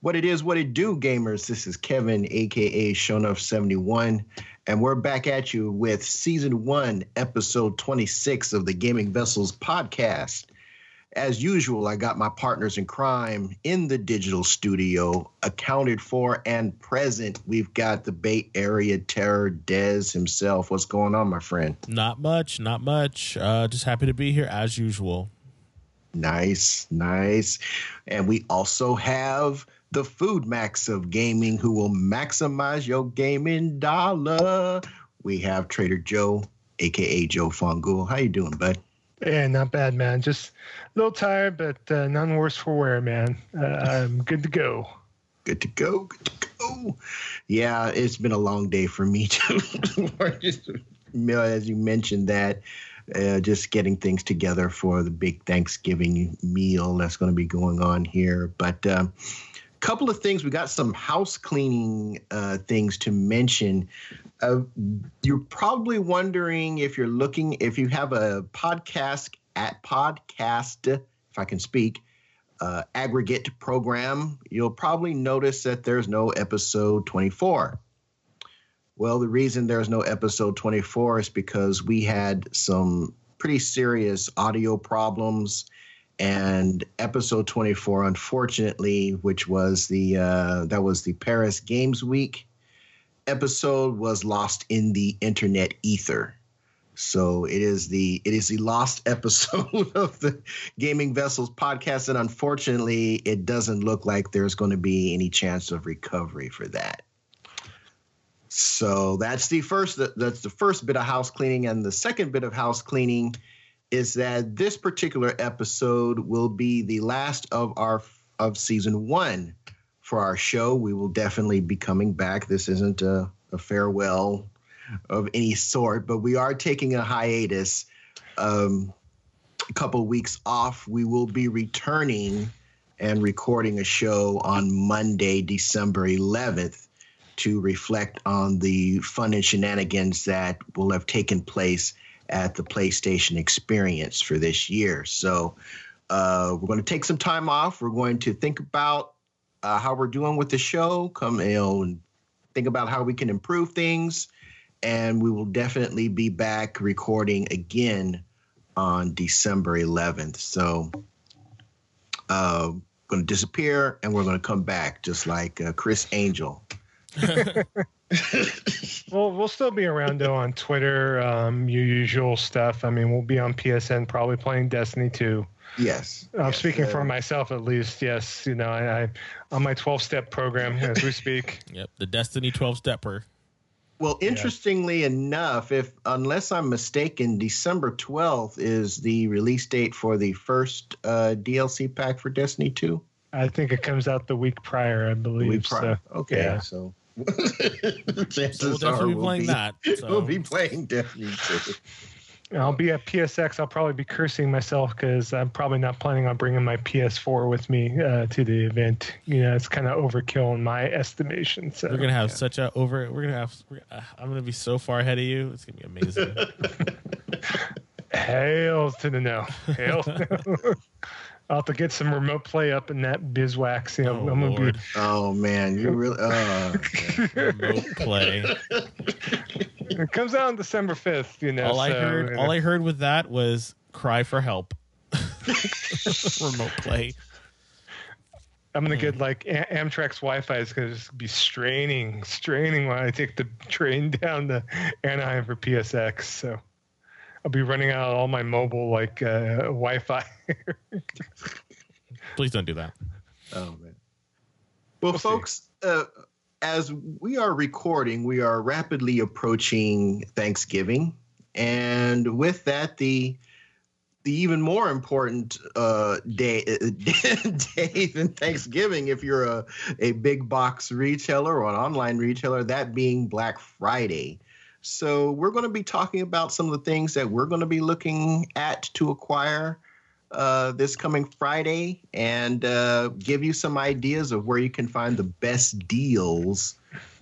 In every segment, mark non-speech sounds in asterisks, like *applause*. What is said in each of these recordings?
What it is, what it do, gamers. This is Kevin, aka Shonuff71, and we're back at you with season one, episode 26 of the Gaming Vessels podcast. As usual, I got my partners in crime in the digital studio, accounted for and present. We've got the Bay Area terror, Dez himself. What's going on, my friend? Not much, not much. Uh, just happy to be here as usual. Nice, nice. And we also have the food max of gaming who will maximize your gaming dollar. We have Trader Joe, aka Joe Fongul. How you doing, bud? Yeah, not bad, man. Just a little tired, but uh, none worse for wear, man. Uh, I'm good to go. Good to go. Good to go. Yeah, it's been a long day for me *laughs* too. As you mentioned that, uh, just getting things together for the big Thanksgiving meal that's going to be going on here. But um, couple of things. We got some house cleaning uh, things to mention. Uh, you're probably wondering if you're looking, if you have a podcast at podcast, if I can speak, uh, aggregate program, you'll probably notice that there's no episode 24. Well, the reason there's no episode 24 is because we had some pretty serious audio problems and episode 24 unfortunately which was the uh, that was the paris games week episode was lost in the internet ether. So it is the it is the lost episode *laughs* of the gaming vessels podcast and unfortunately it doesn't look like there's going to be any chance of recovery for that. So that's the first that's the first bit of house cleaning and the second bit of house cleaning is that this particular episode will be the last of our of season one for our show. We will definitely be coming back. This isn't a, a farewell of any sort, but we are taking a hiatus. Um, a couple weeks off. We will be returning and recording a show on Monday, December 11th, to reflect on the fun and shenanigans that will have taken place at the PlayStation experience for this year. So uh, we're going to take some time off. We're going to think about uh, how we're doing with the show, come you know, and think about how we can improve things. And we will definitely be back recording again on December 11th. So uh, going to disappear and we're going to come back just like uh, Criss Angel. *laughs* well, we'll still be around though on Twitter, um, your usual stuff. I mean, we'll be on PSN, probably playing Destiny 2. Yes. I'm yes, speaking uh, for myself at least. Yes, you know, I, I on my 12 step program as we speak. *laughs* yep, the Destiny 12 stepper. Well, interestingly yeah. enough, if unless I'm mistaken, December 12th is the release date for the first uh, DLC pack for Destiny 2. I think it comes out the week prior, I believe. Week prior. So, okay, yeah. so *laughs* Chances so we'll definitely be playing be, that. So. We'll be playing *laughs* Destiny 2. I'll be at PSX. I'll probably be cursing myself because I'm probably not planning on bringing my PS4 with me uh, to the event. You know, it's kind of overkill in my estimation. So we're gonna have yeah. such a over. We're gonna have. We're, uh, I'm gonna be so far ahead of you. It's gonna be amazing. *laughs* Hail to the no. Hail. I'll have to get some remote play up in that bizwax. You know, oh, I'm gonna be. Oh, oh man, you really. Oh, *laughs* remote play. it comes out on December fifth. You know. All so, I heard, you know. all I heard with that was cry for help. *laughs* remote play. I'm gonna hmm. get like Amtrak's Wi-Fi is gonna just be straining, straining when I take the train down to Anaheim for PSX. So I'll be running out all my mobile like uh, *laughs* Wi-Fi. Please don't do that. Oh man. Well, we'll folks, uh, as we are recording, we are rapidly approaching Thanksgiving, and with that, the the even more important uh, day *laughs* day than Thanksgiving, if you're a a big box retailer or an online retailer, that being Black Friday. So we're going to be talking about some of the things that we're going to be looking at to acquire uh, this coming Friday and uh, give you some ideas of where you can find the best deals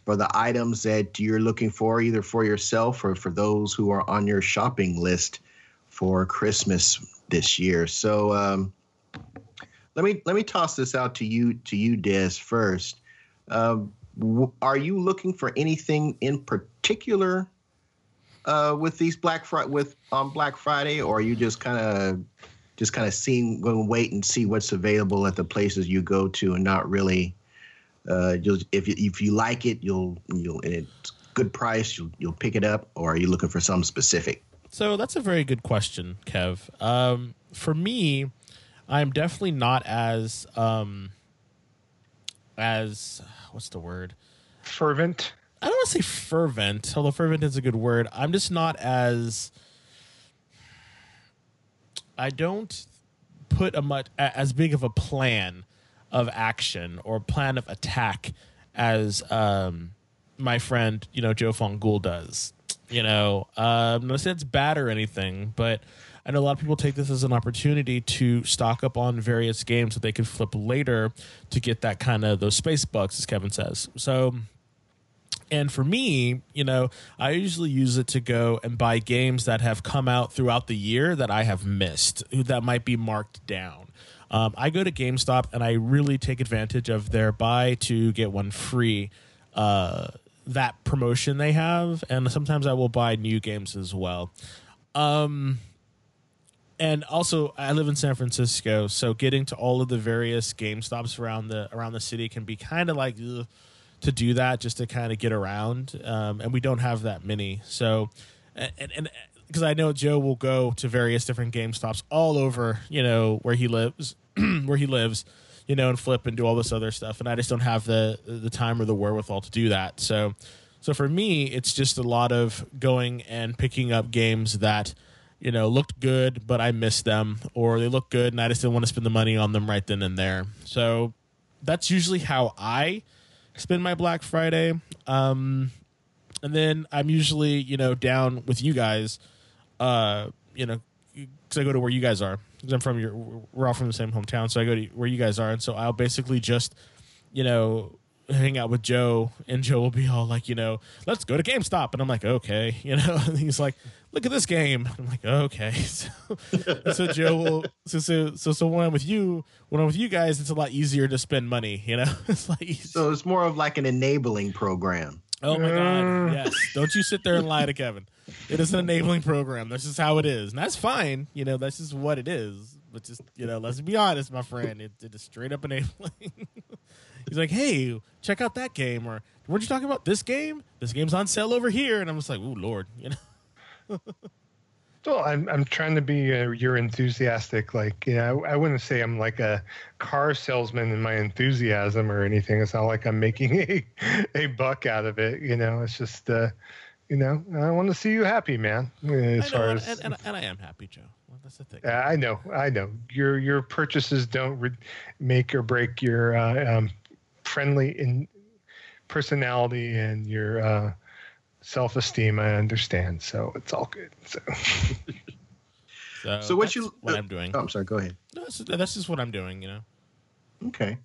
for the items that you're looking for, either for yourself or for those who are on your shopping list for Christmas this year. So, um, let me let me toss this out to you to you, Des, first. Um, are you looking for anything in particular uh, with these Black Friday with on Black Friday, or are you just kind of just kind of seeing going to wait and see what's available at the places you go to, and not really. Uh, you'll, if you, if you like it, you'll you'll and it's good price, you'll you'll pick it up, or are you looking for some specific? So that's a very good question, Kev. Um, for me, I'm definitely not as um, as what's the word? Fervent. I don't want to say fervent, although fervent is a good word. I'm just not as I don't put a much as big of a plan of action or plan of attack as um, my friend, you know, Joe Fongul does. You know, um, not say it's bad or anything, but Know a lot of people take this as an opportunity to stock up on various games that they can flip later to get that kind of those space bucks, as Kevin says. So and for me, you know, I usually use it to go and buy games that have come out throughout the year that I have missed, that might be marked down. Um, I go to GameStop and I really take advantage of their buy to get one free. Uh, that promotion they have, and sometimes I will buy new games as well. Um, and also, I live in San Francisco, so getting to all of the various GameStops around the around the city can be kind of like. Ugh, to do that just to kind of get around, um, and we don't have that many. So, and and because I know Joe will go to various different Game Stops all over, you know, where he lives, *clears throat* where he lives, you know, and flip and do all this other stuff, and I just don't have the the time or the wherewithal to do that. So, so for me, it's just a lot of going and picking up games that you know looked good but i missed them or they look good and i just didn't want to spend the money on them right then and there so that's usually how i spend my Black Friday. Um, and then I'm usually, you know, down with you guys, uh, you know, because I go to where you guys are. Because I'm from your, we're all from the same hometown, so I go to where you guys are, and so I'll basically just, you know, hang out with Joe, and Joe will be all like, you know, let's go to GameStop, and I'm like, okay, *laughs* you know, and he's like, look at this game. I'm like, okay. *laughs* So, so Joe will, so, so so so when I'm with you, when I'm with you guys, it's a lot easier to spend money. You know, *laughs* it's like so it's more of like an enabling program. Oh my god, yes! Don't you sit there and lie to Kevin. It is an enabling program. That's just how it is, and that's fine. You know, that's just what it is. But just you know, let's be honest, my friend. It, it is straight up enabling. He's like, "Hey, check out that game," or "Weren't you talking about this game? This game's on sale over here." And I'm just like, oh Lord," you know. *laughs* well, I'm I'm trying to be uh, your enthusiastic. Like, you know, I, I, wouldn't say I'm like a car salesman in my enthusiasm or anything. It's not like I'm making *laughs* a a buck out of it. You know, it's just, uh, you know, I want to see you happy, man. As know, far as and, and, and I am happy, Joe. That's the thing. I know, I know. Your your purchases don't re- make or break your uh, um, friendly in personality and your uh, self esteem. I understand, so it's all good. So, *laughs* so, so what you what uh, I'm doing? Oh, I'm sorry. Go ahead. No, that's, that's just what I'm doing. You know. Okay.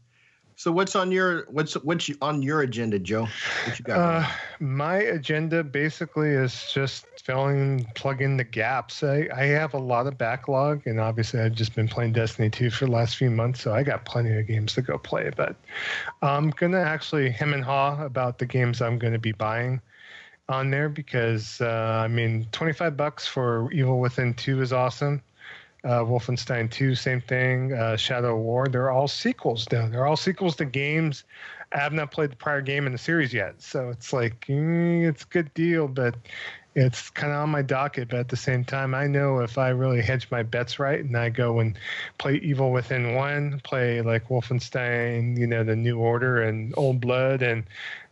So what's on your what's what's on your agenda, Joe? What you got? Uh, my agenda basically is just filling plug in the gaps. I, I have a lot of backlog, and obviously I've just been playing Destiny 2 for the last few months, so I got plenty of games to go play. But I'm gonna actually hem and haw about the games I'm gonna be buying on there because uh, I mean, 25 bucks for Evil Within 2 is awesome. Uh, Wolfenstein 2, same thing. Uh, Shadow War, they're all sequels, though. They're all sequels to games. I have not played the prior game in the series yet, so it's like mm, it's a good deal, but it's kind of on my docket. But at the same time, I know if I really hedge my bets right and I go and play Evil Within One, play like Wolfenstein, you know, the New Order and Old Blood, and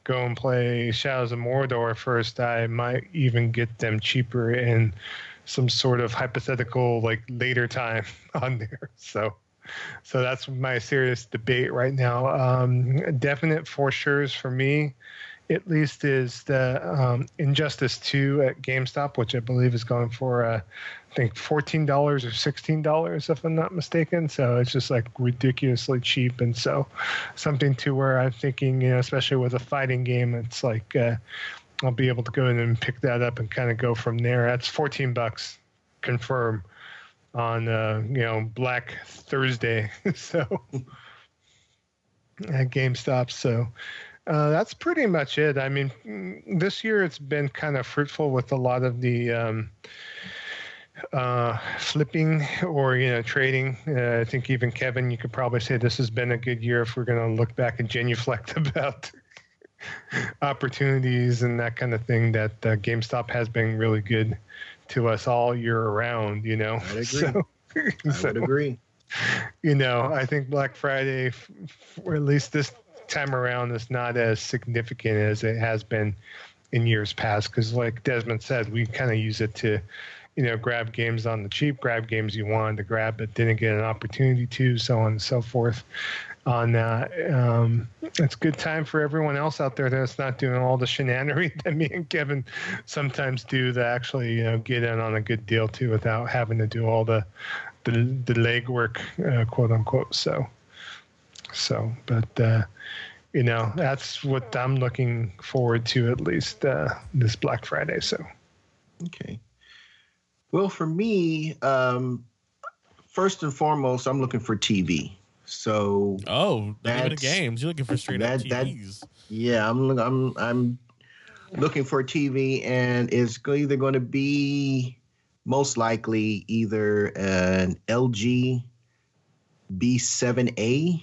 go and play Shadows of Mordor first, I might even get them cheaper in some sort of hypothetical like later time *laughs* on there. So so that's my serious debate right now. Um, definite for sure's for me, at least, is the um, Injustice 2 at GameStop, which I believe is going for, uh, I think, $14 or $16, if I'm not mistaken. So it's just like ridiculously cheap. And so something to where I'm thinking, you know, especially with a fighting game, it's like, uh, I'll be able to go in and pick that up and kind of go from there. That's 14 bucks, confirm. on uh, you know Black Thursday. *laughs* so at GameStop. So uh, that's pretty much it. I mean, this year it's been kind of fruitful with a lot of the um, uh, flipping or you know trading. Uh, I think even Kevin, you could probably say this has been a good year if we're going to look back and genuflect *laughs* about opportunities and that kind of thing. That uh, GameStop has been really good to us all year around. You know, I agree. *laughs* So, I would agree. You know, I think Black Friday, or at least this time around, is not as significant as it has been in years past. Because, like Desmond said, we kind of use it to you know, grab games on the cheap, grab games you wanted to grab but didn't get an opportunity to, so on and so forth. On that, um, it's good time for everyone else out there that's not doing all the shenanery *laughs* that me and Kevin sometimes do. To actually, you know, get in on a good deal too, without having to do all the the, the legwork, uh, quote unquote. So, so, but uh, you know, that's what I'm looking forward to at least uh, this Black Friday. So, okay. Well, for me, um, first and foremost, I'm looking for TV. So oh, not even games. You're looking for straight that, up TVs. That, yeah, I'm I'm I'm looking for a TV, and it's either going to be most likely either an LG B7A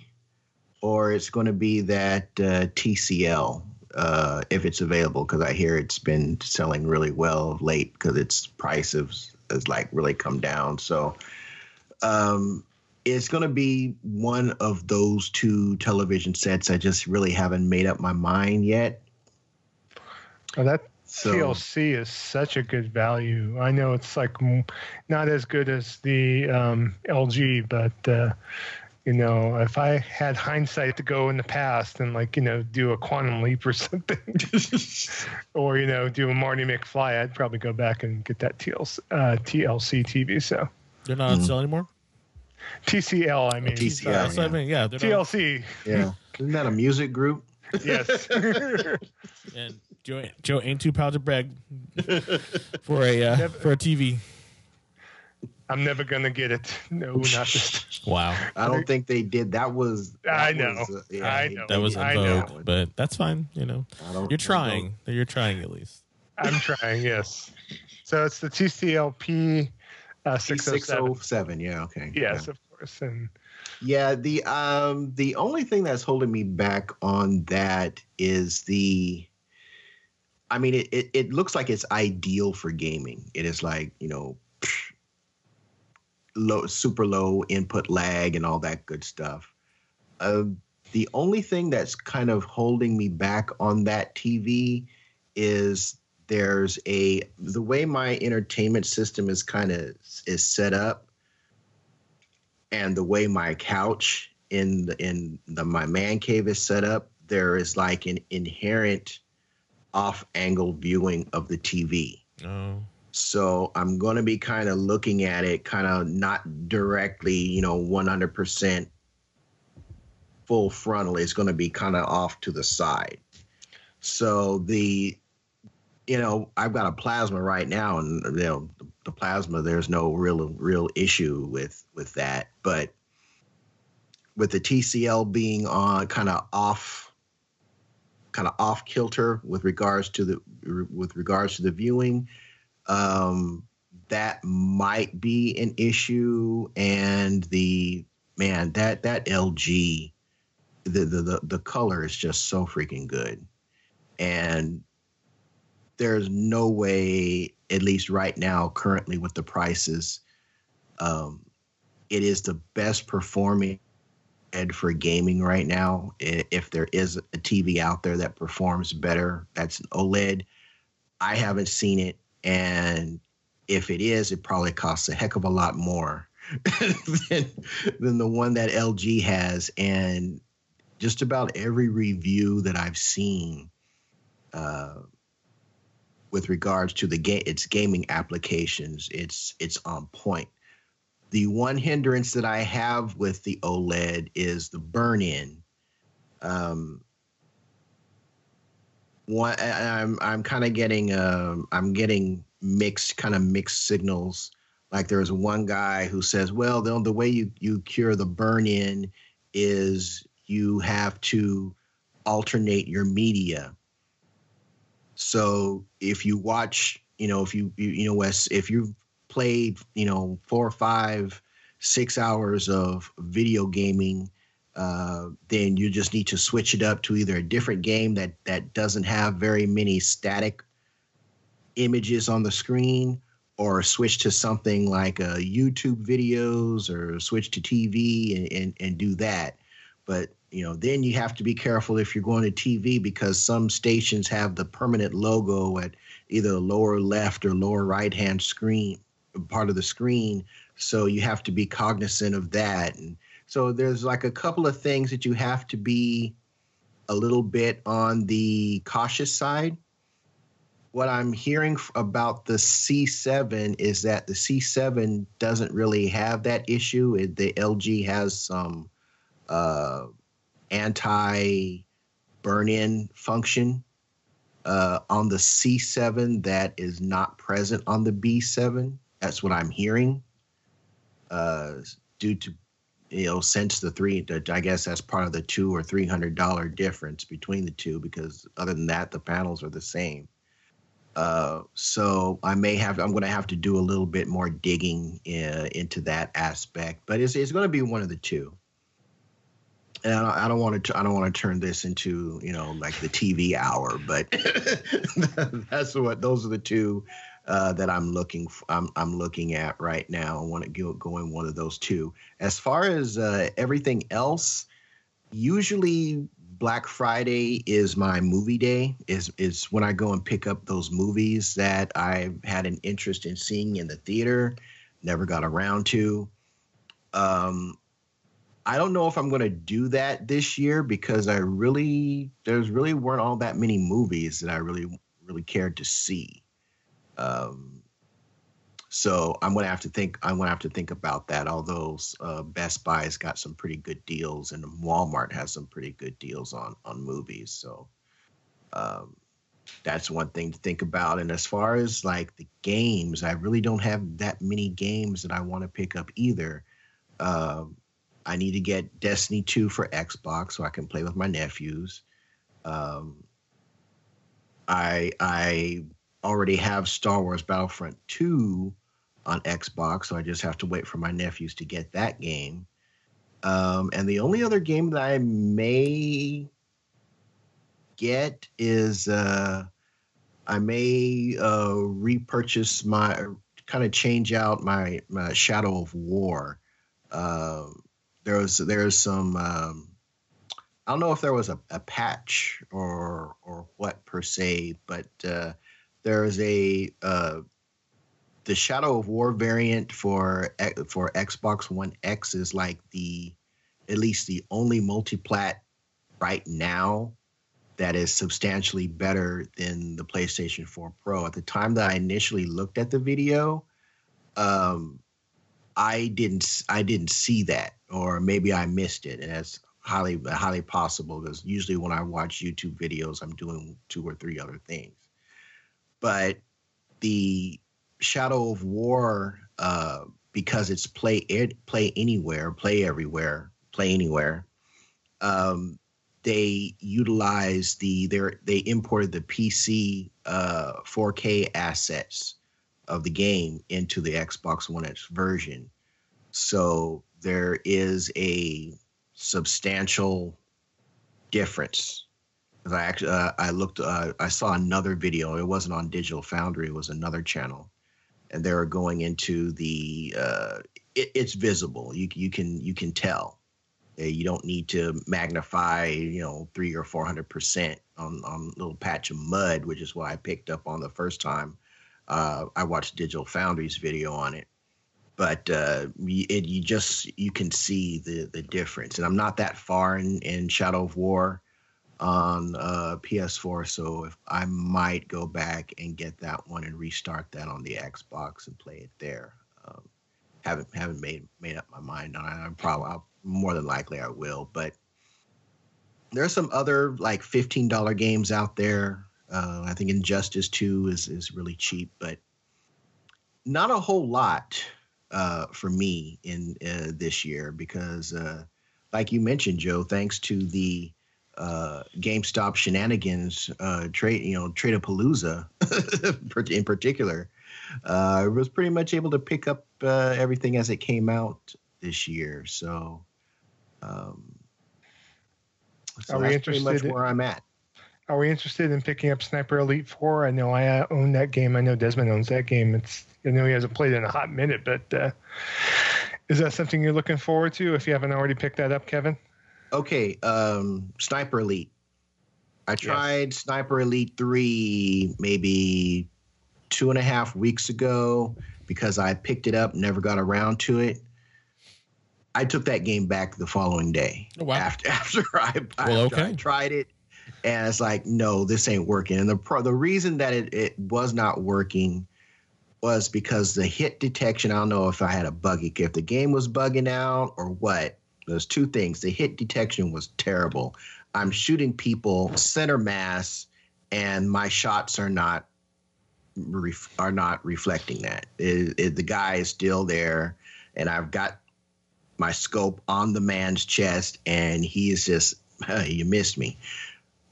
or it's going to be that uh, TCL uh, if it's available because I hear it's been selling really well late because its price is has like really come down. So um, it's going to be one of those two television sets. I just really haven't made up my mind yet. Oh, that so, TLC is such a good value. I know it's like not as good as the um, LG, but uh, you know, if I had hindsight to go in the past and like, you know, do a quantum leap or *laughs* something, *laughs* or, you know, do a Marty McFly, I'd probably go back and get that TLC, uh, TLC TV. So they're not on mm-hmm. sale anymore? TCL, I mean. TCL. That's yeah. I mean. Yeah. TLC. Not... Yeah. Isn't that a music group? yes. *laughs* and Joe, Joe ain't too proud to brag for a uh, for a TV. I'm never gonna get it. No, not this. *laughs* wow. I don't think they did. That was. That I know. Was, uh, yeah, I know. That was a vogue, but that's fine. You know, you're trying. You're trying at least. I'm trying. Yes. So it's the TCLP uh, 607. Yeah. Okay. Yes, yeah. of course. And yeah, the um the only thing that's holding me back on that is the. I mean, it, it, it looks like it's ideal for gaming. It is like you know low, super low input lag and all that good stuff. Uh, the only thing that's kind of holding me back on that TV is there's a the way my entertainment system is kind of is set up and the way my couch in the in the my man cave is set up there is like an inherent off angle viewing of the TV. Oh. So I'm going to be kind of looking at it kind of not directly, you know, 100% full frontal. It's going to be kind of off to the side. So the, you know, I've got a plasma right now, and you know, the plasma. There's no real real issue with with that, but with the TCL being on kind of off kind of off kilter with regards to the with regards to the viewing um, that might be an issue. And the man, that that LG, the the the, the color is just so freaking good, and there's no way, at least right now, currently with the prices, um, it is the best performing ed for gaming right now. If there is a TV out there that performs better, that's an OLED. I haven't seen it. And if it is, it probably costs a heck of a lot more *laughs* than, than the one that LG has. And just about every review that I've seen uh, with regards to the game, its gaming applications, it's it's on point. The one hindrance that I have with the OLED is the burn-in. Um, one I'm I'm kind of getting um I'm getting mixed kind of mixed signals. Like there's one guy who says, well, the, the way you, you cure the burn in is you have to alternate your media. So if you watch, you know, if you, you, you know, Wes, if you've played, you know, four or five, six hours of video gaming, uh, then you just need to switch it up to either a different game that that doesn't have very many static images on the screen or switch to something like uh, YouTube videos or switch to TV and, and, and do that. But you know, then you have to be careful if you're going to TV because some stations have the permanent logo at either the lower left or lower right hand screen part of the screen. So you have to be cognizant of that. And so there's like a couple of things that you have to be a little bit on the cautious side what I'm hearing about the C7 is that the C7 doesn't really have that issue. The LG has some uh, anti burn in function uh, on the C7 that is not present on the B7. That's what I'm hearing. Uh, due to, you know, since the three, I guess that's part of the two or three hundred dollar difference between the two, because other than that, the panels are the same. Uh, so I may have I'm going to have to do a little bit more digging uh, into that aspect, but it's it's going to be one of the two. And I don't, want to I don't want to turn this into you know like the TV hour, but *laughs* that's what those are the two uh, that I'm looking for, I'm I'm looking at right now. I want to go go in one of those two. As far as uh, everything else, usually Black Friday is my movie day. Is is when I go and pick up those movies that I've had an interest in seeing in the theater, never got around to. Um, I don't know if I'm going to do that this year because I really there's really weren't all that many movies that I really really cared to see. Um, so I'm gonna have to think. I'm gonna have to think about that. Although uh, Best Buy's got some pretty good deals, and Walmart has some pretty good deals on on movies. So um, that's one thing to think about. And as far as like the games, I really don't have that many games that I want to pick up either. Um, I need to get Destiny 2 for Xbox so I can play with my nephews. Um, I I already have Star Wars Battlefront 2 on Xbox, so I just have to wait for my nephews to get that game. Um, and the only other game that I may get is uh, I may uh, repurchase my kind of change out my, my Shadow of War. Uh, there was there's some um, I don't know if there was a, a patch or or what per se, but uh, there is a uh, the Shadow of War variant for for Xbox One X is like the at least the only multiplat right now that is substantially better than the PlayStation 4 Pro. At the time that I initially looked at the video, um, I didn't I didn't see that, or maybe I missed it, and that's highly highly possible because usually when I watch YouTube videos, I'm doing two or three other things. But the Shadow of War, uh, because it's play it play anywhere, play everywhere, play anywhere. Um, they utilized the they they imported the PC uh, 4K assets of the game into the Xbox One X version. So there is a substantial difference. I actually uh, I looked uh, I saw another video. It wasn't on Digital Foundry. It was another channel and they're going into the uh, it, it's visible you you can you can tell uh, you don't need to magnify you know three or four hundred percent on on little patch of mud which is what i picked up on the first time uh, i watched digital foundry's video on it but uh, it, you just you can see the the difference and i'm not that far in in shadow of war on uh, PS4, so if I might go back and get that one and restart that on the Xbox and play it there. Um, haven't haven't made made up my mind on it. I'm probably I'll, more than likely I will, but there are some other like fifteen dollar games out there. Uh, I think Injustice Two is is really cheap, but not a whole lot uh, for me in uh, this year because, uh, like you mentioned, Joe, thanks to the uh, GameStop shenanigans, uh, trade you know Tradeapalooza *laughs* in particular, uh, I was pretty much able to pick up uh, everything as it came out this year. So, um, so Are we that's pretty much interested in- where I'm at. Are we interested in picking up Sniper Elite Four? I know I own that game. I know Desmond owns that game. It's I know he hasn't played in a hot minute, but uh, is that something you're looking forward to? If you haven't already picked that up, Kevin. Okay, um, Sniper Elite. I tried Sniper Elite 3 maybe two and a half weeks ago because I picked it up, never got around to it. I took that game back the following day Oh, wow. after *laughs* after I, Well, after I tried it, and it's like, no, this ain't working. And the pro- the reason that it, it was not working was because the hit detection. I don't know if I had a buggy, if the game was bugging out or what. There's two things. The hit detection was terrible. I'm shooting people center mass, and my shots are not are not reflecting that. It- it- the guy is still there, and I've got my scope on the man's chest, and he is just, *laughs* you missed me.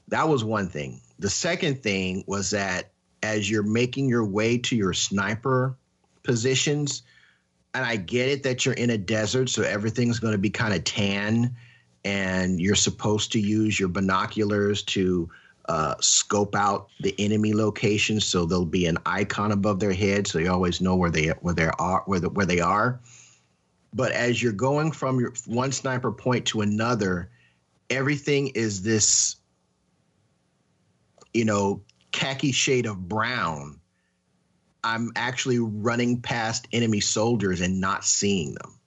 That was one thing. The second thing was that as you're making your way to your sniper positions, and I get it that you're in a desert, so everything's going to be kind of tan, and you're supposed to use your binoculars to uh, scope out the enemy locations, so there'll be an icon above their head, so you always know where they where they are where, the, where they are. But as you're going from your one sniper point to another, everything is this, you know, khaki shade of brown. I'm actually running past enemy soldiers and not seeing them.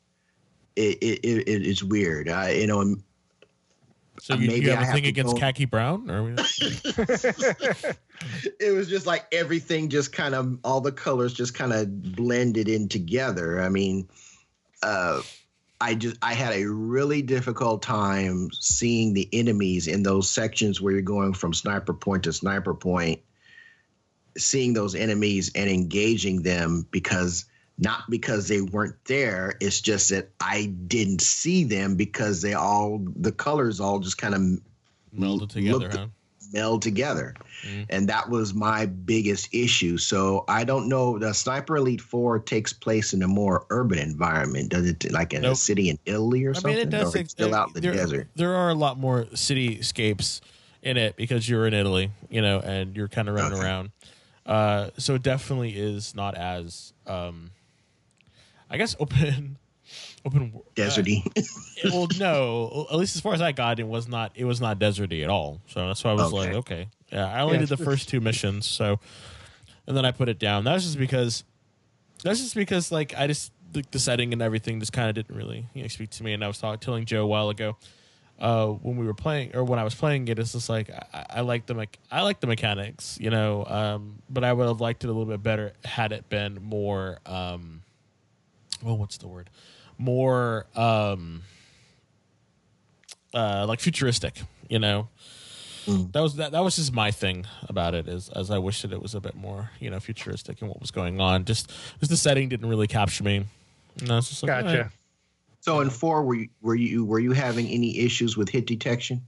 It it, it it is weird. I, you know, and So you, maybe you I have a thing to against go- khaki brown? Or *laughs* *laughs* it was just like everything just kind of all the colors just kind of blended in together. I mean, uh, I just I had a really difficult time seeing the enemies in those sections where you're going from sniper point to sniper point, seeing those enemies and engaging them because not because they weren't there. It's just that I didn't see them because they all the colors all just kind of melded together, looked- huh? meld together. Mm. And that was my biggest issue. So I don't know. The Sniper Elite 4 takes place in a more urban environment. Does it like in a city in Italy or I something? mean, it does. it's still out in the there, desert. There are a lot more cityscapes in it because you're in Italy, you know, and you're kind of running Okay. around. Uh, so it definitely is not as, um, I guess, *laughs* open, open uh, Deserty. *laughs* it- well, no, at least as far as I got, it was not. It was not deserty at all. So that's why I was like, Okay. okay, yeah. I only Yeah, did the first two missions, so and then I put it down. That's just because. That's just because, like, I just the, the setting and everything just kind of didn't really you know, speak to me. And I was talking, telling Joe a while ago uh, when we were playing or when I was playing it, it's just like I, I like the me- I like the mechanics, you know, um, but I would have liked it a little bit better had it been more. Um, well, what's the word? More um, uh, like futuristic, you know. Mm. That was that. That was just my thing about it. Is as I wish that it was a bit more, you know, futuristic and what was going on. Just, just the setting didn't really capture me. No, it's just like, Gotcha. eh. so in 4 were you were you were you having any issues with hit detection?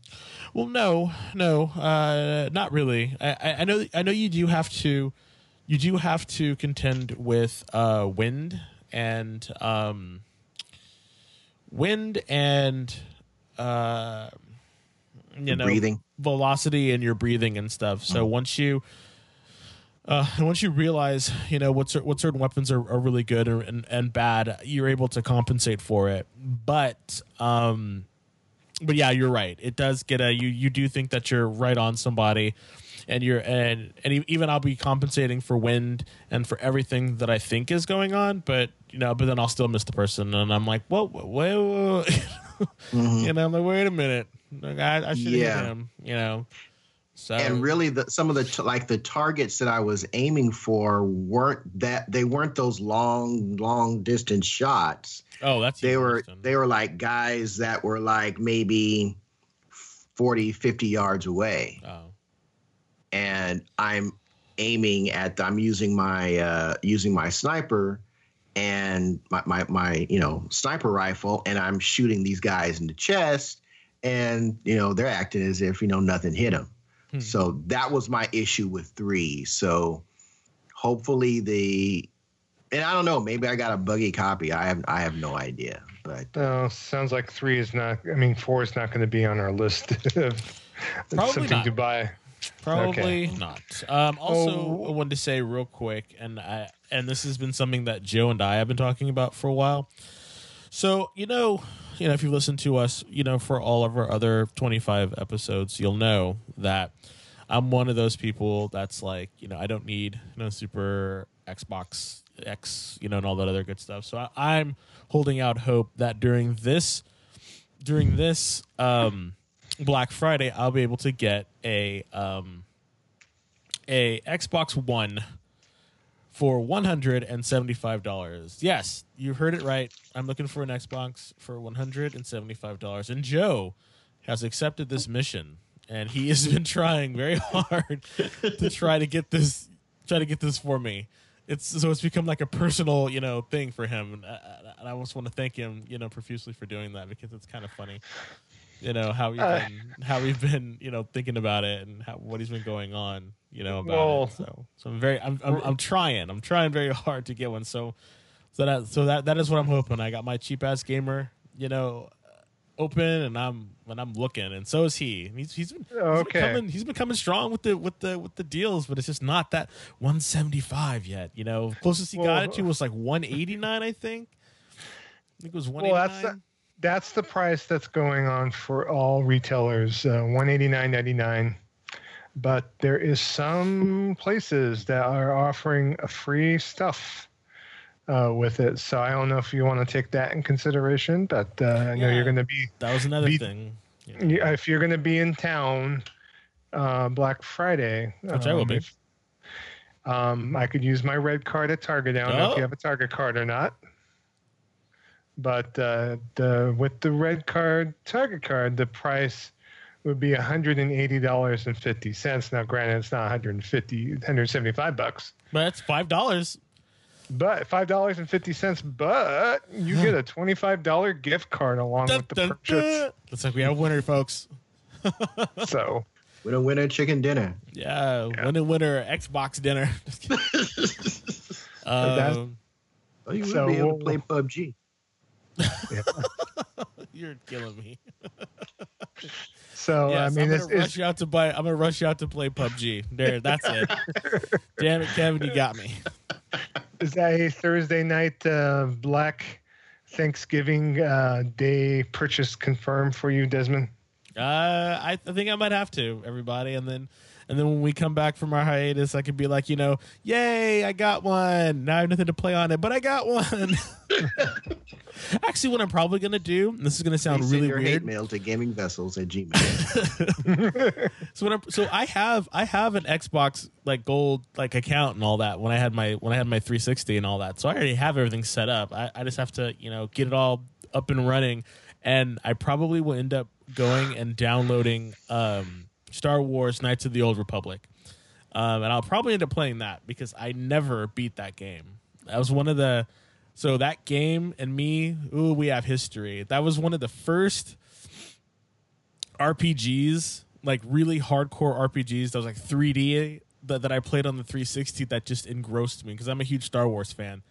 Well, no, no, uh, not really. I, I, I know, I know you do have to, you do have to contend with uh, wind and um, wind and uh, you know Breathing. velocity and your breathing and stuff. So once you uh, and once you realize, you know, what what certain weapons are, are really good and, and, and bad, you're able to compensate for it. But um, but yeah, you're right. It does get a you. You do think that you're right on somebody, and you're and and even I'll be compensating for wind and for everything that I think is going on. But you know, but then I'll still miss the person, and I'm like, whoa, whoa, whoa. *laughs* Mhm. you know, I'm like, wait a minute, like, I, I should Yeah. hit him. You know, so and really the some of the t- like the targets that I was aiming for weren't that they weren't those long long distance shots. oh, that's they were they were like guys that were like maybe 40 50 yards away oh. And i'm aiming at i'm using my uh using my sniper and my, my my you know sniper rifle, and I'm shooting these guys in the chest, and you know they're acting as if you know nothing hit them. Hmm. So that was my issue with three. So hopefully the and I don't know, maybe I got a buggy copy. I have I have no idea. But no, sounds like three is not. I mean, four is not going to be on our list *laughs* of Probably something not. to buy. Probably okay. not. Um, also, oh. I wanted to say real quick, and I and this has been something that Joe and I have been talking about for a while. So you know, you know, if you listen to us, you know, for all of our other twenty five episodes, you'll know that I'm one of those people that's like, you know, I don't need you know super Xbox X, you know, and all that other good stuff. So I, I'm holding out hope that during this during this um, Black Friday, I'll be able to get a um, a Xbox One for one hundred and seventy five dollars. Yes, you heard it right. I'm looking for an Xbox for one hundred and seventy five dollars, and Joe has accepted this mission, and he has been trying very hard to try to get this try to get this for me it's so it's become like a personal you know thing for him and I, and I just want to thank him you know profusely for doing that because it's kind of funny you know how we've uh, been how we've been you know thinking about it and how, what he's been going on you know about well, it so so I'm very I'm, I'm, I'm trying I'm trying very hard to get one so so that so that that is what I'm hoping I got my cheap ass gamer you know open and I'm when I'm looking, and so is he. He's he's been, okay. he's been coming he's been coming strong with the with the with the deals, but it's just not that 175 yet. You know, closest he well, got it to was like 189, I think. I think it was 189. Well, that's the, price that's going on for all retailers, uh, 189.99. But there is some places that are offering free stuff uh, with it. So I don't know if you want to take that in consideration, but uh, I know you're going to be. That was another be, thing. Yeah. If you're going to be in town uh, Black Friday, which um, I will be. If, um, I could use my red card at Target. I don't oh. know if you oh. have a Target card or not. But uh, the with the red card Target card, the price would be $180.50. Now, granted, it's not 150, 175 bucks. But it's $5 but five dollars and fifty cents. But you get a twenty-five dollar gift card along dun, with the dun, purchase. Dun. Looks like we have a winner, folks. *laughs* so winner, winner, chicken dinner. Yeah, yeah. winner, winner, Xbox dinner. *laughs* *laughs* um, oh, you would so be able to play PUBG. *laughs* You're killing me. *laughs* So yes, I mean, I'm gonna rush you out to buy. I'm gonna rush you out to play PUBG. There, that's it. *laughs* Damn it, Kevin, you got me. Is that a Thursday night uh, Black Thanksgiving uh, Day purchase confirmed for you, Desmond? Uh, I, I think I might have to, everybody, and then and then when we come back from our hiatus, I could be like, you know, yay, I got one. Now I have nothing to play on it, but I got one. *laughs* Actually, what I'm probably gonna do, this is gonna sound really your weird. Hate mail to gaming vessels at Gmail. *laughs* so what I'm, so I have I have an Xbox like gold like account and all that when I had my when I had my 360 and all that. So I already have everything set up. I, I just have to you know get it all up and running, and I probably will end up going and downloading um Star Wars: Knights of the Old Republic, um, and I'll probably end up playing that because I never beat that game. That was one of the so that game and me, ooh, we have history. That was one of the first RPGs, like really hardcore RPGs. That was like 3D that, that I played on the 360 that just engrossed me because I'm a huge Star Wars fan.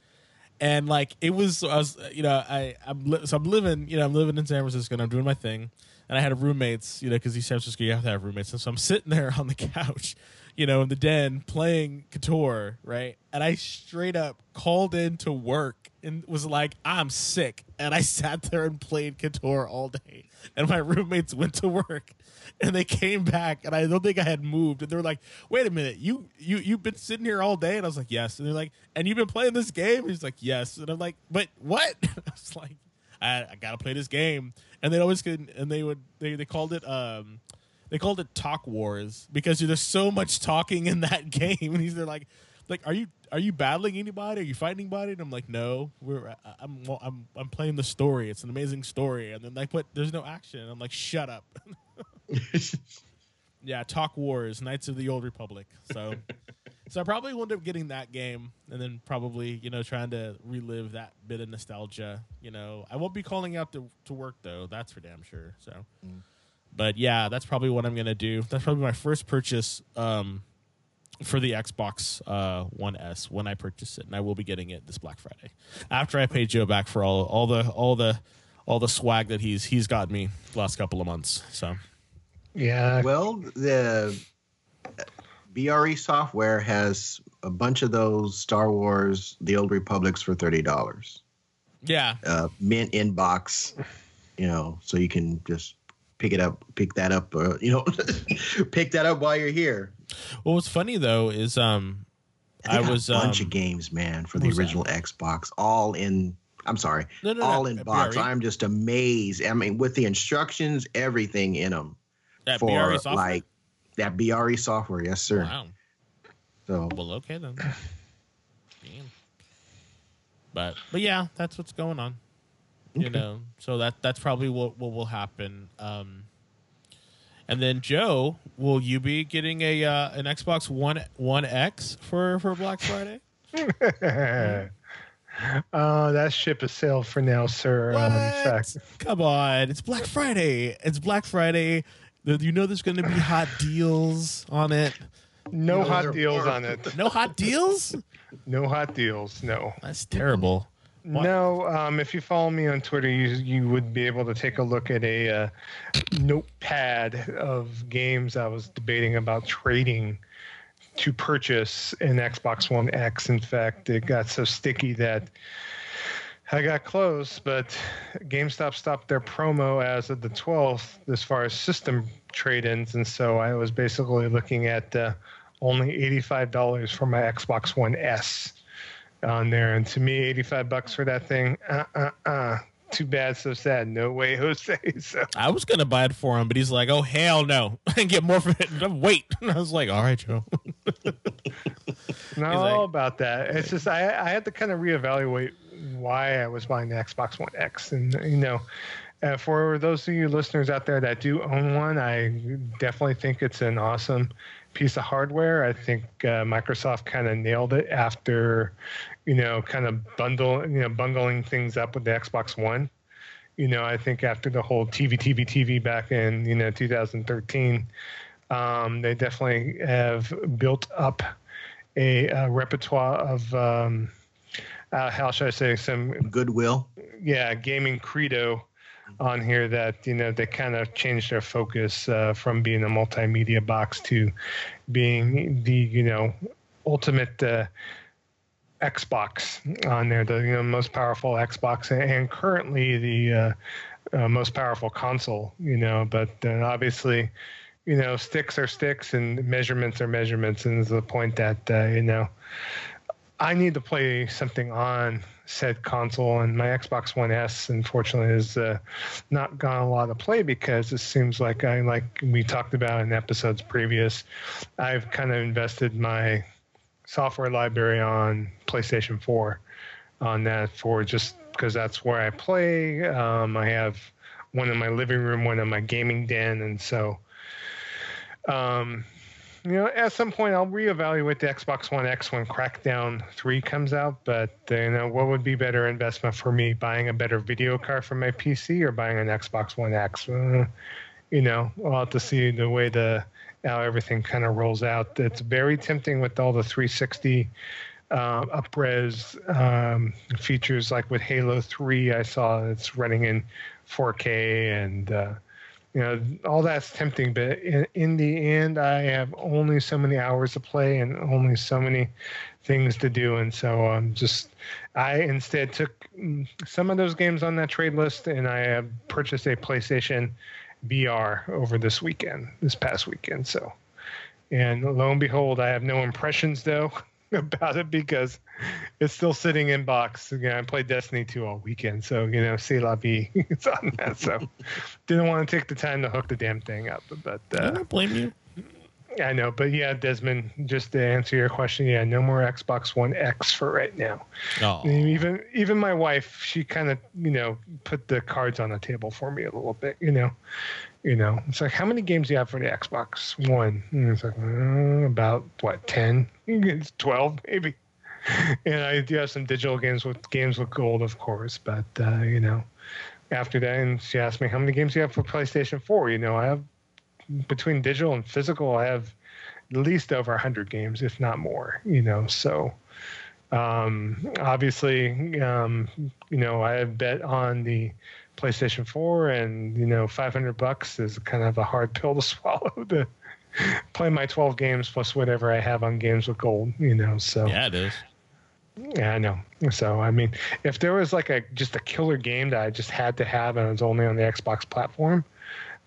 And like it was, I was, you know, I I'm li- so I'm living, you know, I'm living in San Francisco and I'm doing my thing and I had roommates, you know, because these San Francisco you have to have roommates, and so I'm sitting there *laughs* on the couch, you know, in the den playing KOTOR, right? And I straight up called in to work and was like, "I'm sick," and I *laughs* sat there and played KOTOR all day. And my roommates went to work, and they came back, and I don't think I had moved, and they were like, "Wait a minute, you you you've been sitting here all day?" And I was like, "Yes," and they're like, "And you've been playing this game?" And he's like, "Yes," and I'm like, "But what?" *laughs* I was like, I, I gotta play this game. And they always could, and they would, they, they called it, um, they called it Talk Wars because there's so much talking in that *laughs* game. And he's there like, like, are you are you battling anybody? Are you fighting anybody? And I'm like, no, we're I'm I'm I'm playing the story. It's an amazing story. And then like, but there's no action. And I'm like, shut up. *laughs* yeah, Talk Wars, Knights of the Old Republic. So So I probably will end up getting that game, and then probably you know trying to relive that bit of nostalgia. You know, I won't be calling out to to work though. That's for damn sure. So, but yeah, that's probably what I'm gonna do. That's probably my first purchase um, for the Xbox uh, One S when I purchase it, and I will be getting it this Black Friday after I pay Joe back for all all the all the all the swag that he's he's got me the last couple of months. So Yeah. Well, the BRE software has a bunch of those Star Wars: The Old Republics for thirty dollars. yeah, Uh, mint inbox, you know, so you can just pick it up, pick that up, uh, you know, *laughs* pick that up while you're here. What was funny though is um I was a bunch um, of games, man, for the was that? original Xbox, all in. I'm sorry, no, no, all no, in box. BRE? I'm just amazed. I mean, with the instructions, everything in them At for BRE software? like that BRE software. Yes, sir. Wow. So Well, okay then. Damn. But but yeah, that's what's going on. You Okay. know, so that that's probably what what will happen. Um, and then Joe, will you be getting a uh, an Xbox One One X for for Black Friday? *laughs* uh, that ship has sailed for now, sir. Um, in What? fact, Come on, it's Black Friday. It's Black Friday. You know there's going to be hot deals on it. no No, hot deals poor. on it. No hot deals? No hot deals. No. That's terrible. What? No, um, if you follow me on Twitter, you you would be able to take a look at a uh, notepad of games I was debating about trading to purchase an Xbox One X. In fact, it got so sticky that I got close, but GameStop stopped their promo as of the 12th as far as system trade-ins, and so I was basically looking at uh, only $85 for my Xbox One S on there. And to me, 85 bucks for that thing, uh, uh, uh. Too bad, so sad. No way, Jose. *laughs* So I was gonna buy it for him, but he's like, "Oh hell no!" *laughs* and get more for it. *laughs* Wait, and I was like, "All right, Joe." not all about that. It's just I, I had to kind of reevaluate why I was buying the Xbox One X, and you know, uh, for those of you listeners out there that do own one, I definitely think it's an awesome piece of hardware. I think uh, Microsoft kind of nailed it after, you know, kind of bundle, you know, bungling things up with the Xbox One. You know, I think after the whole TV, TV, TV back in you know 2013, um, they definitely have built up a, uh repertoire of um, uh, how should I say some Goodwill. yeah gaming credo on here that you know they kind of changed their focus uh, from being a multimedia box to being the you know ultimate uh, Xbox on there, the you know, most powerful Xbox, and currently the uh, uh, most powerful console. You know, but uh, obviously, you know, sticks are sticks and measurements are measurements, and it's the point that uh, you know. I need to play something on said console, and my Xbox One S, unfortunately, has uh, not gotten a lot of play because it seems like I, like we talked about in episodes previous, I've kind of invested my software library on PlayStation 4 on that for just because that's where I play. Um, I have one in my living room, one in my gaming den, and so. Um, you know, at some point I'll reevaluate the Xbox One X when Crackdown 3 comes out. But uh, you know, what would be better investment for me? Buying a better video card for my PC or buying an Xbox One X? Uh, you know, I'll have to see the way the how everything kind of rolls out. It's very tempting with all the 360 uh, upres um, features, like with Halo 3. I saw it's running in 4K and. Uh, you know all that's tempting but in, in the end i have only so many hours to play and only so many things to do. And so i'm just i instead took mm, some of those games on that trade list and i have purchased a playstation vr over this weekend this past weekend. So and lo and behold i have no impressions though *laughs* *laughs* about it because it's still sitting in box. You know, I played Destiny 2 all weekend, so you know, c'est la vie. it's on that. So *laughs* didn't want to take the time to hook the damn thing up. But I uh, don't blame you. I know. But yeah, Desmond, just to answer your question, yeah, no more Xbox One X for right now. Oh, even even my wife, she kind of you know put the cards on the table for me a little bit. You know, You know, it's like how many games do you have for the Xbox One? And it's like uh, about what ten? It's *laughs* twelve maybe. And I do have some digital games with games with gold, of course. But uh, you know, after that, and she asked me how many games do you have for PlayStation Four. You know, I have between digital and physical, I have at least over hundred games, if not more. You know, so um, obviously, um, you know, I bet on the PlayStation 4, and you know, 500 bucks is kind of a hard *laughs* pill to swallow to *laughs* play my 12 games plus whatever I have on games with gold. You know, so Yeah, it is. yeah, I know. So I mean, if there was like a just a killer game that I just had to have and it was only on the Xbox platform,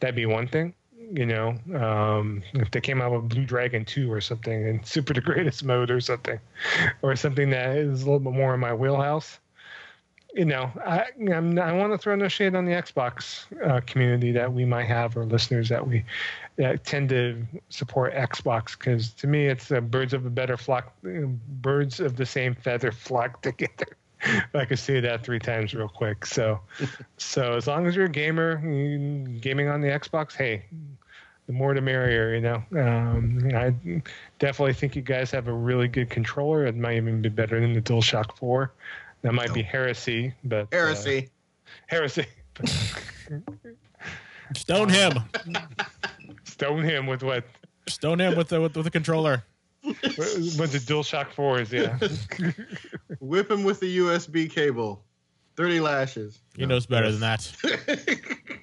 that'd be one thing. You know, um, if they came out with Blue Dragon 2 or something in *laughs* Super the Greatest mode or something, or something that is a little bit more in my wheelhouse. You know, I I'm, I want to throw no shade on the Xbox uh, community that we might have or listeners that we that tend to support Xbox because to me it's uh, birds of a better flock, birds of the same feather flock *laughs* together. I could say that three times real quick. So, *laughs* so as long as you're a gamer, gaming on the Xbox, hey, the more the merrier. You know, um, I definitely think you guys have a really good controller. It might even be better than the DualShock Four. That might be heresy, but uh, Heresy. *laughs* heresy. Stone him. Stone him with what? Stone him with the with, with the controller. With the DualShock Fours, yeah. Whip him with the USB cable. 30 lashes. He knows better than that. *laughs*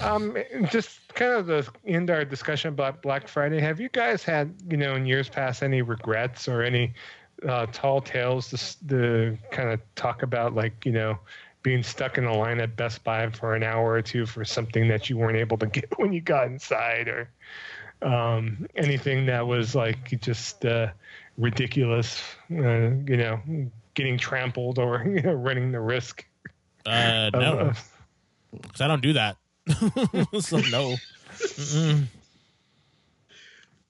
Um, just kind of the end our discussion about Black Friday. Have you guys had, you know, in years past, any regrets or any uh, tall tales to, to kind of talk about, like, you know, being stuck in a line at Best Buy for an hour or two for something that you weren't able to get *laughs* when you got inside, or um, anything that was like just uh, ridiculous, uh, you know, getting trampled or *laughs* you know, running the risk. Uh, of- no, because I don't do that. *laughs* so no. Mm-mm.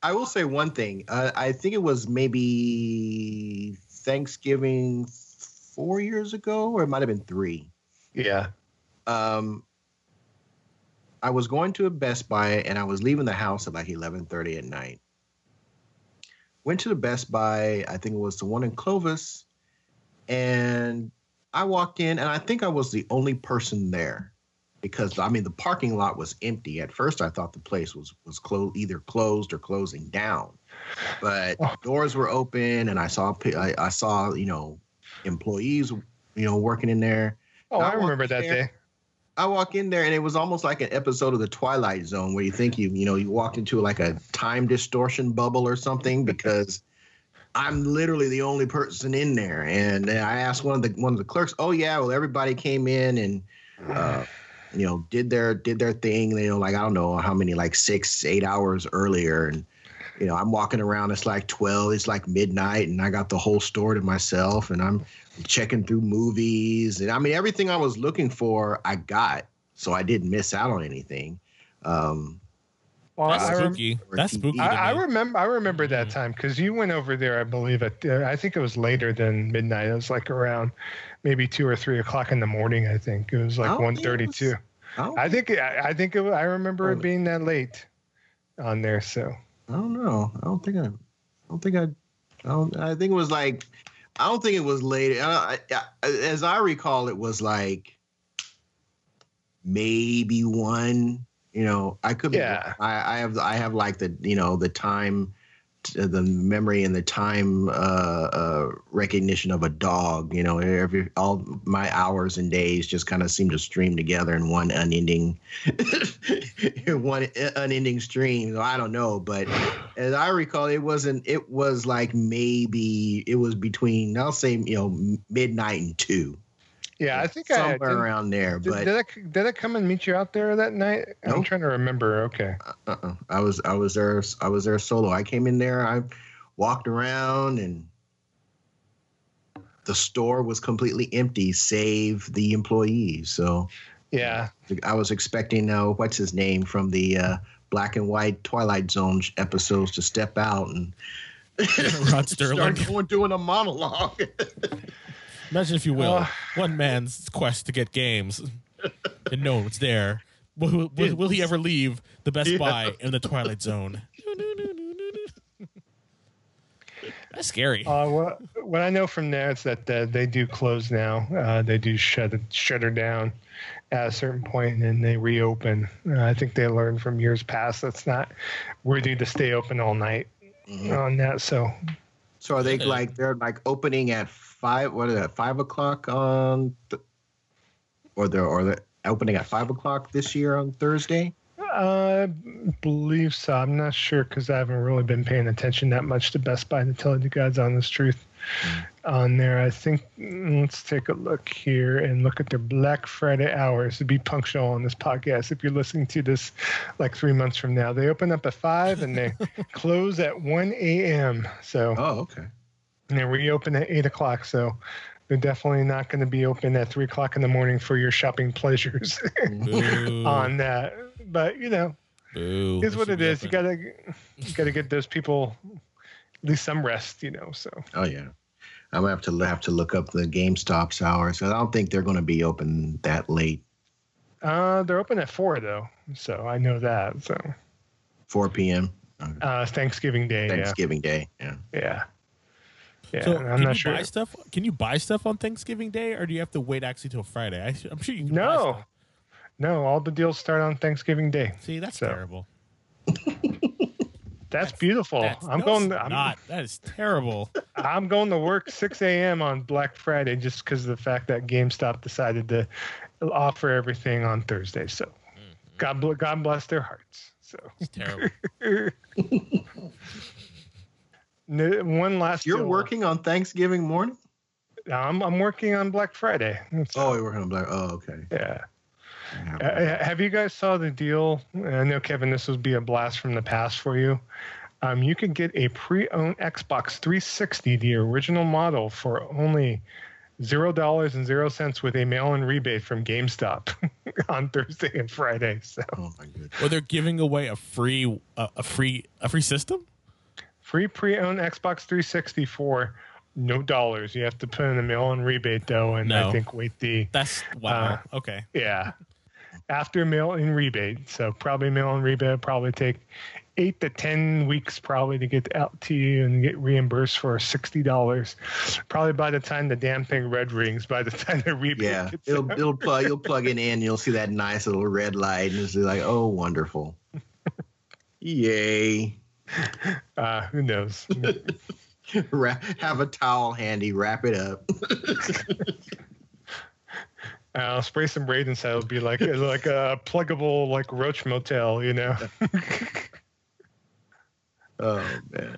I will say one thing. Uh, I think it was maybe Thanksgiving four years ago, or it might have been three. yeah. Um, I was going to a Best Buy and I was leaving the house at like eleven thirty at night. Went to the Best Buy. I think it was the one in Clovis, and I walked in and I think I was the only person there because I mean the parking lot was empty. At first, I thought the place was was closed, either closed or closing down, but Oh. doors were open and I saw I, I saw you know employees you know working in there. Oh, I I remember that there. day. I walk in there and it was almost like an episode of the Twilight Zone where you think you you know you walked into like a time distortion bubble or something *laughs* because I'm literally the only person in there and I asked one of the one of the clerks oh yeah well everybody came in and uh, you know did their did their thing you know like I don't know how many like six eight hours earlier and you know I'm walking around it's like 12 it's like midnight and I got the whole store to myself and I'm checking through movies and I mean everything I was looking for I got so I didn't miss out on anything. Um, Well, That's I, rem- spooky. That's spooky. I, I remember. I remember that Mhm. time because you went over there. I believe at. Uh, I think it was later than midnight. It was like around maybe two or three o'clock in the morning. I think it was like Oh, yeah, one it thirty-two. was- I I think. I, I think. It, I remember Oh. it being that late on there. So I don't know. I don't think I. I don't think I. I don't. I think it was like. I don't think it was late. I, I, as I recall, it was like maybe one. You know, I could be. Yeah. I, I have. I have like the. You know, the time, the memory and the time uh, uh, recognition of a dog. You know, every all my hours and days just kind of seem to stream together in one unending, *laughs* one unending stream. I don't know, but as I recall, it wasn't. It was like maybe it was between. I'll say you know midnight and two, yeah, I think I somewhere did, around there. did, But did I did I come and meet you out there that night? I'm trying to remember. Okay. uh-uh. I was I was there. I was there solo. I came in there. I walked around and. The store was completely empty, save the employees. So Yeah. I was expecting uh, what's his name from the uh, black and white Twilight Zone episodes to step out and *laughs* Rod *laughs* Sterling. start going doing a monologue. *laughs* Imagine, if you will, Uh. one man's quest to get games, and no one's there. Will, will, will he ever leave the Best Yeah. Buy in the Twilight Zone? That's scary. Uh, what, what I know from there is that uh, they do close now. Uh, they do shut it, shut her down at a certain point, and then they reopen. Uh, I think they learned from years past that's not worthy to stay open all night on that. So So are they like they're like opening at five? What is that? Five o'clock on, th- or they're or they're opening at five o'clock this year on Thursday. I believe so. I'm not sure because I haven't really been paying attention that much to Best Buy to tell you guys honest truth on there. I think mm, let's take a look here and look at their Black Friday hours to be punctual on this podcast. If you're listening to this like three months from now, they open up at five and they *laughs* close at 1 a.m. So Oh, okay. And they reopen at eight o'clock. So they're definitely not going to be open at three o'clock in the morning for your shopping pleasures *laughs* on that. But you know, Boo. Here's They what it is. it. You gotta you gotta get those people at least some rest, you know. So Oh yeah. I'm gonna have to have to look up the GameStop's hours. 'cause I don't think they're going to be open that late. uh they're open at four though. So I know that. So 4 p.m. uh Thanksgiving Day, Thanksgiving Day. Yeah. yeah. Yeah. So I'm can not you sure. buy stuff? Can you buy stuff on Thanksgiving Day, or do you have to wait actually till Friday? I, am sure you can. No. No, all the deals start on Thanksgiving Day. See, that's So, terrible. That's, beautiful. That's- I'm no, going I'm, not. That is terrible. *laughs* I'm going to work 6 a.m. on Black Friday just because of the fact that GameStop decided to offer everything on Thursday. So Mm-hmm. God, God bless their hearts. So It's terrible. *laughs* N- one last. You're deal. working on Thanksgiving morning. I'm I'm working on Black Friday. So, Oh, you're working on Black. Oh, okay. yeah. Yeah. Uh, have you guys saw the deal? I know Kevin, this would be a blast from the past for you. Um, you could get a pre-owned Xbox 360, the original model, for only zero dollars and zero cents with a mail-in rebate from GameStop *laughs* on Thursday and Friday. So Oh my goodness. or they're giving away a free, uh, a free, a free system. Free pre-owned Xbox 360 for no dollars. You have to put in a mail-in rebate though, and No. I think wait the That's wow. Uh, okay. Yeah. After mail in rebate. So probably mail in rebate probably take eight to ten weeks probably to get out to you and get reimbursed for sixty dollars. Probably by the time the damn thing red rings, by the *laughs* time the rebate Yeah, gets it'll out. it'll plug you'll plug it in. You'll see that nice little red light, and it's like, oh, wonderful. *laughs* Yay! *laughs* uh, who knows? *laughs* Have a towel handy. Wrap it up. *laughs* I'll spray some braid inside. It'll be like like a pluggable like roach motel, you know. Oh man.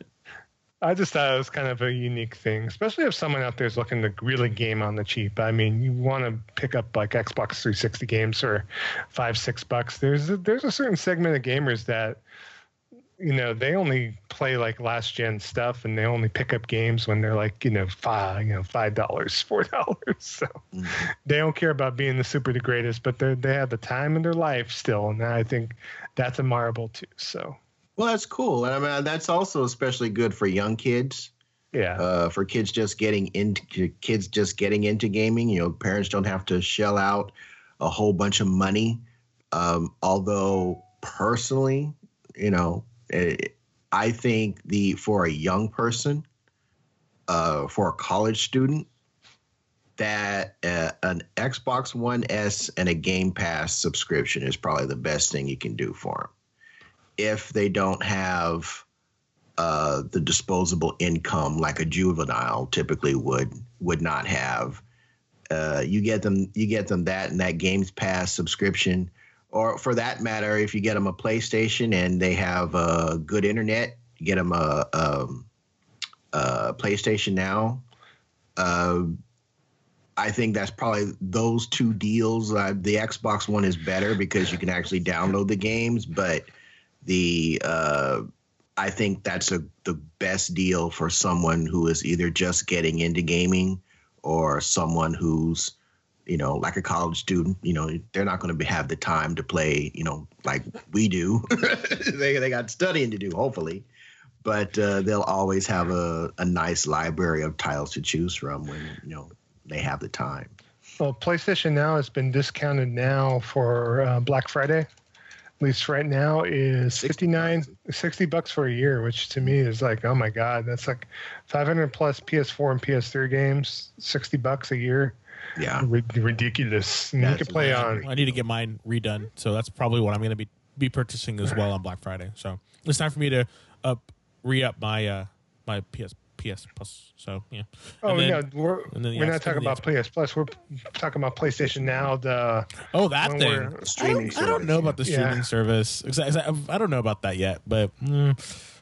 I just thought it was kind of a unique thing, especially if someone out there is looking to really game on the cheap. I mean, you want to pick up like Xbox 360 games for five, six bucks. There's a, there's a certain segment of gamers that, you know, they only play like last gen stuff, and they only pick up games when they're like, you know, five, you know, five dollars, four dollars. *laughs* So Mhm. they don't care about being the super the greatest, but they they have the time in their life still, and I think that's admirable too. So Well, that's cool, and I mean that's also especially good for young kids. yeah, Uh, for kids just getting into kids just getting into gaming. You know, parents don't have to shell out a whole bunch of money. Um, although personally, you know, I think the for a young person, uh, for a college student, that uh, an Xbox One S and a Game Pass subscription is probably the best thing you can do for them. If they don't have uh, the disposable income like a juvenile typically would would not have. Uh, you get them you get them that and that Games Pass subscription, or for that matter, if you get them a PlayStation and they have uh, good internet, get them a, um a PlayStation Now. Uh, I think that's probably those two deals. Uh, the Xbox One is better because you can actually download the games, but the uh, I think that's a the best deal for someone who is either just getting into gaming or someone who's you know like a college student. You know they're not going to have the time to play. You know like we do. *laughs* they they got studying to do. Hopefully. But uh, they'll always have a, a nice library of titles to choose from when you know they have the time. Well, PlayStation Now has been discounted now for uh, Black Friday. At least right now is 59 60 bucks for a year, which to me is like, oh my god, that's like 500 plus PS4 and PS3 games, 60 bucks a year. Yeah. R- ridiculous. And you can play on I need to get mine redone, so that's probably what I'm going to be be purchasing as well on Black Friday. So it's time for me to up re up my uh my PS PS Plus. So yeah. Oh then- no, we're, and then the we're not talking about PS Plus. We're talking about PlayStation Now. The Oh, that thing. we're- I don't, I don't know about the Yeah. streaming service. Exa- exa- I don't know about that yet, but mm,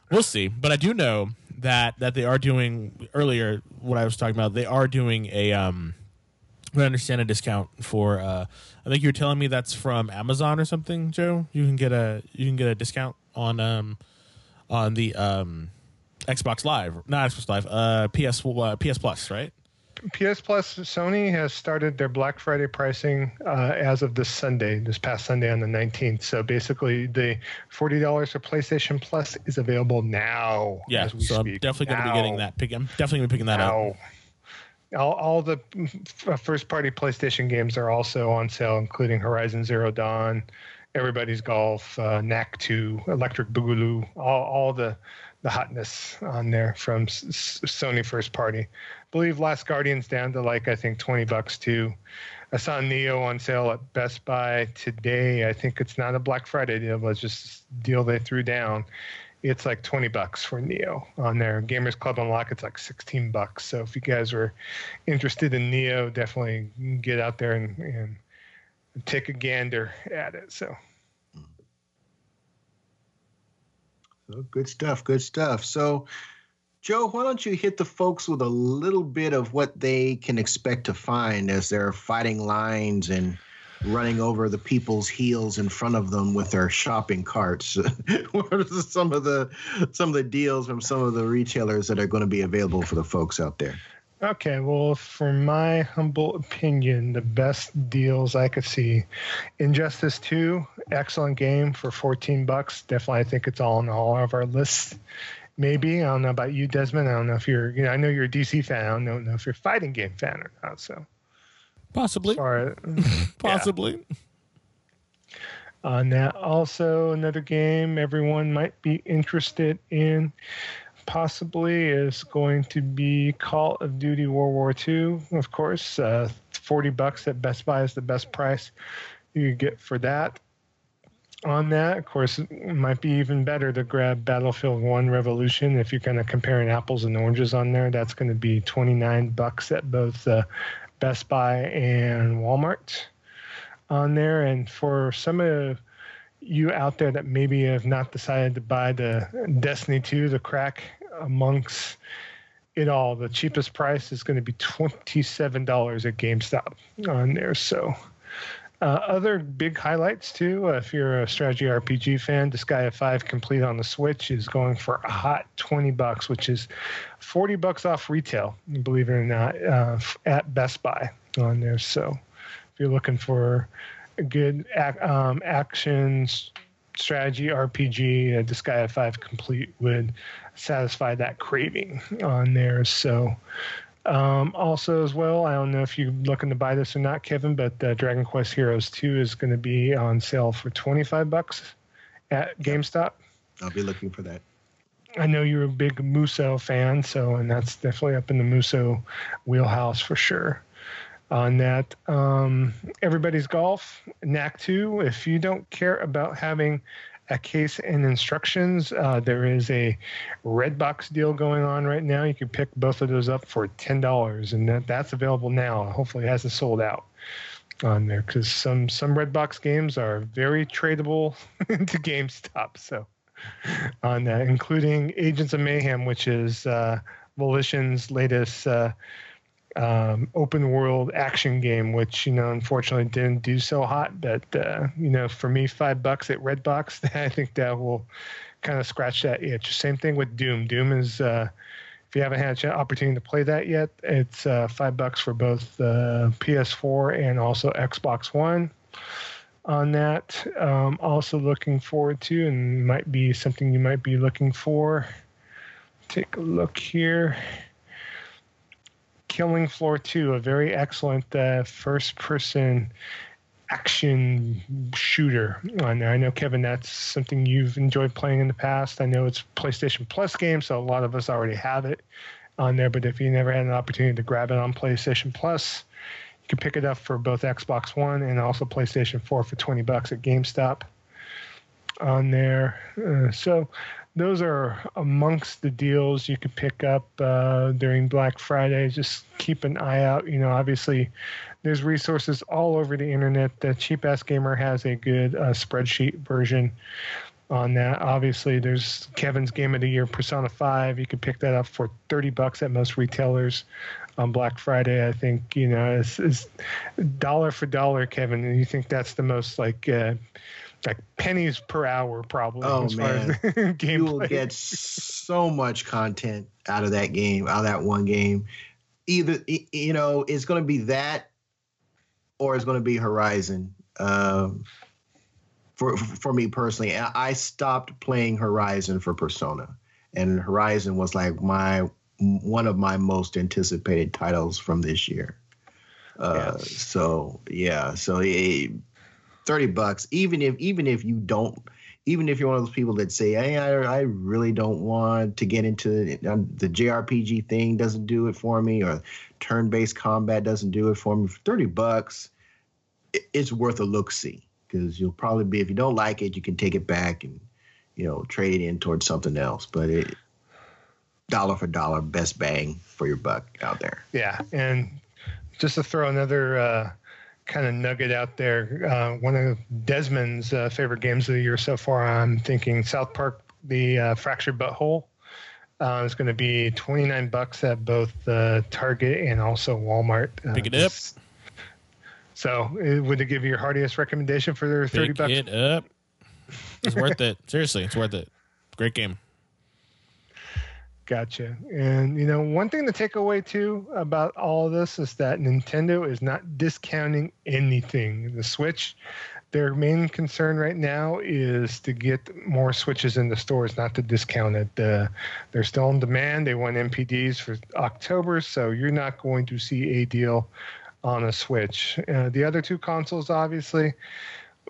we'll see. But I do know that that they are doing earlier. What I was talking about, they are doing a um. I understand a discount for. uh I think you were telling me that's from Amazon or something, Joe. You can get a you can get a discount on um on the um Xbox Live, not Xbox Live, uh PS uh, PS Plus, right? PS Plus, Sony has started their Black Friday pricing uh, as of this Sunday, this past Sunday on the 19th. So basically, the $40 for PlayStation Plus is available now. Yeah, as we so I'm definitely going to be getting that. Pick, I'm definitely going to be picking that up. All, all the first party PlayStation games are also on sale, including Horizon Zero Dawn, Everybody's Golf, uh, Knack 2, Electric Boogaloo, all, all the, the hotness on there from S- Sony first party. I believe Last Guardian's down to like, I think, 20 bucks too. I saw Nioh on sale at Best Buy today. I think it's not a Black Friday deal, but it's just a deal they threw down it's like 20 bucks for Nioh on there. Gamers Club Unlock, it's like 16 bucks. So if you guys are interested in Nioh, definitely get out there and, and take a gander at it. So So good stuff. Good stuff. So, Joe, why don't you hit the folks with a little bit of what they can expect to find as they're fighting lines and running over the people's heels in front of them with their shopping carts? *laughs* what are some of the some of the deals from some of the retailers that are going to be available for the folks out there? Okay, well, for my humble opinion, the best deals I could see, Injustice Two, excellent game for fourteen bucks. Definitely, I think it's all on all of our lists. Maybe I don't know about you, Desmond. I don't know if you're, you know, I know you're a DC fan. I don't know, know if you're a fighting game fan or not. So, Possibly. far *laughs* Possibly. on that, also another game everyone might be interested in possibly is going to be Call of Duty World War II. Of course, uh, forty bucks at Best Buy is the best price you get for that. On that, of course, it might be even better to grab Battlefield One Revolution if you're kind of comparing apples and oranges on there. That's going to be twenty nine bucks at both uh, Best Buy and Walmart on there. And for some of you out there that maybe have not decided to buy the Destiny 2, the crack amongst it all, the cheapest price is going to be $27 at GameStop on there. So, uh, other big highlights too. Uh, if you're a strategy RPG fan, Disgaea 5 Complete on the Switch is going for a hot 20 bucks, which is 40 bucks off retail, believe it or not, uh, at Best Buy on there. So, if you're looking for a good ac- um, action strategy RPG, uh, Disgaea 5 Complete would satisfy that craving on there. So, um, also as well, I don't know if you're looking to buy this or not, Kevin, but uh, Dragon Quest Heroes 2 is going to be on sale for 25 bucks at GameStop. I'll be looking for that. I know you're a big Muso fan, so and that's definitely up in the Muso wheelhouse for sure. On that, um, everybody's golf, Knack 2. If you don't care about having a case and instructions, uh, there is a red box deal going on right now. You can pick both of those up for ten dollars, and that, that's available now. Hopefully, it hasn't sold out on there because some some red box games are very tradable *laughs* to GameStop. So on that, including Agents of Mayhem, which is uh, Volition's latest uh, um, open world action game, which you know unfortunately didn't do so hot. But uh, you know, for me, five bucks at Redbox, *laughs* I think that will kind of scratch that itch. Same thing with Doom. Doom is. Uh, if you haven't had a ch- opportunity to play that yet, it's uh, five bucks for both uh, PS4 and also Xbox One on that. Um, also looking forward to, and might be something you might be looking for. Take a look here. Killing Floor 2, a very excellent uh, first person action shooter on there. I know, Kevin, that's something you've enjoyed playing in the past. I know it's PlayStation Plus game, so a lot of us already have it on there. But if you never had an opportunity to grab it on PlayStation Plus, you can pick it up for both Xbox One and also PlayStation 4 for 20 bucks at GameStop on there. Uh, so those are amongst the deals you can pick up uh, during Black Friday. Just keep an eye out. You know, obviously, there's resources all over the internet. The Cheap Ass Gamer has a good uh, spreadsheet version on that. Obviously, there's Kevin's Game of the Year Persona 5. You can pick that up for 30 bucks at most retailers on Black Friday. I think, you know, it's, it's dollar for dollar, Kevin. And you think that's the most like. Uh, like pennies per hour, probably. Oh man, *laughs* you will get so much content out of that game, out of that one game. Either you know, it's going to be that, or it's going to be Horizon. Um, for for me personally, I stopped playing Horizon for Persona, and Horizon was like my one of my most anticipated titles from this year. Uh, yes. So yeah, so it, 30 bucks even if even if you don't even if you're one of those people that say hey i, I really don't want to get into um, the jrpg thing doesn't do it for me or turn-based combat doesn't do it for me for 30 bucks it's worth a look see. Because you'll probably be if you don't like it you can take it back and you know trade it in towards something else. But it dollar for dollar best bang for your buck out there. Yeah and just to throw another uh kind of nugget out there. Uh, one of Desmond's uh, favorite games of the year so far, I'm thinking South Park, the uh, Fractured But Whole. Uh, is going to be 29 bucks at both uh, Target and also Walmart. Uh, Pick it up. So, uh, would it give you your heartiest recommendation for their 30 Pick bucks? Pick it up. It's worth it. *laughs* Seriously, it's worth it. Great game. Gotcha. And you know, one thing to take away too about all of this is that Nintendo is not discounting anything. The Switch, their main concern right now is to get more Switches in the stores, not to discount it. Uh, they're still in demand. They want NPDs for October, so you're not going to see a deal on a Switch. Uh, the other two consoles, obviously,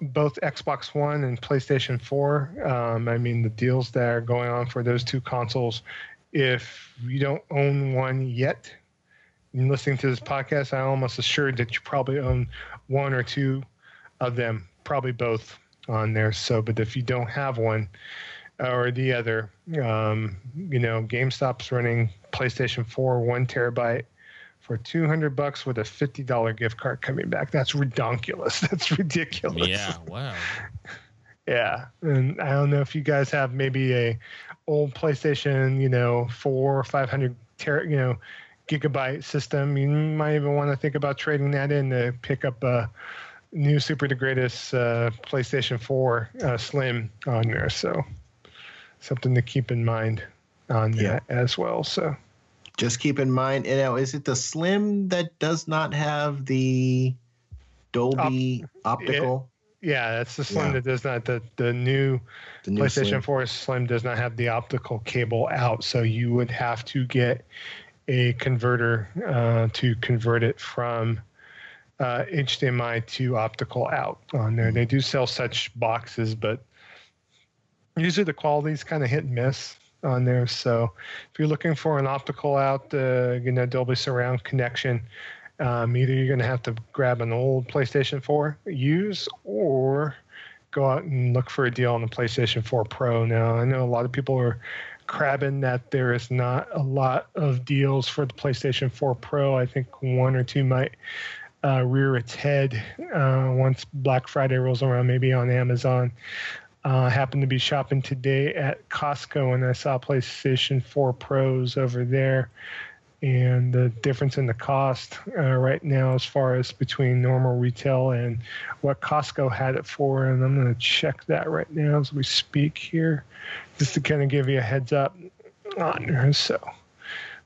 both Xbox One and PlayStation 4. Um, I mean, the deals that are going on for those two consoles if you don't own one yet, in listening to this podcast, I'm almost assured that you probably own one or two of them, probably both on there. So, but if you don't have one or the other, um, you know, GameStop's running PlayStation 4 one terabyte for 200 bucks with a $50 gift card coming back. That's redonkulous. *laughs* That's ridiculous. Yeah. Wow. *laughs* yeah. And I don't know if you guys have maybe a old PlayStation, you know, four or five hundred ter- you know, gigabyte system, you might even want to think about trading that in to pick up a new Super Greatest uh, PlayStation 4 uh, Slim on there. So something to keep in mind on yeah. that as well. So just keep in mind, you know, is it the Slim that does not have the Dolby Op- optical? Yeah, that's the Slim yeah. that does not the the new, the new PlayStation Slim. 4 Slim does not have the optical cable out, so you would have to get a converter uh, to convert it from uh, HDMI to optical out on there. They do sell such boxes, but usually the quality is kind of hit and miss on there. So if you're looking for an optical out, uh, you know, Dolby Surround connection, um, either you're going to have to grab an old PlayStation 4 use or go out and look for a deal on the PlayStation 4 Pro. Now, I know a lot of people are crabbing that there is not a lot of deals for the PlayStation 4 Pro. I think one or two might uh, rear its head uh, once Black Friday rolls around, maybe on Amazon. Uh, I happened to be shopping today at Costco and I saw PlayStation 4 Pros over there and the difference in the cost uh, right now as far as between normal retail and what Costco had it for. And I'm going to check that right now as we speak here, just to kind of give you a heads up on. So,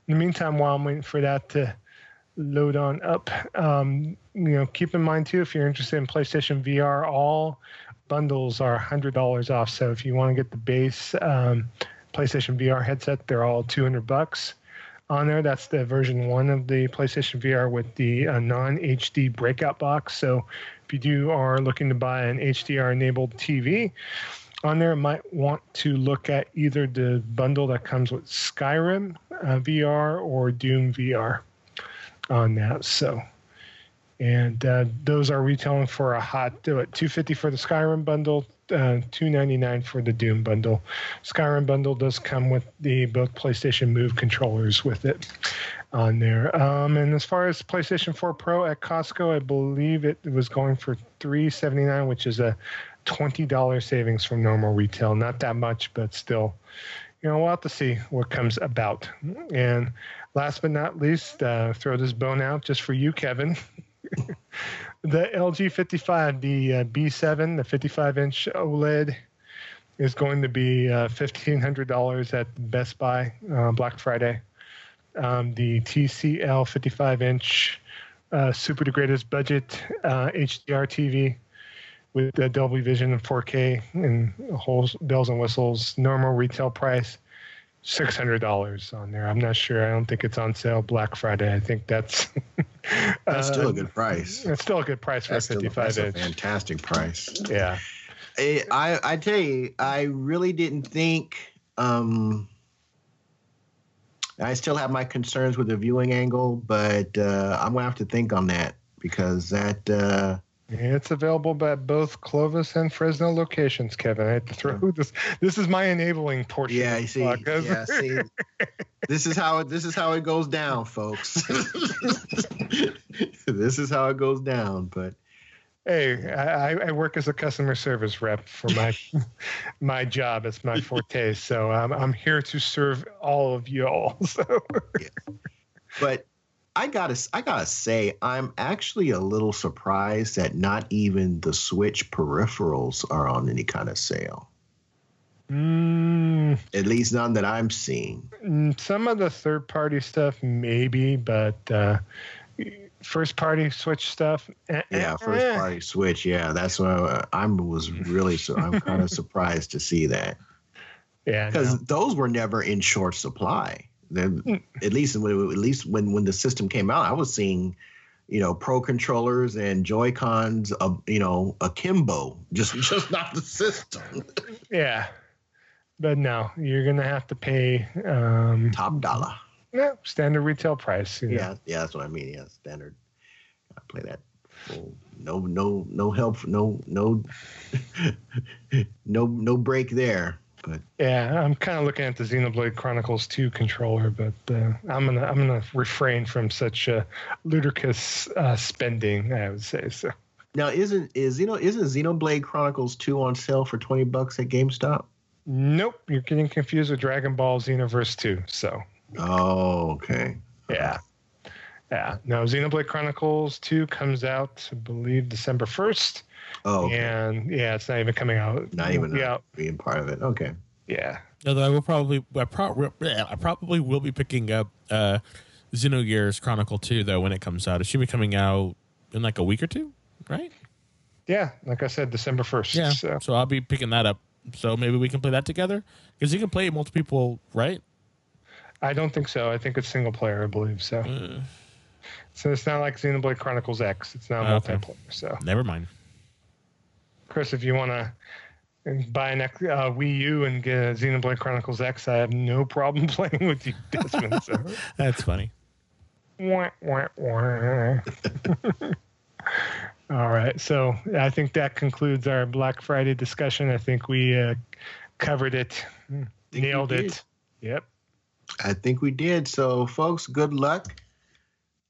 in the meantime, while I'm waiting for that to load on up, um, you know, keep in mind too, if you're interested in PlayStation VR, all bundles are $100 off. So if you want to get the base um, PlayStation VR headset, they're all 200 bucks on there. That's the version one of the PlayStation VR with the uh, non HD breakout box. So if you do are looking to buy an HDR enabled TV, on there might want to look at either the bundle that comes with Skyrim uh, VR or Doom VR on that. So, and uh, those are retailing for a hot uh, 250 for the Skyrim bundle, uh, 299 for the Doom bundle. Skyrim bundle does come with the both PlayStation Move controllers with it on there. Um, and as far as PlayStation 4 Pro at Costco, I believe it was going for 379, which is a $20 savings from normal retail. Not that much, but still, you know, we'll have to see what comes about. And last but not least, uh, throw this bone out just for you, Kevin. *laughs* the LG 55, the uh, B7, the 55 inch OLED is going to be uh, $1,500 at Best Buy uh, Black Friday. Um, the TCL 55 inch uh, Super Greatest Budget HDR uh, TV with the Dolby Vision and 4K and whole bells and whistles. Normal retail price, six hundred dollars on there. I'm not sure. I don't think it's on sale Black Friday. I think that's *laughs* that's uh, still a good price. It's still a good price for that's 55 still, that's inch. A fantastic price. Yeah. I I tell you, I really didn't think. Um, I still have my concerns with the viewing angle, but uh, I'm gonna have to think on that because that. Uh, it's available at both Clovis and Fresno locations, Kevin. I had to throw this. This is my enabling portion. Yeah, I see. Yeah, see. *laughs* this is how it. This is how it goes down, folks. *laughs* this is how it goes down. But hey, I, I, work as a customer service rep for my *laughs* my job. It's my forte. So I'm I'm here to serve all of you all. So. yeah. But I gotta I gotta say I'm actually a little surprised that not even the Switch peripherals are on any kind of sale. Mm, At least none that I'm seeing. Mm, some of the third party stuff maybe, but uh, first party Switch stuff. Eh, yeah, first eh. party Switch. Yeah, that's what I, I was really so I'm kind of *laughs* surprised to see that. Yeah, because no. those were never in short supply. Hmm. at least when at least when when the system came out, I was seeing, you know, pro controllers and Joy Cons, uh, you know, akimbo, just *laughs* just not the system. yeah, but no, you're gonna have to pay um, top dollar. Yeah, standard retail price. Yeah, know. yeah, that's what I mean. Yeah, standard. I play that. No, no, no help. No, no, *laughs* no, no break there. But yeah, I'm kind of looking at the Xenoblade Chronicles 2 controller, but uh, I'm gonna I'm gonna refrain from such uh, ludicrous uh, spending. I would say so. Now, isn't is you know isn't Xenoblade Chronicles 2 on sale for 20 bucks at GameStop? Nope, you're getting confused with Dragon Ball Xenoverse 2. So. Oh, okay. Yeah. Yeah. No, Xenoblade Chronicles 2 comes out, I believe, December 1st. Oh, okay. and yeah, it's not even coming out. Not even yeah. being part of it. Okay. Yeah. Although I will probably, I, pro- I probably will be picking up uh, Xenogears Chronicle 2 though when it comes out. It should be coming out in like a week or two, right? Yeah, like I said, December first. Yeah. So. so I'll be picking that up. So maybe we can play that together because you can play it multiple people, right? I don't think so. I think it's single player. I believe so. Uh, so it's not like Xenoblade Chronicles X. It's not okay. multiplayer. So never mind. Chris, if you want to buy an uh, Wii U and get a Xenoblade Chronicles X, I have no problem *laughs* playing with you, Desmond. So. *laughs* That's funny. Wah, wah, wah. *laughs* All right. So I think that concludes our Black Friday discussion. I think we uh, covered it, nailed it. Yep. I think we did. So, folks, good luck,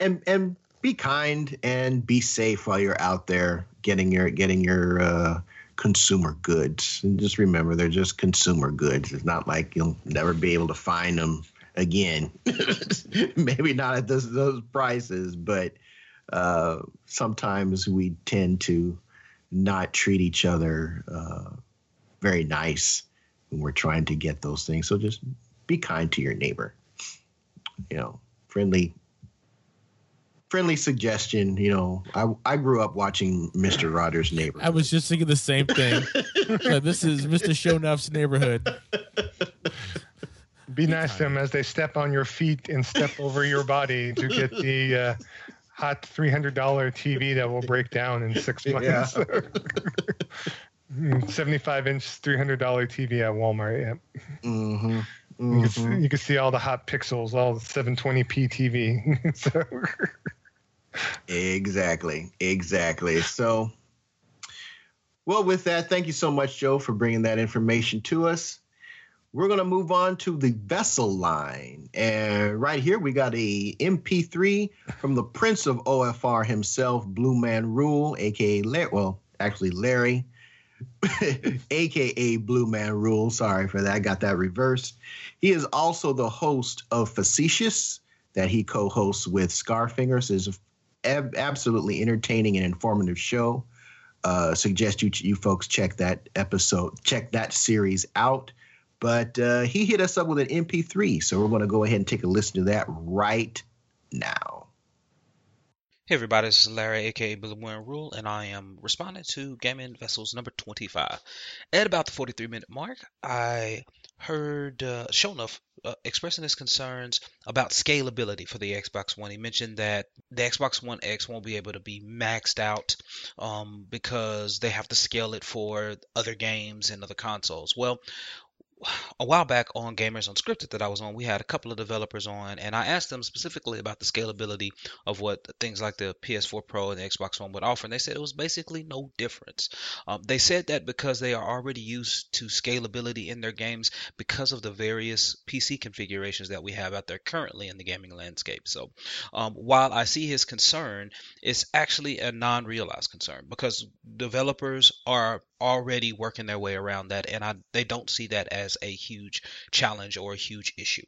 and and be kind and be safe while you're out there getting your getting your uh, consumer goods. And just remember, they're just consumer goods. It's not like you'll never be able to find them again. *laughs* Maybe not at those, those prices, but uh, sometimes we tend to not treat each other uh, very nice when we're trying to get those things. So just be kind to your neighbor. You know, friendly friendly suggestion. You know, I I grew up watching Mister Rogers' Neighborhood. I was just thinking the same thing. *laughs* this is Mister Shownuff's neighborhood. Be nice to them as they step on your feet and step over your body to get the uh, hot three hundred dollar TV that will break down in six months. *laughs* Yeah. Seventy five inch three hundred dollar TV at Walmart. Yep. Mm-hmm. Mm-hmm. You, can see, you can see all the hot pixels, all the 720p TV. *laughs* so. Exactly, exactly. So, well, with that, thank you so much, Joe, for bringing that information to us. We're going to move on to the vessel line. And right here, we got a MP3 from the Prince of OFR himself, Blue Man Rule, aka Larry. Well, actually, Larry, *laughs* aka Blue Man Rule. Sorry for that. I got that reversed. He is also the host of Facetious, that he co hosts with Scarfingers. is an absolutely entertaining and informative show. Uh, suggest you you folks check that episode, check that series out. But uh, he hit us up with an MP3, so we're going to go ahead and take a listen to that right now. Hey everybody, this is Larry, aka Man Rule, and I am responding to Gaming Vessels number 25. At about the 43 minute mark, I heard uh, Shonuff uh, expressing his concerns about scalability for the Xbox One. He mentioned that the Xbox One X won't be able to be maxed out um, because they have to scale it for other games and other consoles. Well, a while back on Gamers Unscripted that I was on, we had a couple of developers on, and I asked them specifically about the scalability of what things like the PS4 Pro and the Xbox One would offer, and they said it was basically no difference. Um, they said that because they are already used to scalability in their games because of the various PC configurations that we have out there currently in the gaming landscape. So um, while I see his concern, it's actually a non realized concern because developers are already working their way around that, and I, they don't see that as a huge challenge or a huge issue.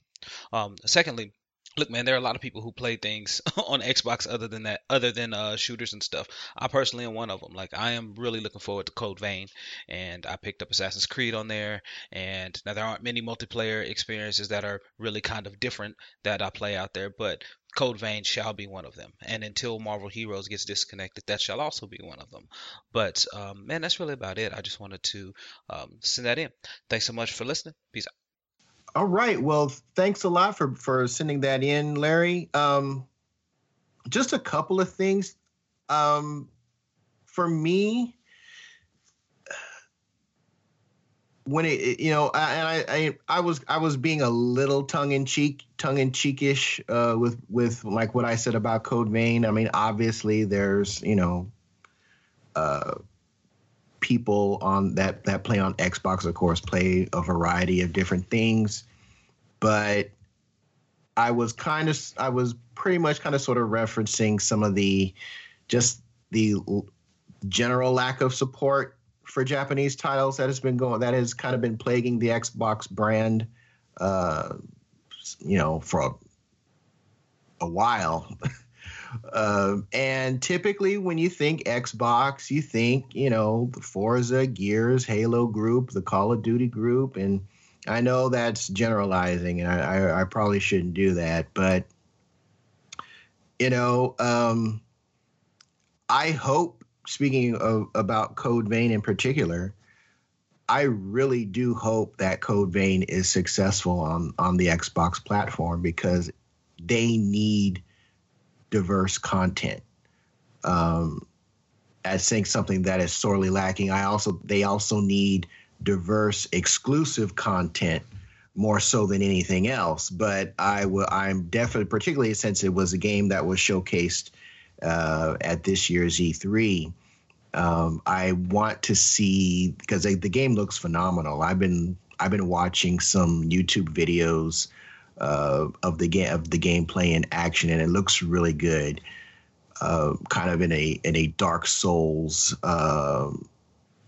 Um, secondly, look man there are a lot of people who play things *laughs* on xbox other than that other than uh, shooters and stuff i personally am one of them like i am really looking forward to code vein and i picked up assassin's creed on there and now there aren't many multiplayer experiences that are really kind of different that i play out there but Code Vein shall be one of them. And until Marvel Heroes gets disconnected, that shall also be one of them. But um, man, that's really about it. I just wanted to um, send that in. Thanks so much for listening. Peace out. All right. Well, thanks a lot for for sending that in, Larry. Um, just a couple of things. Um, for me, when it, you know, I, and I, I, I was, I was being a little tongue in cheek, tongue in cheekish uh, with, with like what I said about Code Vein. I mean, obviously, there's, you know, uh, people on that that play on Xbox, of course, play a variety of different things, but I was kind of, I was pretty much kind of sort of referencing some of the, just the general lack of support for Japanese titles that has been going that has kind of been plaguing the Xbox brand, uh, you know, for a, a while. uh, *laughs* and typically, when you think Xbox, you think you know the Forza, Gears, Halo group, the Call of Duty group, and I know that's generalizing, and I, I, I probably shouldn't do that, but you know, um, I hope speaking of about Code Vein in particular, I really do hope that Code Vein is successful on on the Xbox platform because they need diverse content. Um, I think something that is sorely lacking. I also they also need diverse exclusive content more so than anything else. But I will I'm definitely particularly since it was a game that was showcased uh, at this year's E3. Um, I want to see because the game looks phenomenal. I've been I've been watching some YouTube videos uh, of the game of the gameplay in action, and it looks really good. Uh, kind of in a in a Dark Souls uh,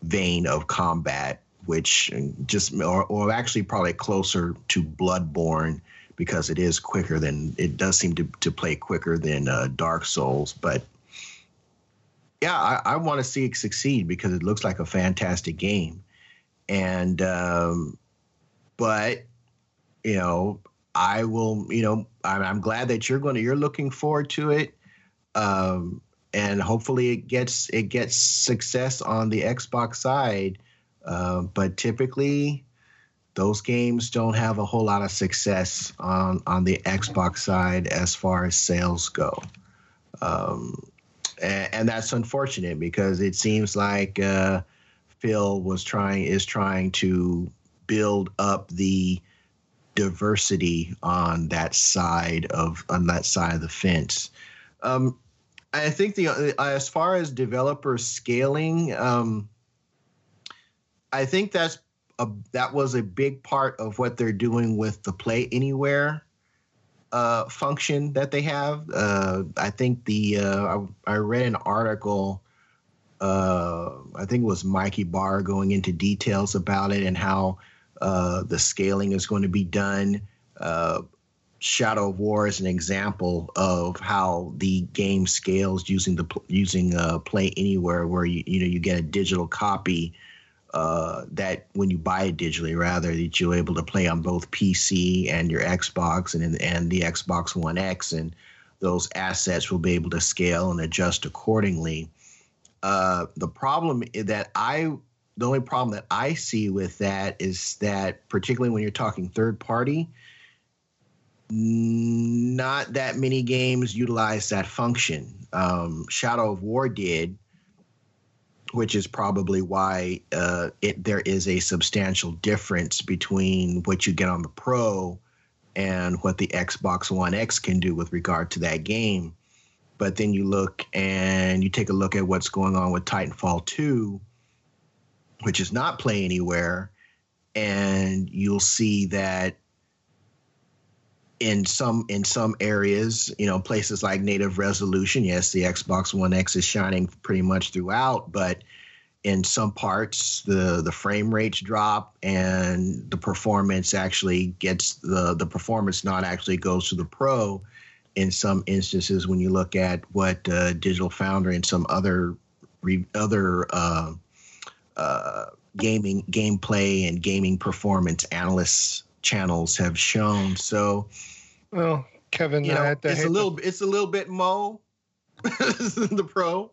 vein of combat, which just or, or actually probably closer to Bloodborne because it is quicker than it does seem to to play quicker than uh, Dark Souls, but yeah, I, I want to see it succeed because it looks like a fantastic game. And, um, but, you know, I will, you know, I'm, I'm glad that you're going to, you're looking forward to it. Um, and hopefully it gets, it gets success on the Xbox side. Uh, but typically, those games don't have a whole lot of success on on the Xbox side as far as sales go. Um, and, and, that's unfortunate because it seems like uh, Phil was trying is trying to build up the diversity on that side of on that side of the fence. Um, I think the uh, as far as developer scaling, um, I think that's a, that was a big part of what they're doing with the Play Anywhere uh, function that they have. Uh, I think the uh, I, I, read an article. Uh, I think it was Mike Ybarra going into details about it and how uh, the scaling is going to be done. Uh, Shadow of War is an example of how the game scales using the using Play Anywhere, where you you know you get a digital copy uh, that when you buy it digitally, rather that you're able to play on both PC and your Xbox and and the Xbox One X, and those assets will be able to scale and adjust accordingly. Uh, the problem that I, the only problem that I see with that is that, particularly when you're talking third party, not that many games utilize that function. Um, Shadow of War did, which is probably why uh, it there is a substantial difference between what you get on the Pro and what the Xbox One X can do with regard to that game. But then you look and you take a look at what's going on with Titanfall 2, which is not play anywhere, and you'll see that in some in some areas, you know, places like native resolution, yes, the Xbox One X is shining pretty much throughout, but in some parts the the frame rates drop and the performance actually gets the the performance not actually goes to the pro in some instances when you look at what uh, Digital Foundry and some other re, other uh, uh, gaming gameplay and gaming performance analysts channels have shown. So well, Kevin, you know, it's a little it's a little bit mo *laughs* the pro,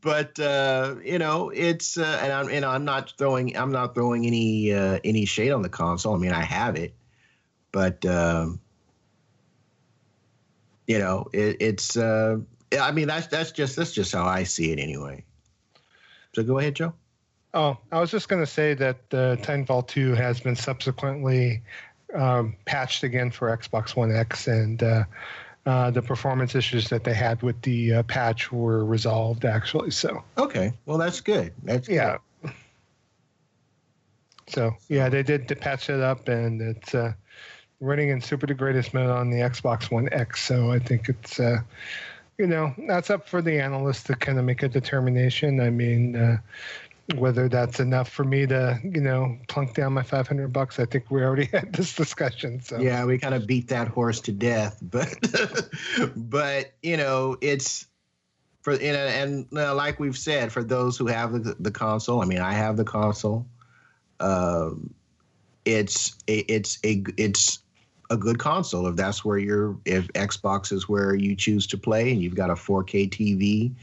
but uh, you know, it's uh, and I'm and I'm not throwing I'm not throwing any uh, any shade on the console. I mean, I have it, but um, you know, it, it's uh, I mean, that's that's just that's just how I see it anyway. So go ahead, Joe. Oh, I was just going to say that the uh, Titanfall 2 has been subsequently um, patched again for Xbox One X, and uh, uh, the performance issues that they had with the uh, patch were resolved actually. So okay, well that's good. That's yeah. Good. So yeah, they did patch it up, and it's uh, running in super degraded mode on the Xbox One X. So I think it's uh, you know that's up for the analyst to kind of make a determination. I mean, uh, whether that's enough for me to you know plunk down my 500 bucks. I think we already *laughs* had this discussion so. Yeah we kind of beat that horse to death but *laughs* but you know it's for you know and uh, like we've said for those who have the, the console i mean i have the console um, it's it's a it's a good console. If that's where you're if xbox is where you choose to play and you've got a 4k tv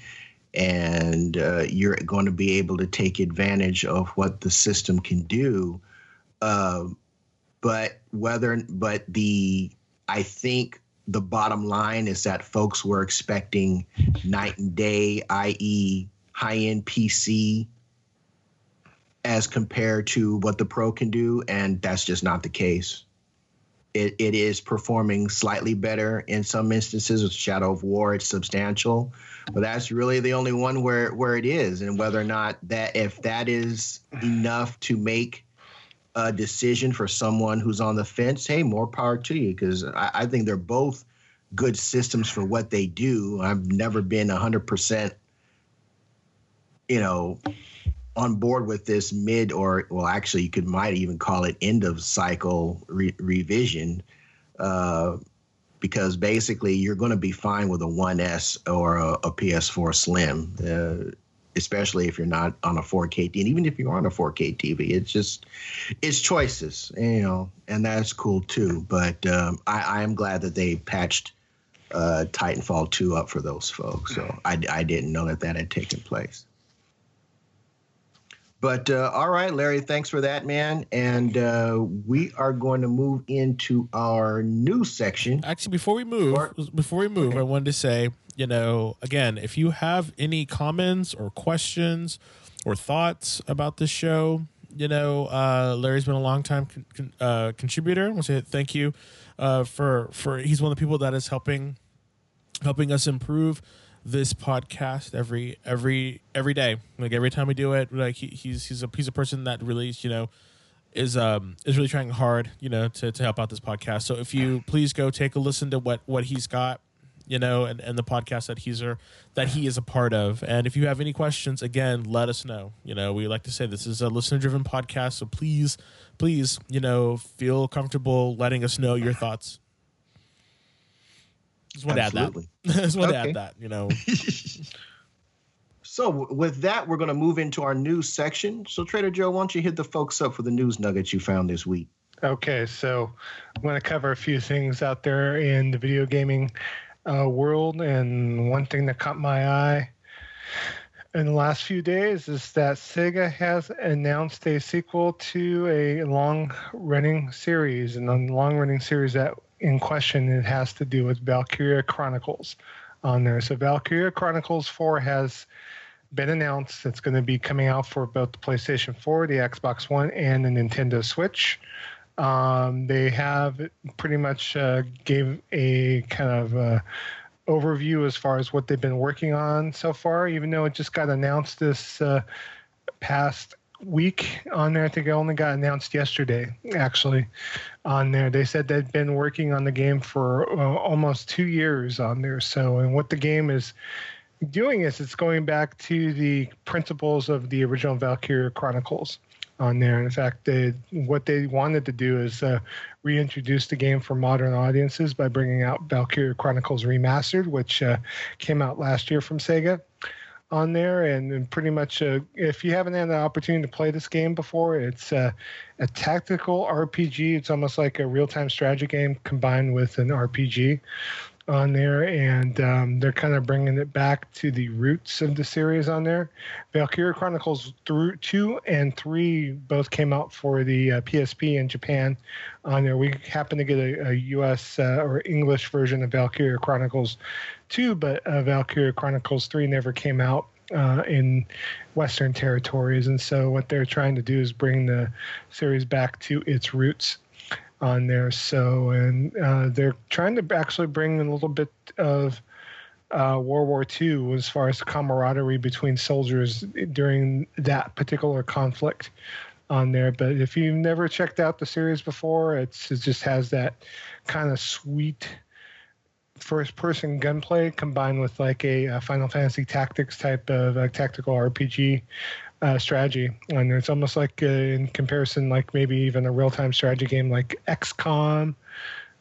and uh, you're going to be able to take advantage of what the system can do. Uh, but whether, but the, I think the bottom line is that folks were expecting night and day, i.e., high end PC, as compared to what the Pro can do, and that's just not the case. It, it is performing slightly better in some instances with Shadow of War. It's substantial, but that's really the only one where where it is, and whether or not that if that is enough to make a decision for someone who's on the fence, hey, more power to you because I, I think they're both good systems for what they do. I've never been hundred percent, you know, on board with this mid or well, actually, you could might even call it end of cycle re- revision. Uh, because basically you're going to be fine with a 1S or a, a PS4 Slim, uh, especially if you're not on a 4K and even if you're on a 4K TV. It's just it's choices, you know, and that's cool too. But um, I, I am glad that they patched uh, Titanfall 2 up for those folks. So I, I didn't know that that had taken place. But uh, all right, Larry, thanks for that, man. And uh, we are going to move into our new section. Actually, before we move, Or- before we move, Okay. I wanted to say, you know, again, if you have any comments or questions or thoughts about this show, you know, uh, Larry's been a long time con- con- uh, contributor. I want to say thank you uh, for for he's one of the people that is helping helping us improve this podcast every every every day. Like every time we do it, like he, he's he's a he's a person that really you know is um is really trying hard you know to, to help out this podcast. So if you please go take a listen to what what he's got, you know, and, and the podcast that he's a, that he is a part of. And if you have any questions, again, let us know. You know, we like to say this is a listener driven podcast, so please please you know feel comfortable letting us know your thoughts. Just want to add that. Absolutely. *laughs* Just want to Okay. add that. You know. *laughs* So with that, we're going to move into our news section. So Trader Joe, why don't you hit the folks up for the news nuggets you found this week? Okay, so I'm going to cover a few things out there in the video gaming uh, world, and one thing that caught my eye in the last few days is that Sega has announced a sequel to a long-running series, and the long-running series that in question it has to do with Valkyria Chronicles on there. So Valkyria Chronicles 4 has been announced. It's going to be coming out for both the PlayStation 4, the Xbox One, and the Nintendo Switch. Um, they have pretty much uh, gave a kind of uh, overview as far as what they've been working on so far. Even though it just got announced this uh, past week on there, I think it only got announced yesterday. Actually, on there, they said they'd been working on the game for uh, almost two years on there. So, and what the game is doing is it's going back to the principles of the original Valkyria Chronicles on there. In fact, they, what they wanted to do is uh, reintroduce the game for modern audiences by bringing out Valkyria Chronicles Remastered, which uh, came out last year from Sega on there. And, and pretty much, uh, if you haven't had the opportunity to play this game before, it's uh, a tactical RPG. It's almost like a real time strategy game combined with an RPG on there, and um, they're kind of bringing it back to the roots of the series on there. Valkyria Chronicles through two and three both came out for the uh, PSP in Japan. On there, we happen to get a, a U.S. Uh, or English version of Valkyria Chronicles two, but uh, Valkyria Chronicles three never came out. Uh, in Western territories, and so what they're trying to do is bring the series back to its roots on there. So, and uh, they're trying to actually bring in a little bit of uh, World War II as far as camaraderie between soldiers during that particular conflict on there. But if you've never checked out the series before, it's, it just has that kind of sweet first person gunplay combined with like a, uh Final Fantasy Tactics type of uh, tactical RPG uh, strategy. And it's almost like, uh, in comparison, like maybe even a real time strategy game like XCOM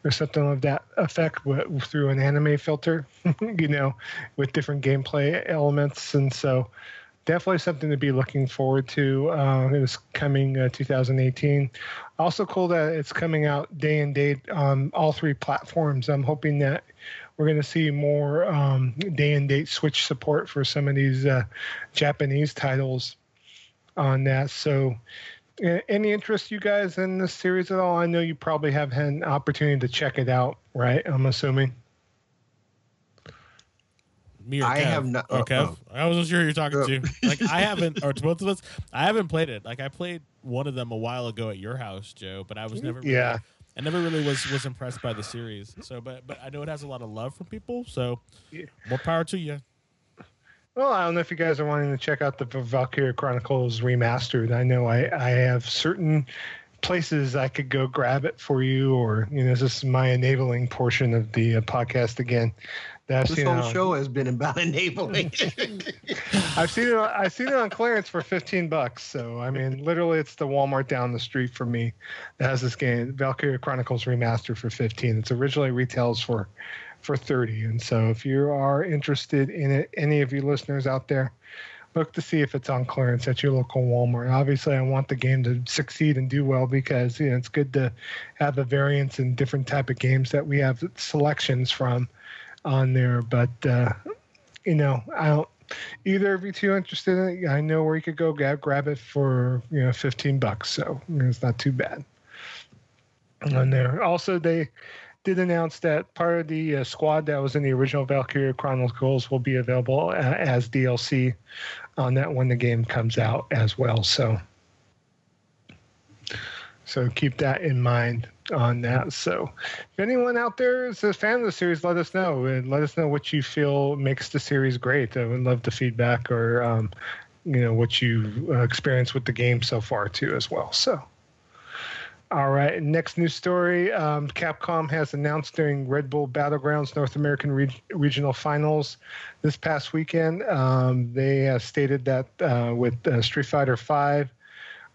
or something of that effect w- through an anime filter, *laughs* you know, with different gameplay elements. And so, definitely something to be looking forward to. Uh, it was coming uh, 2018. Also, cool that it's coming out day and date on all three platforms. I'm hoping that we're going to see more um, day and date Switch support for some of these uh, Japanese titles on that. So, uh, any interest you guys in this series at all? I know you probably have had an opportunity to check it out, right? I'm assuming. Me or I Kev? have not- Or oh, Kev? I wasn't sure who you're talking Uh, to. *laughs* Like I haven't, or to both of us, I haven't played it. Like I played one of them a while ago at your house, Joe, but I was never. Really, Yeah. I never really was was impressed by the series. So, but but I know it has a lot of love from people. So, Yeah. more power to you. Well, I don't know if you guys are wanting to check out the Valkyria Chronicles remastered. I know I, I have certain places I could go grab it for you, or you know, this is my enabling portion of the uh, podcast again. That This whole on- show has been about *laughs* enabling. *laughs* I've seen it. I've seen it on clearance for fifteen bucks. So I mean, literally, it's the Walmart down the street from me that has this game, Valkyria Chronicles Remastered, for fifteen. It's originally retails for for thirty. And so, if you are interested in it, any of you listeners out there, look to see if it's on clearance at your local Walmart. Obviously, I want the game to succeed and do well because you know it's good to have a variance in different type of games that we have selections from on there. But uh, you know, I don't. either of you two interested in it, I know where you could go grab, grab it for you know 15 bucks. So it's not too bad. On there, also they did announce that part of the uh, squad that was in the original Valkyria Chronicles will be available uh, as DLC on that when the game comes out as well. So, so keep that in mind on that. So, if anyone out there is a fan of the series, let us know and let us know what you feel makes the series great. I would love the feedback or, um, you know, what you've experienced with the game so far too, as well. So. All right. Next news story um, Capcom has announced during Red Bull Battlegrounds North American Re- Regional Finals this past weekend. Um, they stated that uh, with uh, Street Fighter V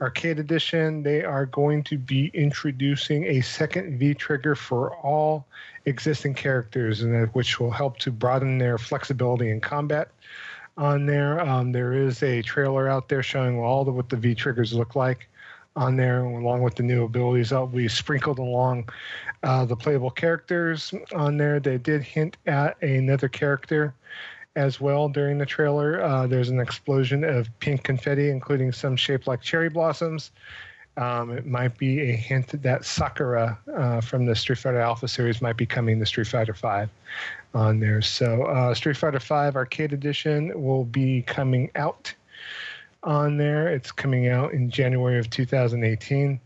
Arcade Edition, they are going to be introducing a second V trigger for all existing characters, and which will help to broaden their flexibility in combat. On there, um, there is a trailer out there showing all the, what the V triggers look like on there, along with the new abilities that we sprinkled along uh, the playable characters on there. They did hint at another character as well during the trailer. Uh, there's an explosion of pink confetti, including some shaped like cherry blossoms. Um, it might be a hint that Sakura uh, from the Street Fighter Alpha series might be coming to Street Fighter Five on there. So, uh, Street Fighter Five Arcade Edition will be coming out on there. It's coming out in January of 2018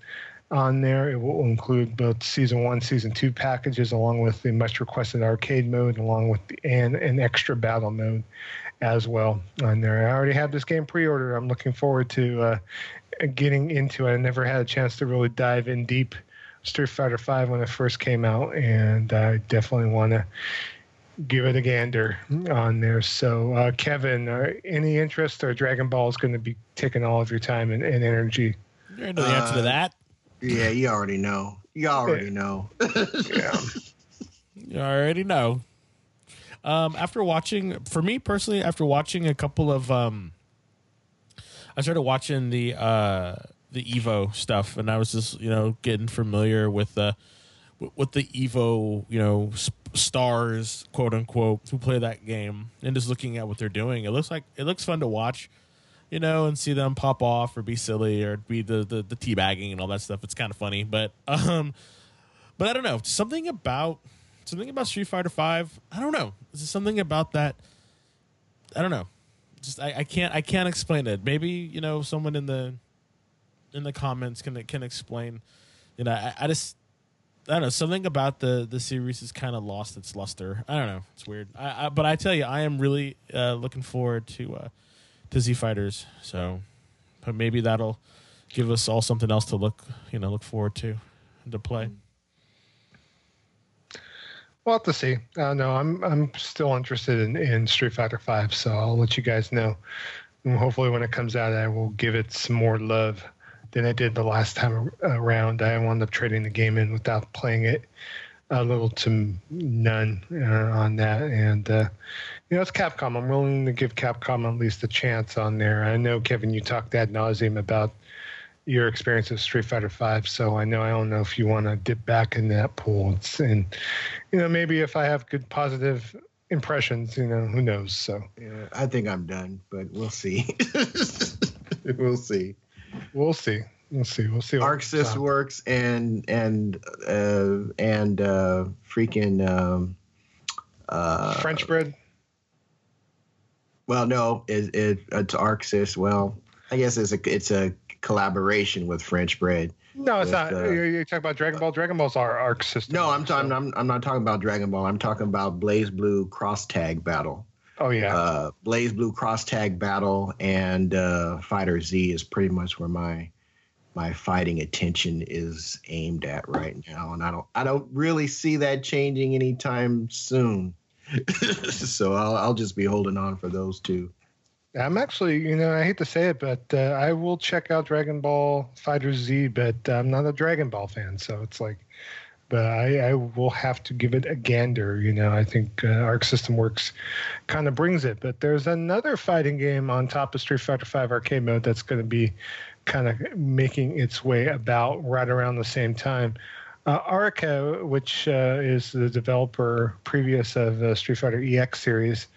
on there. It will include both season one, season two packages, along with the much requested arcade mode, along with the, and an extra battle mode as well on there. I already have this game pre-ordered. I'm looking forward to uh, getting into it. I never had a chance to really dive in deep Street Fighter V when it first came out, and I definitely want to give it a gander on there. So, uh, Kevin, uh, any interest or Dragon Ball is going to be taking all of your time and, and energy? You know the answer to Uh, that. Yeah, you already know. You already know. Yeah. *laughs* You already know. Um, after watching, for me personally, after watching a couple of, um, I started watching the uh, the Evo stuff, and I was just you know getting familiar with the with the Evo you know sp- stars quote unquote who play that game, and just looking at what they're doing. It looks like it looks fun to watch. You know, and see them pop off or be silly or be the the, the teabagging and all that stuff. It's kind of funny, but um, but I don't know something about something about Street Fighter Five. I don't know. Is something about that? I don't know. Just I, I can't I can't explain it. Maybe you know someone in the in the comments can can explain. You know, I, I just I don't know something about the the series has kind of lost its luster. I don't know. It's weird. I, I, but I tell you, I am really uh, looking forward to uh, to Z Fighters. So, but maybe that'll give us all something else to look you know look forward to to play. We'll have to see. Uh, no, I'm I'm still interested in, in Street Fighter Five, so I'll let you guys know. And hopefully, when it comes out, I will give it some more love than I did the last time around. I wound up trading the game in without playing it a little to none uh, on that, and uh, you know it's Capcom. I'm willing to give Capcom at least a chance on there. I know Kevin, you talked ad nauseum about your experience of Street Fighter Five, so I know I don't know if you want to dip back in that pool. It's, and you know, maybe if I have good positive impressions, you know, who knows? So Yeah, I think I'm done, but we'll see. *laughs* we'll see. We'll see. We'll see. We'll see. what Arc comes Sys out. works and and uh, and uh, freaking um, uh, French bread. Well, no, it, it it's Arc Sys. Well, I guess it's a it's a collaboration with French Bread. No, it's with, not. uh, you're, you're talking about Dragon Ball. Dragon Ball's our arc system. No, I'm so- talking. I'm, I'm not talking about Dragon Ball. I'm talking about BlazBlue Cross Tag Battle. Oh yeah. uh, BlazBlue Cross Tag Battle and uh, Fighter Z is pretty much where my my fighting attention is aimed at right now, and I don't I don't really see that changing anytime soon. *laughs* so I'll I'll just be holding on for those two. I'm actually, you know, I hate to say it, but uh, I will check out Dragon Ball Fighter Z, but I'm not a Dragon Ball fan, so it's like, but I, I will have to give it a gander. You know, I think uh, Arc System Works kind of brings it, but there's another fighting game on top of Street Fighter V arcade mode that's going to be kind of making its way about right around the same time. Uh, Arika, which uh, is the developer previous of the Street Fighter EX series,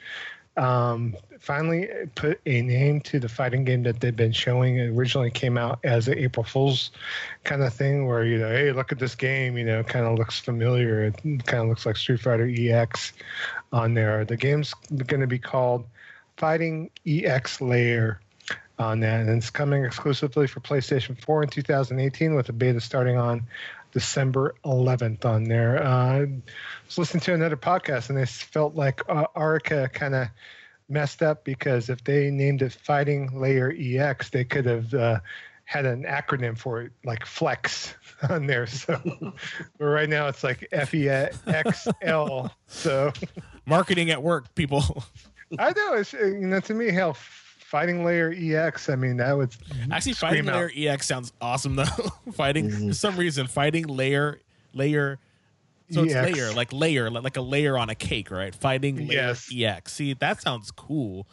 um, finally put a name to the fighting game that they've been showing. It originally came out as an April Fool's kind of thing, where you know, hey, look at this game. You know, kind of looks familiar. It kind of looks like Street Fighter EX on there. The game's going to be called Fighting EX Layer on that, and it's coming exclusively for PlayStation 4 in 2018 with a beta starting on December 11th on there. Uh, I was listening to another podcast, and they felt like uh, Arika kind of messed up because if they named it Fighting Layer EX, they could have uh, had an acronym for it, like Flex *laughs* on there. So *laughs* but right now it's like FEXL. So *laughs* Marketing at work, people. I know it's you know to me hell Fighting Layer EX. I mean that would Actually, fighting out. layer EX sounds awesome though. fighting for some reason, fighting layer layer. So it's EX. layer like layer like, like a layer on a cake, right? Fighting layer Yes. EX. See, that sounds cool.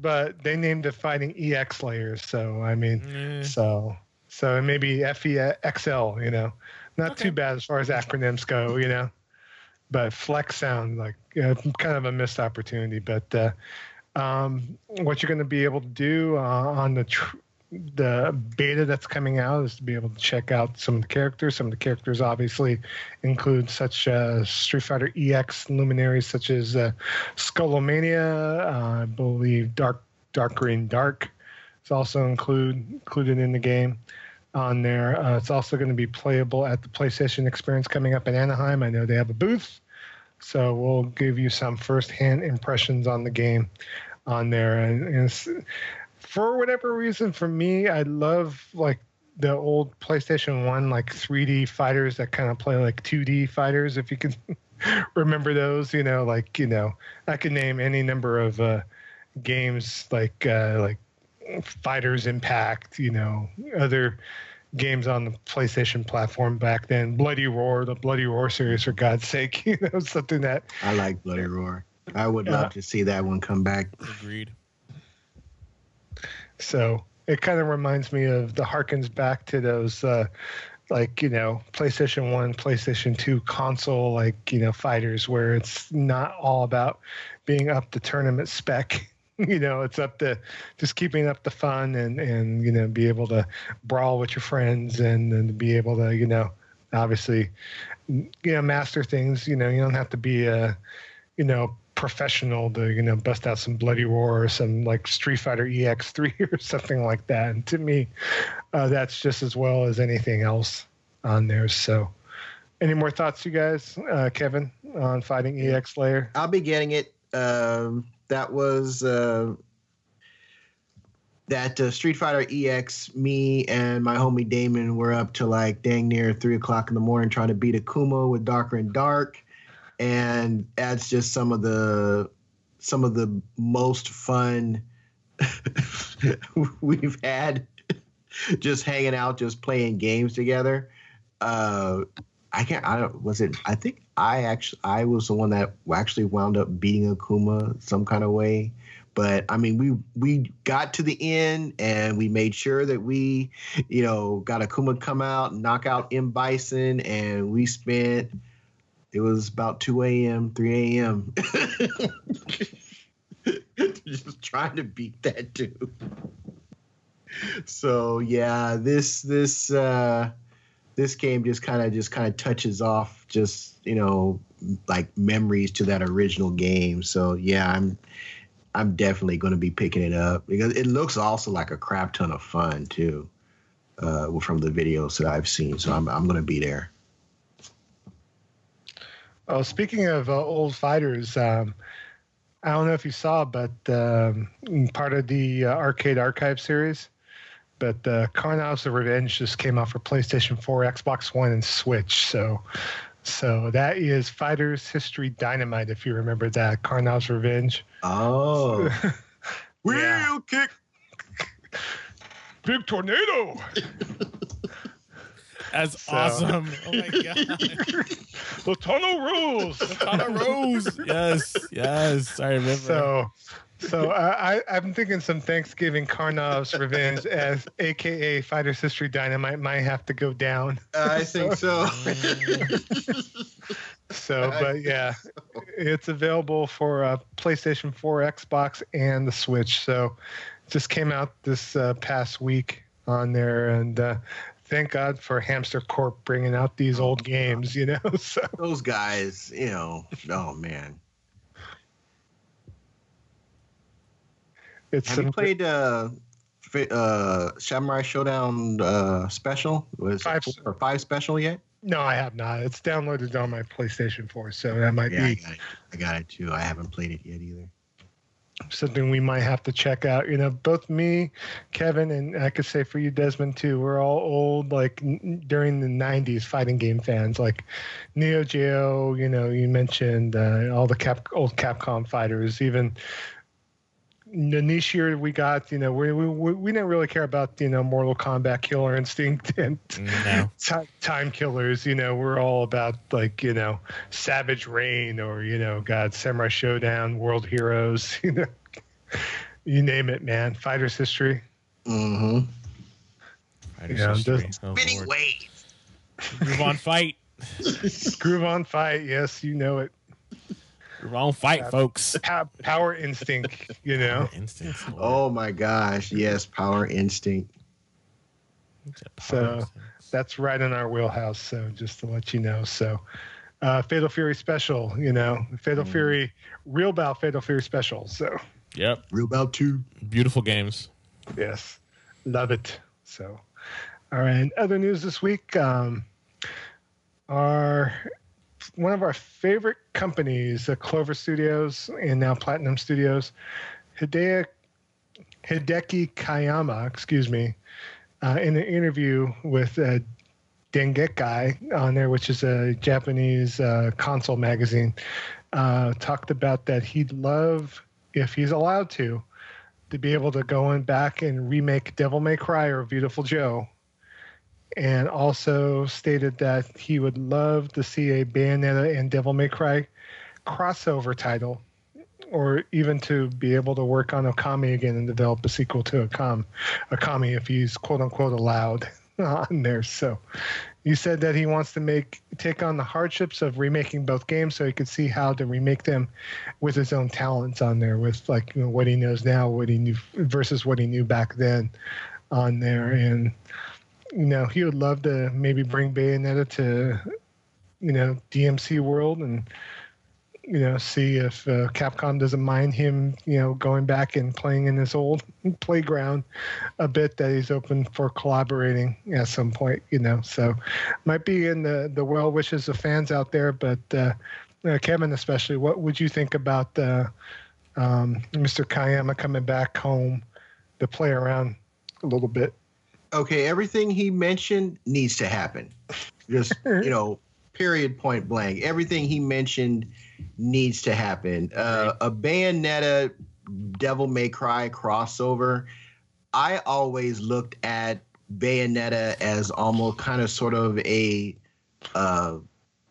but they named it Fighting EX layers. So I mean, Eh. so so maybe FEXL. You know, not Okay. too bad as far as acronyms go. You know, but Flex sound like uh, kind of a missed opportunity. But uh, um, what you're going to be able to do uh, on the tr- the beta that's coming out is to be able to check out some of the characters. Some of the characters obviously include such uh, Street Fighter EX luminaries such as uh, Skullomania, uh, I believe Dark Dark Green Dark is also include included in the game on there. Uh, it's also going to be playable at the PlayStation Experience coming up in Anaheim. I know they have a booth, so we'll give you some first-hand impressions on the game on there. And, and it's, for whatever reason, for me, I love like the old PlayStation One like 3D fighters that kind of play like 2D fighters. If you can *laughs* remember those, you know, like you know, I could name any number of uh, games like uh, like Fighters Impact, you know, other games on the PlayStation platform back then. Bloody Roar, the Bloody Roar series, for God's sake, *laughs* you know, something that I like Bloody Roar. I would Yeah. love to see that one come back. Agreed. So it kind of reminds me of the harkens back to those, uh, like you know, PlayStation One, PlayStation Two console, like you know, fighters, where it's not all about being up the tournament spec. *laughs* you know, it's up to just keeping up the fun and and you know, be able to brawl with your friends and and be able to you know, obviously, you know, master things. You know, you don't have to be a, you know, professional to you know bust out some bloody roar or some like street fighter ex3 *laughs* or something like that and to me uh, that's just as well as anything else on there so any more thoughts you guys uh, kevin on fighting ex layer I'll be getting it. Um, that was uh, that uh, Street Fighter EX. Me and my homie Damon were up to like dang near three o'clock in the morning trying to beat Akuma with Darker and Dark, and that's just some of the some of the most fun *laughs* we've had. just hanging out, just playing games together. Uh, I can't. I don't. Was it? I think I actually I was the one that actually wound up beating Akuma some kind of way. But I mean, we we got to the end and we made sure that we, you know, got Akuma come out knock out M Bison, and we spent. It was about two a.m., three a.m. *laughs* just trying to beat that dude. So yeah, this this. uh this game just kind of just kind of touches off just you know like memories to that original game so yeah i'm i'm definitely going to be picking it up because it looks also like a crap ton of fun too uh from the videos that i've seen so i'm, I'm going to be there oh speaking of uh, old fighters um, i don't know if you saw but um, part of the uh, arcade archive series but uh, Karnov's Revenge just came out for PlayStation 4, Xbox One, and Switch. So, so that is Fighters History Dynamite. If you remember that Karnov's Revenge. oh *laughs* wheel Yeah. kick Big tornado. *laughs* That's So- awesome. *laughs* Oh my god. the tunnel rules. Tana Rose. *laughs* Yes, yes. I remember. so, So uh, I, I'm thinking some Thanksgiving Karnov's Revenge as AKA Fighters History Dynamite might have to go down. I think so. *laughs* So, but yeah, it's available for uh, PlayStation 4, Xbox, and the Switch. So, just came out this uh, past week on there, and uh, thank God for Hamster Corp bringing out these old games. You know, *laughs* so Those guys, you know, oh man. it's Have some you played uh, uh, Samurai Shodown uh, special? Was Five. or five special yet? No, I have not. It's downloaded on my PlayStation 4, so that might Yeah, I be got, it. I got it too. I haven't played it yet either. Something we might have to check out. You know, both me, Kevin, and I could say for you, Desmond, too. We're all old, like n- during the '90s fighting game fans, like Neo Geo. You know, you mentioned uh, all the Cap old Capcom fighters, even. The niche year we got, you know, we, we we didn't really care about you know Mortal Kombat, Killer Instinct, *laughs* and No. ti- time killers you know we're all about like you know savage reign or you know god samurai shodown world heroes *laughs* you know you name it man fighters history Mm-hmm. Fighters Yeah, history. just- Oh, Spinning Lord. waves. Groove on fight. *laughs* groove on fight yes you know it Groove on fight, folks. Pa- power instinct you know *laughs* Instincts. Lord. Oh my gosh! Yes, Power Instinct. Power So- instinct. that's right in our wheelhouse so just to let you know so uh, fatal fury special you know fatal Mm. fury real bout fatal fury special so Yep. Real Bout Two. Beautiful games. Yes, love it. So, all right. Other news this week. Um, our one of our favorite companies, uh, Clover Studios and now Platinum Studios, Hideo Hideki Kamiya, excuse me, uh, in an interview with uh, Dengeki on there, which is a Japanese uh, console magazine, uh, talked about that he'd love, if he's allowed to, to be able to go in back and remake Devil May Cry or Beautiful Joe. And also stated that he would love to see a Bayonetta and Devil May Cry crossover title, or even to be able to work on Okami again and develop a sequel to Okami, Okami if he's quote unquote allowed *laughs* on there. So he said that he wants to make take on the hardships of remaking both games so he could see how to remake them with his own talents on there with like you know, what he knows now what he knew versus what he knew back then on there and you know he would love to maybe bring bayonetta to you know dmc world and you know see if uh, capcom doesn't mind him you know going back and playing in this old playground a bit that he's open for collaborating at some point you know so might be in the the well wishes of fans out there but uh, uh, Kevin, especially, what would you think about uh, um, Mr. Kamiya coming back home to play around a little bit? Okay, everything he mentioned needs to happen. Just *laughs* you know, period, point blank. Everything he mentioned needs to happen. Uh, a Bayonetta Devil May Cry crossover. I always looked at Bayonetta as almost kind of sort of a uh,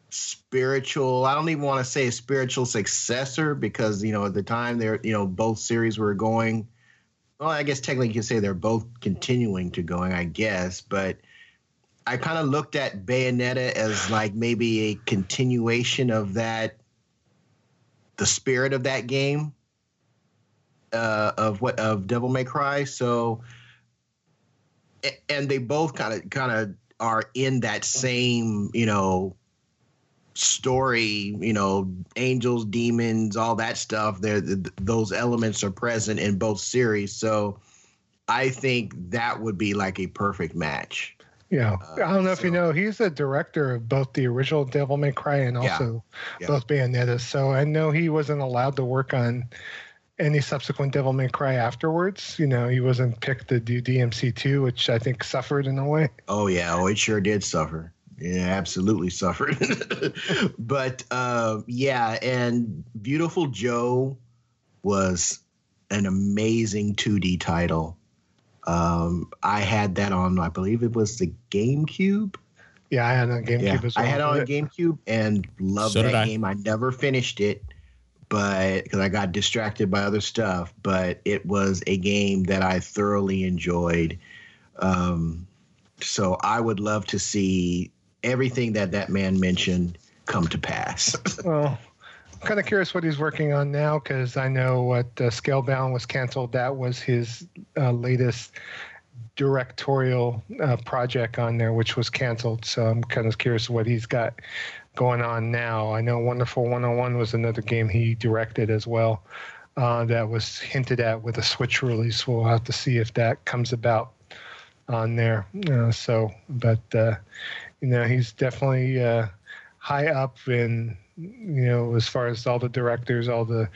spiritual. I don't even want to say a spiritual successor because you know at the time they're you know both series were going. Well, I guess technically you can say they're both continuing to going. I guess, but I kind of looked at Bayonetta as like maybe a continuation of that, the spirit of that game, uh, of what of Devil May Cry. So, and they both kind of kind of are in that same you know story you know angels demons all that stuff there th- those elements are present in both series so i think that would be like a perfect match Yeah, Uh, I don't know if you know, he's the director of both the original Devil May Cry and Yeah. also Yeah. both Bayonetta. So I know he wasn't allowed to work on any subsequent Devil May Cry afterwards. You know, he wasn't picked to do DMC2, which I think suffered in a way. Oh yeah, oh it sure did suffer. Yeah, absolutely suffered. *laughs* but uh, yeah, and Beautiful Joe was an amazing 2D title. Um, I had that on, I believe it was the GameCube. Yeah, I had on GameCube Yeah, as well. I had it on GameCube and loved So that I. game. I never finished it, but because I got distracted by other stuff, but it was a game that I thoroughly enjoyed. Um, so I would love to see everything that that man mentioned come to pass. *laughs* well, I'm kind of curious what he's working on now because I know what uh, Scalebound was canceled. That was his uh, latest directorial uh, project on there, which was canceled. So I'm kind of curious what he's got going on now. I know Wonderful 101 was another game he directed as well. Uh, that was hinted at with a Switch release. We'll have to see if that comes about on there. Uh, so, but uh, you know, he's definitely uh, high up in you know as far as all the directors, all the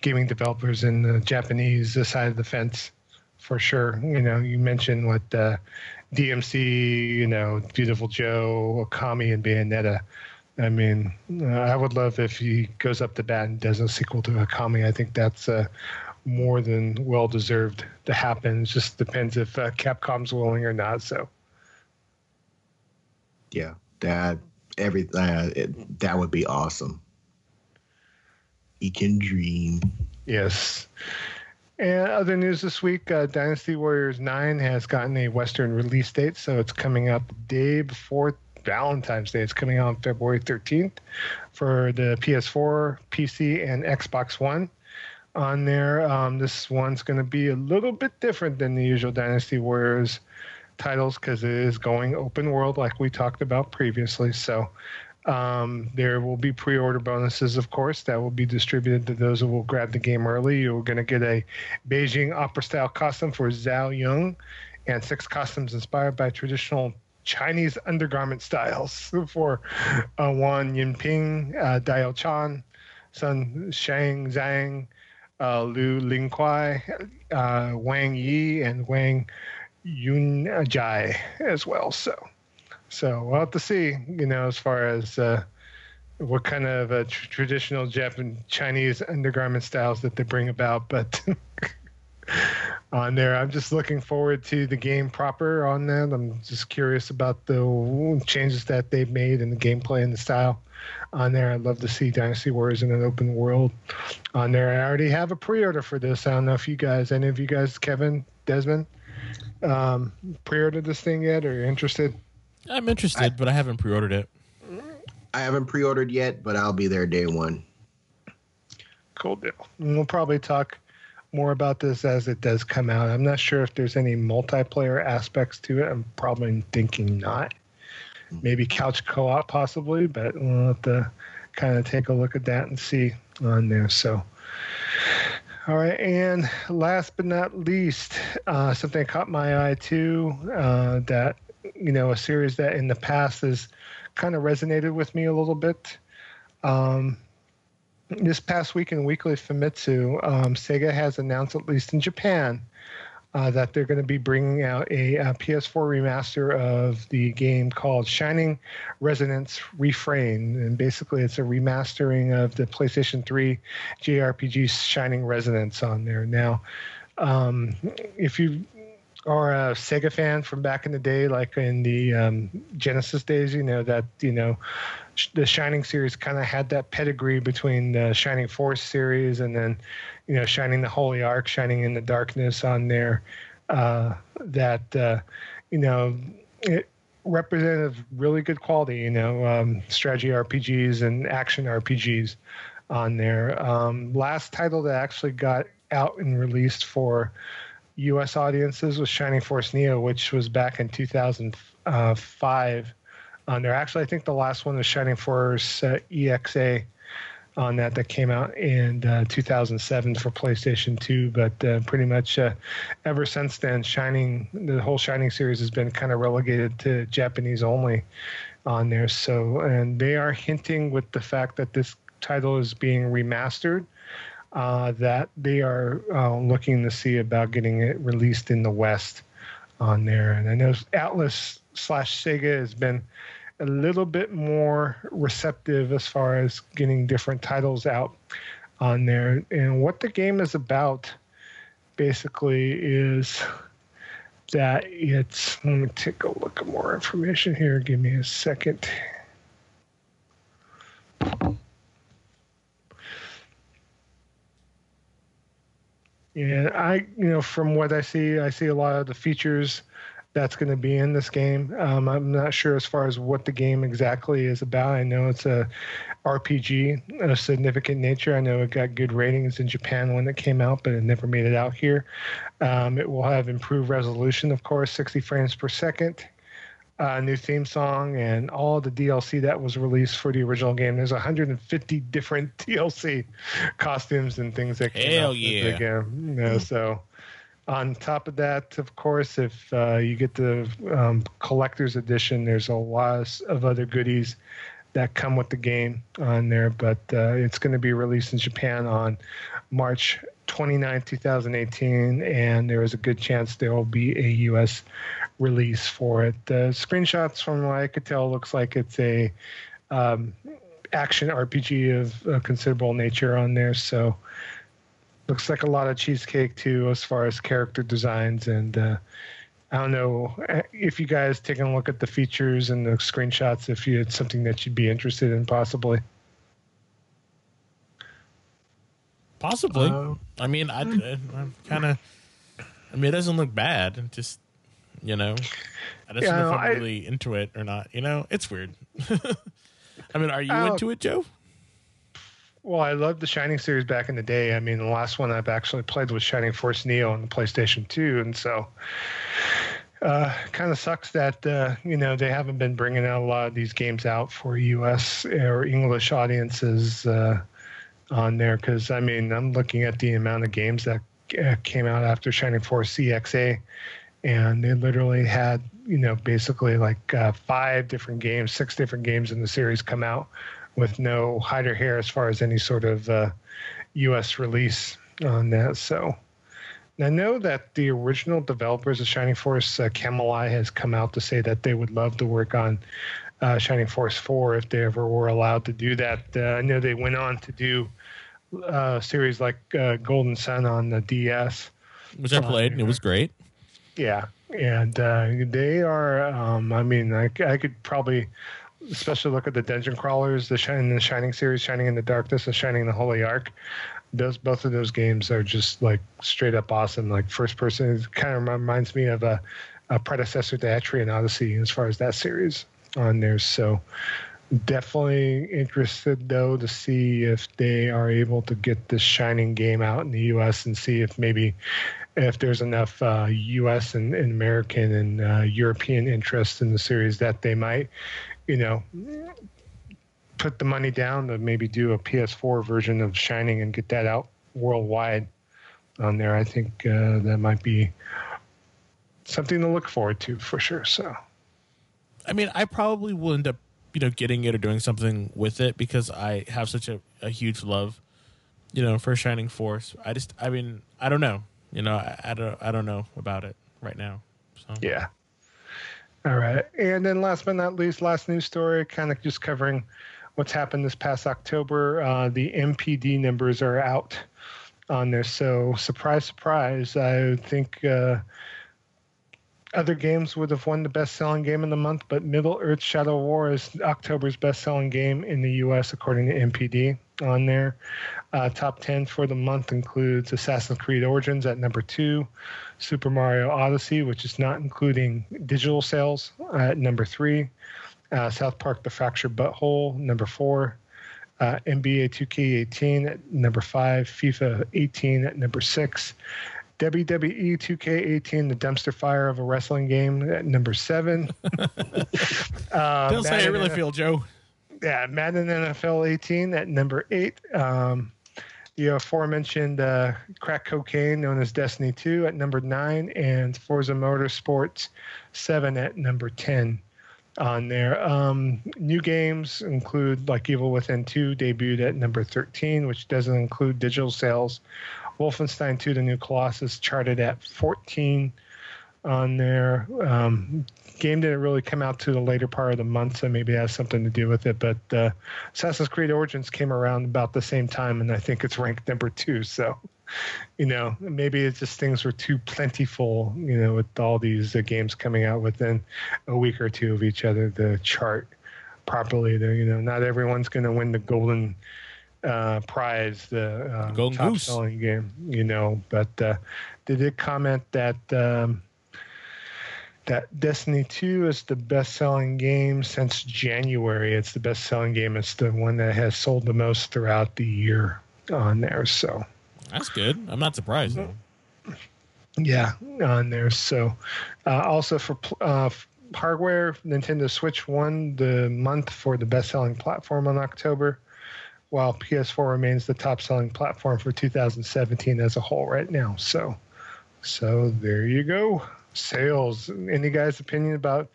gaming developers in the Japanese side of the fence for sure. You know, you mentioned what uh, DMC, you know, Beautiful Joe, Okami, and Bayonetta. I mean, uh, I would love if he goes up to bat and does a sequel to Okami. I think that's uh, more than well deserved to happen. It just depends if uh, Capcom's willing or not. So, yeah, that every uh, it, that would be awesome. He can dream. Yes. And other news this week uh, Dynasty Warriors 9 has gotten a Western release date, so it's coming out the day before Valentine's Day. It's coming out on February 13th for the PS4, PC, and Xbox One. On there, um, this one's going to be a little bit different than the usual Dynasty Warriors titles because it is going open world, like we talked about previously. So um, there will be pre-order bonuses, of course, that will be distributed to those who will grab the game early. You're going to get a Beijing opera-style costume for Zhao Yun, and six costumes inspired by traditional Chinese undergarment styles *laughs* for uh, Wang Yinping, uh, Diao Chan, Sun Shang Zhang, uh, Liu Lingkuai, uh, Wang Yi, and Wang Yunjai as well. So so we'll have to see, you know, as far as uh, what kind of uh, tr- traditional Japanese Chinese undergarment styles that they bring about. But *laughs* on there, I'm just looking forward to the game proper on that. I'm just curious about the changes that they've made in the gameplay and the style on there. I'd love to see Dynasty Warriors in an open world on there. I already have a pre-order for this. I don't know if you guys, any of you guys, Kevin, Desmond, um, pre-ordered this thing yet or interested? I'm interested, I, but I haven't pre-ordered it. I haven't pre-ordered yet, but I'll be there day one. Cool deal. And we'll probably talk more about this as it does come out. I'm not sure if there's any multiplayer aspects to it. I'm probably thinking not. Maybe couch co-op possibly, but we'll have to kind of take a look at that and see on there. So, all right, and last but not least, uh, something caught my eye too uh, that you know, a series that in the past has kind of resonated with me a little bit. Um, this past week in Weekly Famitsu, um, Sega has announced, at least in Japan, uh, that they're going to be bringing out a, a, PS4 remaster of the game called Shining Resonance Refrain. And basically, it's a remastering of the PlayStation 3 JRPG Shining Resonance on there. Now, um, if you or a Sega fan from back in the day, like in the um, Genesis days, you know that you know the Shining series kind of had that pedigree between the Shining Force series and then you know Shining the Holy Ark, Shining in the Darkness on there. Uh, that uh, you know it represented really good quality, you know, um, strategy RPGs and action RPGs on there. Um, last title that actually got out and released for U.S. audiences was Shining Force Neo, which was back in 2005. On there, actually, I think the last one was Shining Force uh, EXA on that that came out in uh, 2007 for PlayStation 2. But uh, pretty much uh, ever since then, Shining, the whole Shining series has been kind of relegated to Japanese only on there. So, and they are hinting with the fact that this title is being remastered uh, that they are uh, looking to see about getting it released in the West on there. And I know Atlus slash Sega has been a little bit more receptive as far as getting different titles out on there. And what the game is about basically is that it's let me take a look at more information here. Give me a second. Yeah, I you know from what I see, I see a lot of the features that's going to be in this game. Um, I'm not sure as far as what the game exactly is about. I know it's a RPG of significant nature. I know it got good ratings in Japan when it came out, but it never made it out here. Um, it will have improved resolution, of course, 60 frames per second. Uh, new theme song and all the DLC that was released for the original game. There's 150 different *laughs* DLC costumes and things that came Hell out yeah. with the game. You know, so on top of that, of course, if uh, you get the um, collector's edition, there's a lot of other goodies that come with the game on there. But uh, it's going to be released in Japan on March 29, 2018, and there is a good chance there will be a U.S. release for it. The screenshots, from what I could tell, looks like it's a um, action RPG of uh, considerable nature on there. So looks like a lot of cheesecake too, as far as character designs and. Uh, I don't know uh, if you guys taking a look at the features and the screenshots, if you, it's something that you'd be interested in, possibly. Possibly. Uh, I mean, I, I'm kind of. I mean, it doesn't look bad. It just, you know, I just Yeah, don't know if I- I'm really into it or not. You know, it's weird. *laughs* I mean, are you Oh. into it, Joe? Well, I loved the Shining series back in the day. I mean, the last one I've actually played was Shining Force Neo on the PlayStation 2, and so uh, kind of sucks that uh, you know they haven't been bringing out a lot of these games out for U.S. or English audiences uh, on there. Because I mean, I'm looking at the amount of games that uh, came out after Shining Force EXA, and they literally had you know basically like uh, five different games, six different games in the series come out with no hide or hair as far as any sort of uh, U.S. release on that. So I know that the original developers of Shining Force, uh, Camelot, has come out to say that they would love to work on uh, Shining Force 4 if they ever were allowed to do that. Uh, I know they went on to do uh, series like uh, Golden Sun on the DS. Which I played and it was great. Yeah, and uh, they are. Um, I mean, i could probably, especially look at the dungeon crawlers, the Shining, the Shining series, Shining in the Darkness, and Shining in the Holy Ark. Those both of those games are just like straight up awesome. Like first person, it kind of reminds me of a, a predecessor to Etrian Odyssey as far as that series on there. So definitely interested though to see if they are able to get this Shining game out in the U.S. and see if maybe if there's enough uh, U.S. And, and American and uh, European interest in the series that they might, you know, put the money down to maybe do a PS4 version of Shining and get that out worldwide on there. I think uh, that might be something to look forward to for sure. So I mean, I probably will end up, you know, getting it or doing something with it because I have such a, a huge love, you know, for Shining Force. I just, I mean, I don't know, you know, I, I don't, I don't know about it right now. So Yeah. All right. And then last but not least, last news story, kind of just covering what's happened this past October. Uh, the NPD numbers are out on there. So, surprise, surprise, I think uh, other games would have won the best selling game of the month, but Middle Earth Shadow War is October's best selling game in the US, according to NPD on there. Uh, top 10 for the month includes Assassin's Creed Origins at number two, Super Mario Odyssey, which is not including digital sales, at number three, uh, South Park The Fractured But Whole, number four, uh, NBA 2K18 at number five, FIFA 18 at number six, WWE 2K18, the dumpster fire of a wrestling game at number seven. *laughs* uh, don't say I really feel, Joe. Yeah, Madden NFL 18 at number eight. Um, the aforementioned uh, crack cocaine known as Destiny 2 at number nine, and Forza Motorsports 7 at number 10 on there. Um, new games include like Evil Within 2 debuted at number 13, which doesn't include digital sales. Wolfenstein 2 The New Colossus charted at 14 on there. Um, game didn't really come out to the later part of the month, so maybe it has something to do with it. But uh, Assassin's Creed Origins came around about the same time, and I think it's ranked number two. So, you know, maybe it's just things were too plentiful, you know, with all these uh, games coming out within a week or two of each other the chart properly. There, you know, not everyone's going to win the golden uh, prize, the uh, Golden top Goose. selling game. You know, but uh, they did comment that um, that Destiny 2 is the best selling game since January. It's the best selling game. It's the one that has sold the most throughout the year on there. So. That's good. I'm not surprised. though. Yeah, on there. So, uh, also for uh, hardware, Nintendo Switch won the month for the best-selling platform in October, while PS4 remains the top-selling platform for 2017 as a whole right now. So, so there you go. Sales. Any guys' opinion about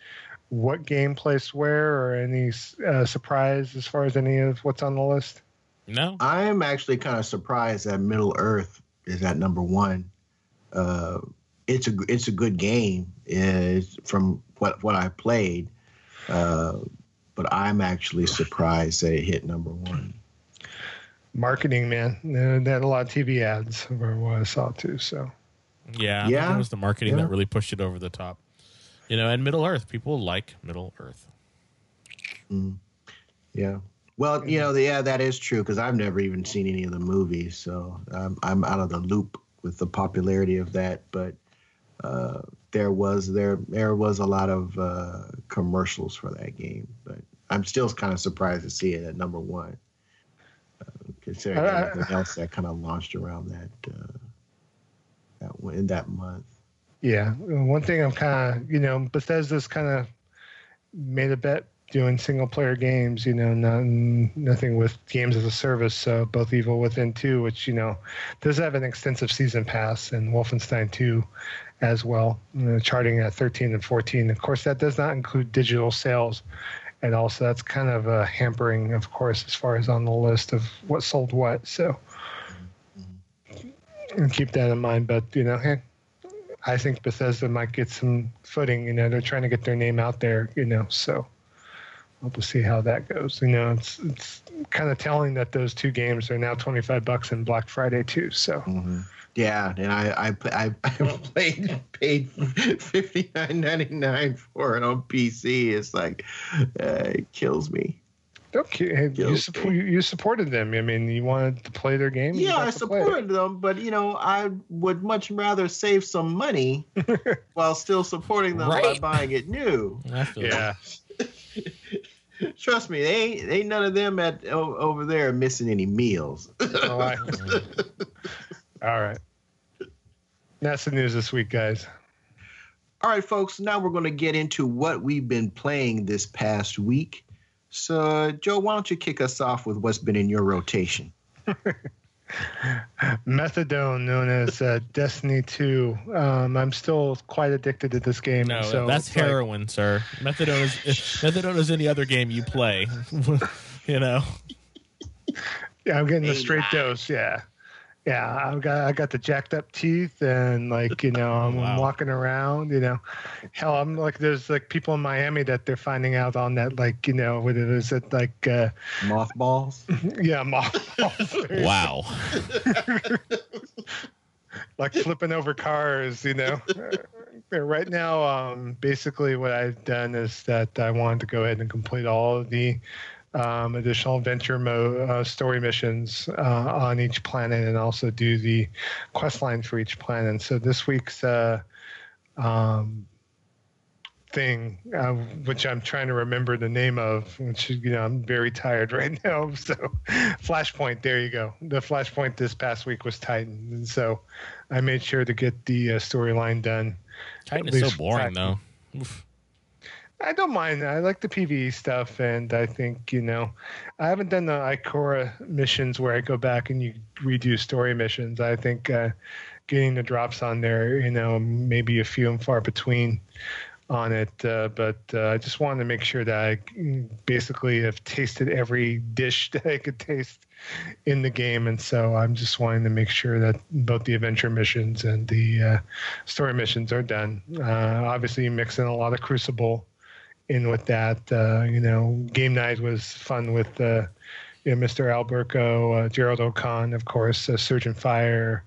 what game placed where, or any uh, surprise as far as any of what's on the list? No, I'm actually kind of surprised that Middle Earth is at number one. Uh, it's a it's a good game is from what what I played, uh, but I'm actually surprised that it hit number one. Marketing, man. They had a lot of TV ads, from what I saw too. So. Yeah, I Yeah. it was the marketing Yeah. that really pushed it over the top. You know, and Middle Earth, people like Middle Earth. Yeah. Well, you know, yeah, that is true because I've never even seen any of the movies, so I'm I'm out of the loop with the popularity of that. But uh, there was there there was a lot of uh, commercials for that game, but I'm still kind of surprised to see it at number one, uh, considering Uh, everything else that kind of launched around that uh, that in that month. Yeah, one thing I'm kind of, you know, Bethesda's kind of made a bet doing single player games, you know, not, nothing with games as a service. So both Evil Within 2, which, you know, does have an extensive season pass, and Wolfenstein 2 as well, you know, charting at 13 and 14. Of course, that does not include digital sales. And also, that's kind of uh, hampering, of course, as far as on the list of what sold what. So, and keep that in mind. But, you know, hey, I think Bethesda might get some footing. You know, they're trying to get their name out there. You know, so we'll see how that goes. You know, it's it's kind of telling that those two games are now twenty five bucks in Black Friday too. So Mm-hmm. Yeah, and I I I, *laughs* I played paid fifty nine ninety nine for it on PC. It's like uh, it kills me. Okay, you, Guilty. support, eh. you supported them. I mean, you wanted to play their game. Yeah, I to play it. supported them, but you know I would much rather save some money *laughs* while still supporting them Right. by buying it new. Yeah, *laughs* Trust me, they ain't, ain't none of them at o- over there missing any meals. *laughs* Oh, I- all right. That's the news this week, guys. All right, folks. Now we're going to get into what we've been playing this past week. So, Joe, why don't you kick us off with what's been in your rotation? *laughs* Methadone, known as uh, Destiny 2. Um, I'm still quite addicted to this game. No, so that's it's like- heroin, sir. Methadone is methadone is any other game you play. *laughs* you know, Yeah, I'm getting the Hey, straight dose. Yeah, yeah. I got I got the jacked up teeth, and like you know, *laughs* I'm Wow. walking around. You know, hell, I'm like there's like people in Miami that they're finding out on that like you know what it is it like uh, Mothballs. *laughs* yeah mothballs. *laughs* wow. like flipping over cars, you know. Right now, um, basically, what I've done is that I wanted to go ahead and complete all of the um, additional adventure mode uh, story missions uh, on each planet, and also do the quest line for each planet. So this week's uh, um, thing, uh, which I'm trying to remember the name of, which you know I'm very tired *laughs* right now. So Flashpoint, there you go. The Flashpoint this past week was Titan, and so I made sure to get the uh, storyline done. Titan is so boring Titan. though. Oof. I don't mind. I like the PVE stuff, and I think you know, I haven't done the Ikora missions where I go back and you redo story missions. I think uh, getting the drops on there, you know, maybe a few and far between on it. Uh, but uh, I just wanted to make sure that I basically have tasted every dish *laughs* that I could taste in the game, and so I'm just wanting to make sure that both the adventure missions and the uh, story missions are done. Uh, obviously, you mix in a lot of Crucible in with that. Uh, you know, game night was fun with uh, you know Mr. Alberco, uh, Gerald O'Con, of course, uh, Surgeon Fire.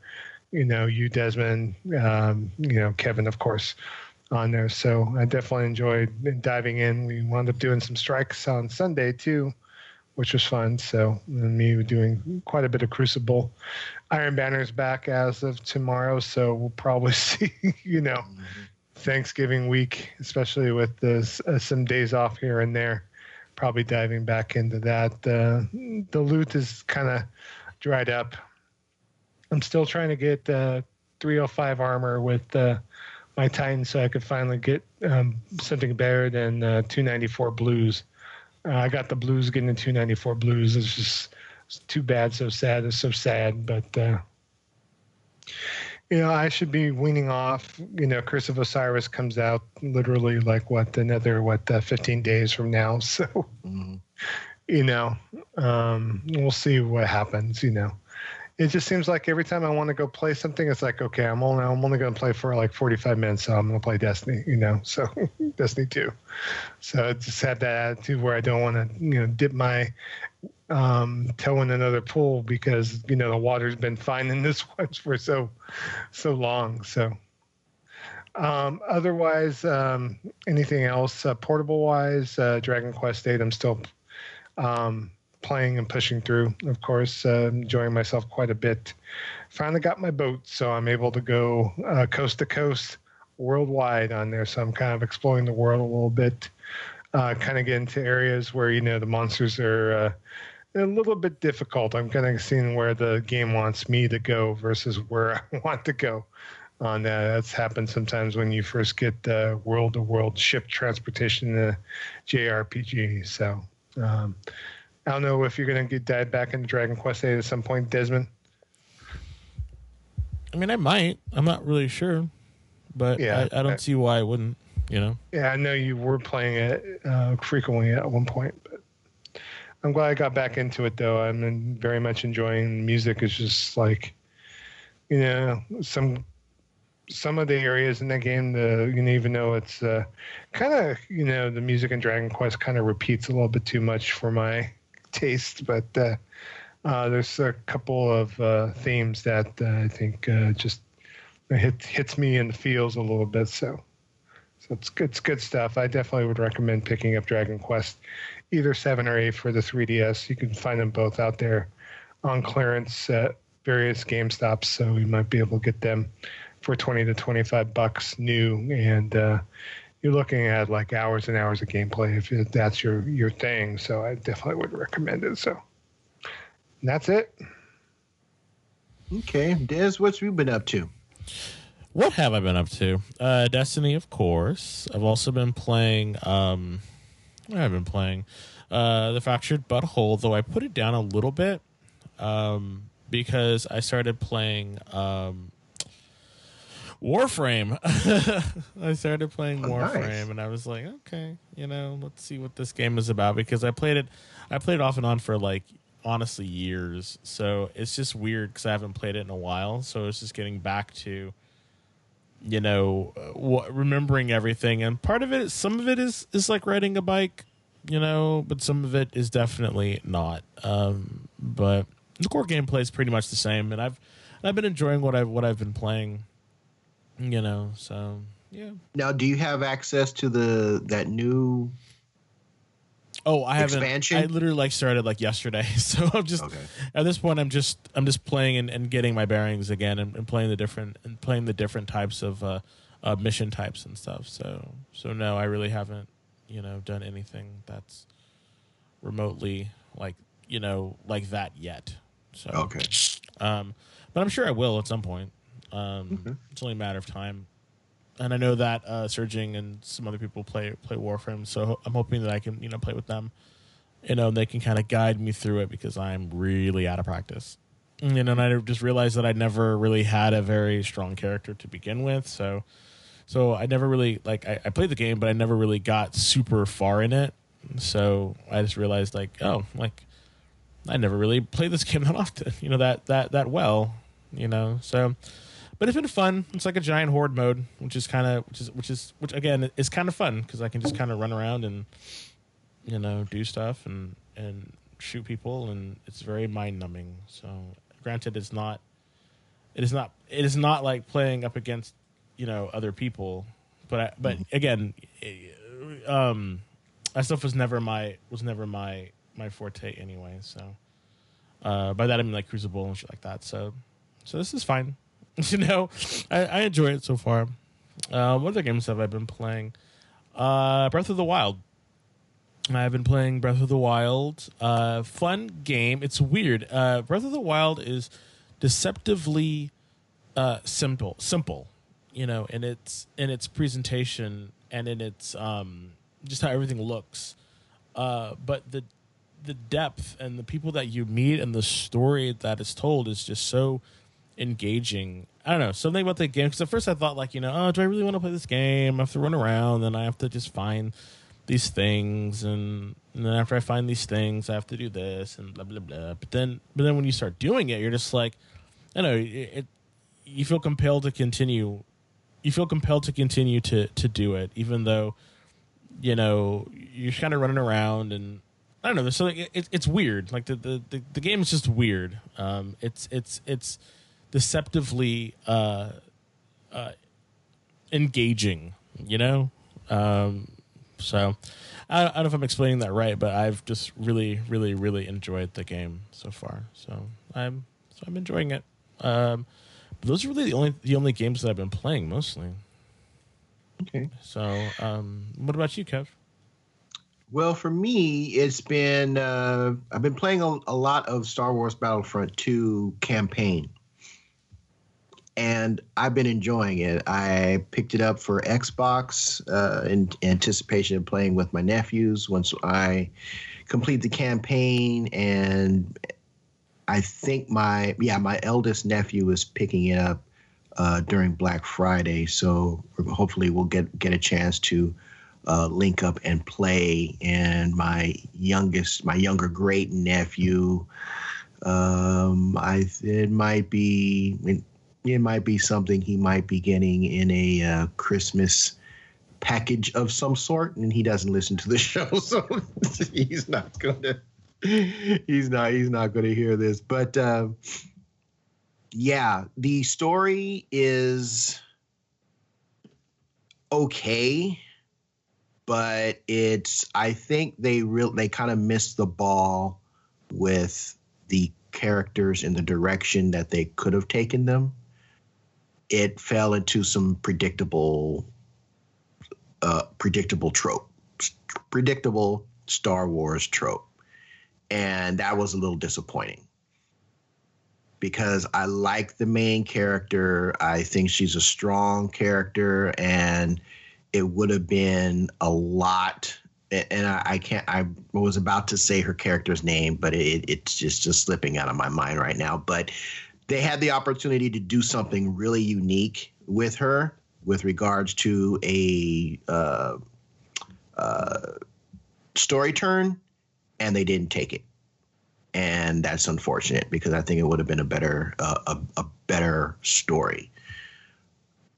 You know, you Desmond, um, you know Kevin, of course, on there. So I definitely enjoyed diving in. We wound up doing some strikes on Sunday too, which was fun. So me doing quite a bit of Crucible. Iron Banner's back as of tomorrow, so we'll probably *laughs* see. You know, mm-hmm. Thanksgiving week, especially with this, uh, some days off here and there. Probably diving back into that. Uh, the loot is kind of dried up. I'm still trying to get uh, 305 armor with uh, my Titan so I could finally get um, something better than uh, 294 blues. Uh, I got the blues getting the 294 blues. It's just it's too bad, so sad. It's so sad, but you know I should be weaning off. You know, Curse of Osiris comes out literally like what another what uh, 15 days from now. *laughs* So mm-hmm. you know, um, we'll see what happens. You know it just seems like every time I want to go play something, it's like, okay, I'm only I'm only going to play for like 45 minutes, so I'm going to play Destiny, you know, so *laughs* Destiny 2. So I just had that attitude where I don't want to, you know, dip my um, toe in another pool because you know the water's been fine in this *laughs* one for so so long. So um, otherwise, um, anything else uh, portable wise, uh, Dragon Quest 8, I'm still um, playing and pushing through. Of course, uh, enjoying myself quite a bit. Finally got my boat, so I'm able to go uh, coast to coast worldwide on there. So I'm kind of exploring the world a little bit. Uh, kind of get into areas where you know the monsters are uh, a little bit difficult. I'm kind of seeing where the game wants me to go versus where *laughs* I want to go. On that, that's happened sometimes when you first get the world to world ship transportation in a JRPG. So um, I don't know if you're going to get dive back into Dragon Quest VIII at some point, Desmond. I mean, I might. I'm not really sure, but yeah, I, I don't I, see why I wouldn't. You know. Yeah, I know you were playing it uh, frequently at one point, I'm glad I got back into it. Though I'm very much enjoying music. It's just like, you know, some some of the areas in the game, the you know, even though it's uh, kind of you know the music in Dragon Quest kind of repeats a little bit too much for my *laughs* taste, but uh, uh, there's a couple of uh, themes that uh, I think uh, just hit, hits me in the feels a little bit. So, so it's good, it's good stuff. I definitely would recommend picking up Dragon Quest, either seven or eight for the 3DS. You can find them both out there on clearance at various Game Stops, so you might be able to get them for 20 to 25 bucks new and uh, you're looking at like hours and hours of gameplay if that's your your thing. So I definitely would recommend it. So and that's it. Okay, Des, what's you been up to? What have I been up to? Uh, Destiny, of course. I've also been playing. Um, I've been playing uh, the Fractured But Whole, though I put it down a little bit um, because I started playing um, Warframe. *laughs* I started playing oh, Warframe, nice. and I was like, okay, you know, let's see what this game is about because I played it, I played it off and on for like honestly years. So it's just weird because I haven't played it in a while. So it's just getting back to, you know, uh, remembering everything. And part of it, some of it is is like riding a bike, you know, but some of it is definitely not. Um, but the core gameplay is pretty much the same, and I've I've been enjoying what I've what I've been playing you know so yeah now do you have access to the that new oh i haven't expansion? i literally like started like yesterday *laughs* so i'm just okay. at this point i'm just i'm just playing and, and getting my bearings again and, and, playing the different and playing the different types of uh, uh, mission types and stuff so so no i really haven't you know done anything that's remotely like you know like that yet so okay um but i'm sure i will at some point um, mm-hmm. It's only a matter of time. And I know that uh, Surging and some other people play play Warframe, so I'm hoping that I can you know play with them. You know, and they can kind of guide me through it because I'm really out of practice. You know, and I just realized that I never really had a very strong character to begin with, so so I never really like I, I played the game, but I never really got super far in it. So I just realized like, oh, like I never really played this *laughs* game that often, you know, that that that well, you know. So but it's been fun. It's like a giant horde mode, which is kind of which is which is which again is kind of fun because I can just kind of run around and you know do stuff and and shoot people and it's very mind numbing. So granted, it's not it is not it is not like playing up against you know other people, but I, but mm-hmm. again, um, that stuff was never my was never my my forte anyway. So uh, by that I mean like Crucible and shit like that. So so this is fine. *laughs* you know, I, I enjoy it so far. Uh, what other games have I been playing? Uh, Breath of the Wild. I've been playing Breath of the Wild. Uh, fun game. It's weird. Uh, Breath of the Wild is deceptively uh, simple. Simple, you know, in its in its presentation and in its um, just how everything looks. Uh, but the the depth and the people that you meet and the story that is told is just so engaging. I don't know something about the game because at first I thought like you know oh do I really want to play this game? I have to run around then I have to just find these things and, and then after I find these things I have to do this and blah blah blah. But then but then when you start doing it, you're just like I don't know it, it you feel compelled to continue. You feel compelled to continue to to do it even though you know you're kind of running around and I don't know. There's something. It, it's weird. Like the, the, the, the game is just weird. Um, it's it's it's deceptively uh, uh, engaging. You know. Um, so I, I don't know if I'm explaining that right, but I've just really, really, really enjoyed the game so far. So I'm so I'm enjoying it. Um, but those are really the only the only games that I've been playing mostly. Okay. So um, what about you, Kev? Well, for me, it's been uh, I've been playing a, a, lot of Star Wars Battlefront 2 campaign, and I've been enjoying it. I picked it up for Xbox uh, in anticipation of playing with my nephews once I complete the campaign, and I think my yeah my eldest nephew is picking it up uh, during Black Friday, so hopefully we'll get get a chance to uh, link up and play. And my youngest, my younger great nephew, um, I it might be it, might be something he might be getting in a uh, Christmas package of some sort, and he doesn't listen to the *laughs* show, so *laughs* he's not gonna he's not he's not gonna hear this. But uh, yeah, the story is okay but it's I think they real they kind of missed the ball with the characters in the direction that they could have taken them. It fell into some predictable uh predictable trope. Predictable Star Wars trope. And that was a little disappointing. Because I like the main character. I think she's a strong character and it would have been a lot and I, I, can't i was about to say her character's name but it, it's just just slipping out of my mind right now but they had the opportunity to do something really unique with her with regards to a uh, uh, story turn and they didn't take it. And that's unfortunate because i think it would have been a better uh, a, a better story.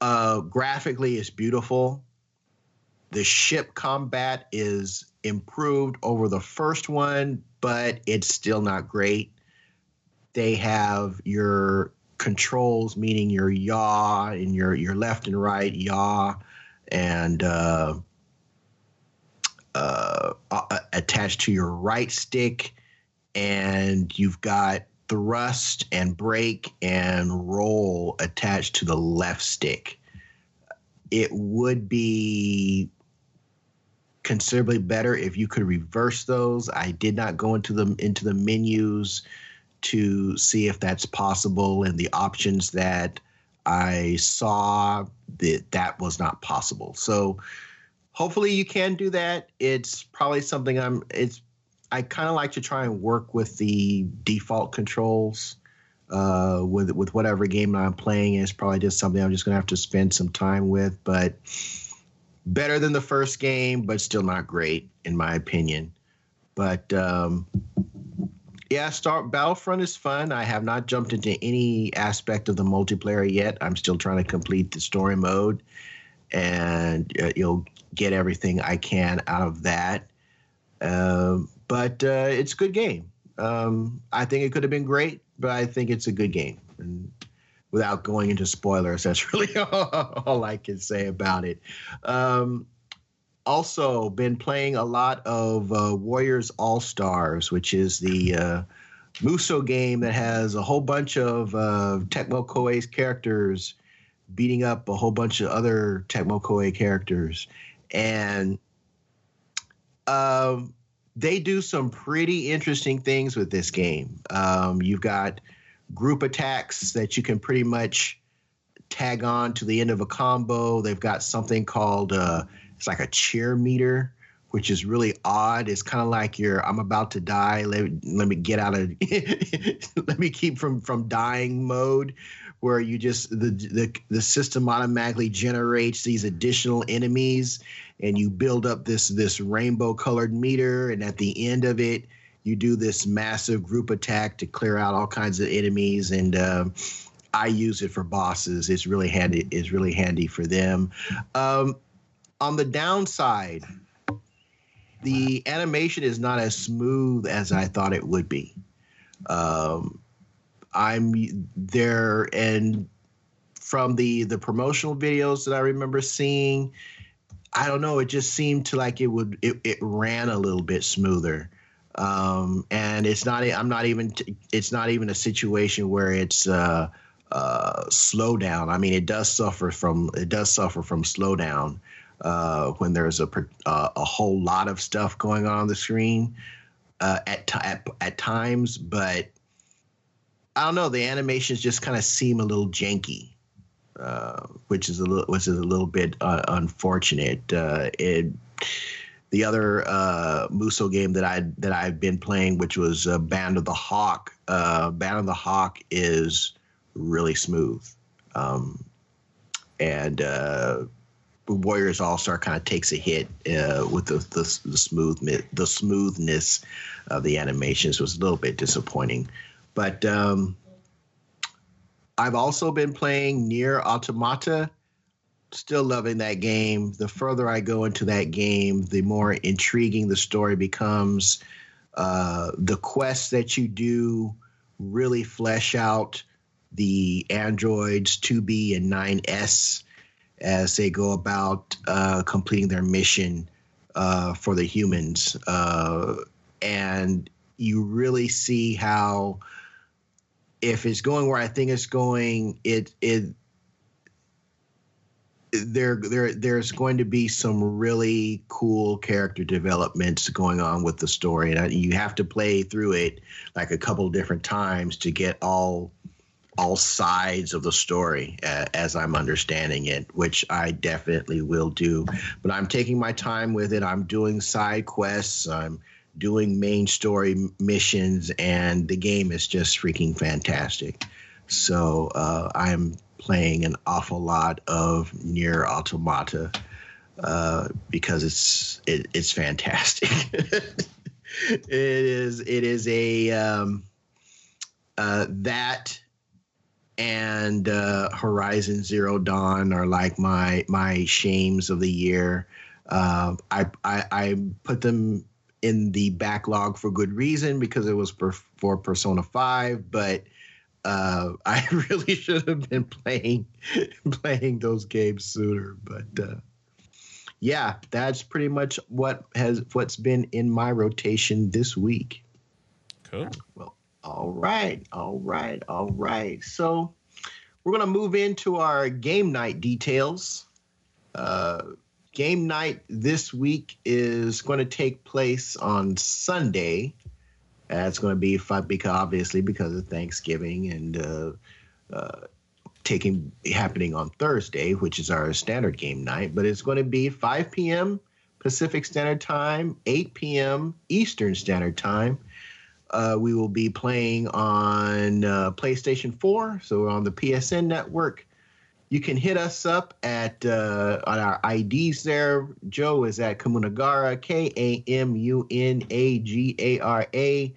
Uh, graphically it's beautiful. The ship combat is improved over the first one, but it's still not great. They have your controls, meaning your yaw and your your left and right yaw, and uh, uh, attached to your right stick, and you've got thrust and brake and roll attached to the left stick. It would be considerably better if you could reverse those. I did not go into the into the menus to see if that's possible and the options that I saw that that was not possible. So hopefully you can do that. It's probably something I'm it's I kind of like to try and work with the default controls uh, with with whatever game I'm playing. It's probably just something I'm just gonna have to spend some time with, but better than the first game, but still not great in my opinion. But um, yeah, Star Battlefront is fun. I have not jumped into any aspect of the multiplayer yet. I'm still trying to complete the story mode, and uh, you'll get everything I can out of that. Um, but uh, it's a good game. Um, I think it could have been great, but I think it's a good game. And without going into spoilers, that's *laughs* really all, I can say about it. Um, also been playing a lot of uh, Warriors All Stars, which is the uh, Musou game that has a whole bunch of uh, Tecmo Koei's characters beating up a whole bunch of other Tecmo Koei characters, and um, they do some pretty interesting things with this game. Um, you've got group attacks that you can pretty much tag on to the end of a combo. They've got something called uh, it's like a cheer meter, which is really odd. It's kind of like you're I'm about to die. Let, let me get out of *laughs* let me keep from from dying mode where you just the, the the system automatically generates these additional enemies and you build up this this rainbow colored meter and at the end of it you do this massive group attack to clear out all kinds of enemies and uh, I use it for bosses. It's really handy. It's really handy for them. Um, on the downside, the animation is not as smooth as I thought it would be. Um, I'm there, and from the the promotional videos that I remember seeing, I don't know. It just seemed to like it would it, it ran a little bit smoother. Um, and it's not. I'm not even. It's not even a situation where it's. Uh, uh, slowdown. I mean, it does suffer from it does suffer from slowdown, uh, when there's a uh, a whole lot of stuff going on on the screen uh, at, t- at at times, but I don't know. The animations just kind of seem a little janky, uh, which is a little which is a little bit uh, unfortunate. Uh, it the other uh, Musou game that I that I've been playing, which was Band of the Hawk. Uh, Band of the Hawk is really smooth, um, and uh, Warriors All Star kind of takes a hit uh, with the, the the smooth the smoothness of the animations was a little bit disappointing, but um, I've also been playing Nier Automata. Still loving that game. The further I go into that game, the more intriguing the story becomes. Uh, the quests that you do really flesh out the androids 2B and 9S as they go about uh, completing their mission uh, for the humans. Uh, and you really see how, if it's going where I think it's going, it it there there there's going to be some really cool character developments going on with the story, and you have to play through it like a couple different times to get all all sides of the story uh, as I'm understanding it, which I definitely will do. But I'm taking my time with it. I'm doing side quests. I'm doing main story missions, and the game is just freaking fantastic. So uh, I'm playing an awful lot of Nier Automata uh, because it's it, it's fantastic. *laughs* it is it is a um, uh, that and uh, Horizon Zero Dawn are like my my shames of the year. Uh, I, I, I put them in the backlog for good reason because it was for, for Persona Five, but uh, *laughs* I really should have been playing *laughs* playing those games sooner. But uh, yeah, that's pretty much what has what's been in my rotation this week. Cool. Well, all right, all right, all right. So we're going to move into our game night details. Uh, game night this week is going to take place on Sunday. That's going to be fun because obviously because of Thanksgiving and uh, uh, taking happening on Thursday, which is our standard game night. But it's going to be 5 p.m. Pacific Standard Time, 8 p.m. Eastern Standard Time uh, we will be playing on uh, PlayStation 4, so on the PSN network. You can hit us up at uh, on our IDs there. Joe is at Kamunagara, K A M U N A G A R A.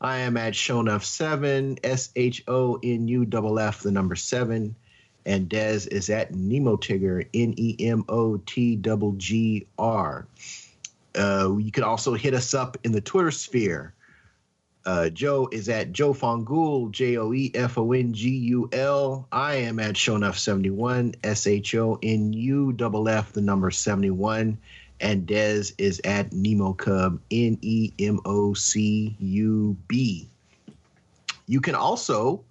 I am at Shonuff7, S H O N U F F, the number seven. And Dez is at Nemotigger, N E M O T G G R. Uh, you can also hit us up in the Twitter sphere. Uh, Joe is at Joe Fongul, J O E F O N G U L. I am at Shonuff71, S H O N U F F, the number 71. and Dez is at Nemo Cub, N E M O C U B. You can also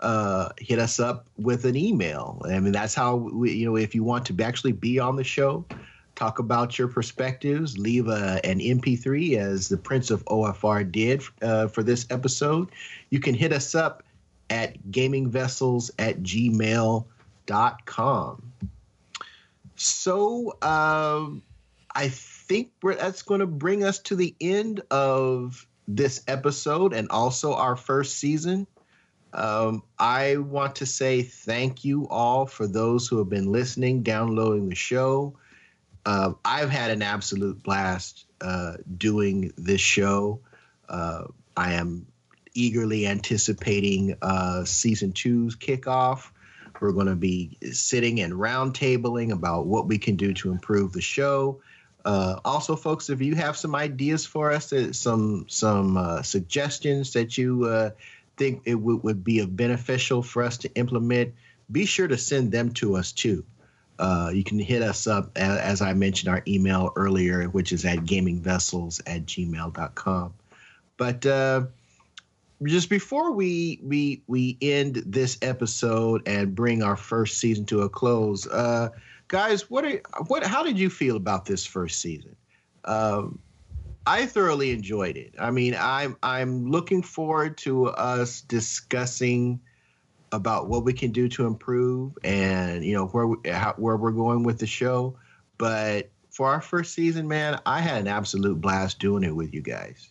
uh, hit us up with an email. I mean, that's how we, you know, if you want to actually be on the show, talk about your perspectives, leave a, an MP3 as the Prince of OFR did uh, for this episode. You can hit us up at gamingvessels at gmail.com. So, um, I think that's going to bring us to the end of this episode and also our first season. Um, I want to say thank you all for those who have been listening, downloading the show. Uh, I've had an absolute blast uh, doing this show. Uh, I am eagerly anticipating uh, season two's kickoff. We're going to be sitting and roundtabling about what we can do to improve the show. Uh, also, folks, if you have some ideas for us, uh, some some suggestions that you think it w- would be beneficial for us to implement, be sure to send them to us too. Uh, you can hit us up, as, I mentioned, our email earlier, which is at gamingvessels at gmail.com. But uh, just before we we we end this episode and bring our first season to a close, guys, what are what? How did you feel about this first season? Um, I thoroughly enjoyed it. I mean, I'm I'm looking forward to us discussing about what we can do to improve and you know where we, how, where we're going with the show. But for our first season, man, I had an absolute blast doing it with you guys.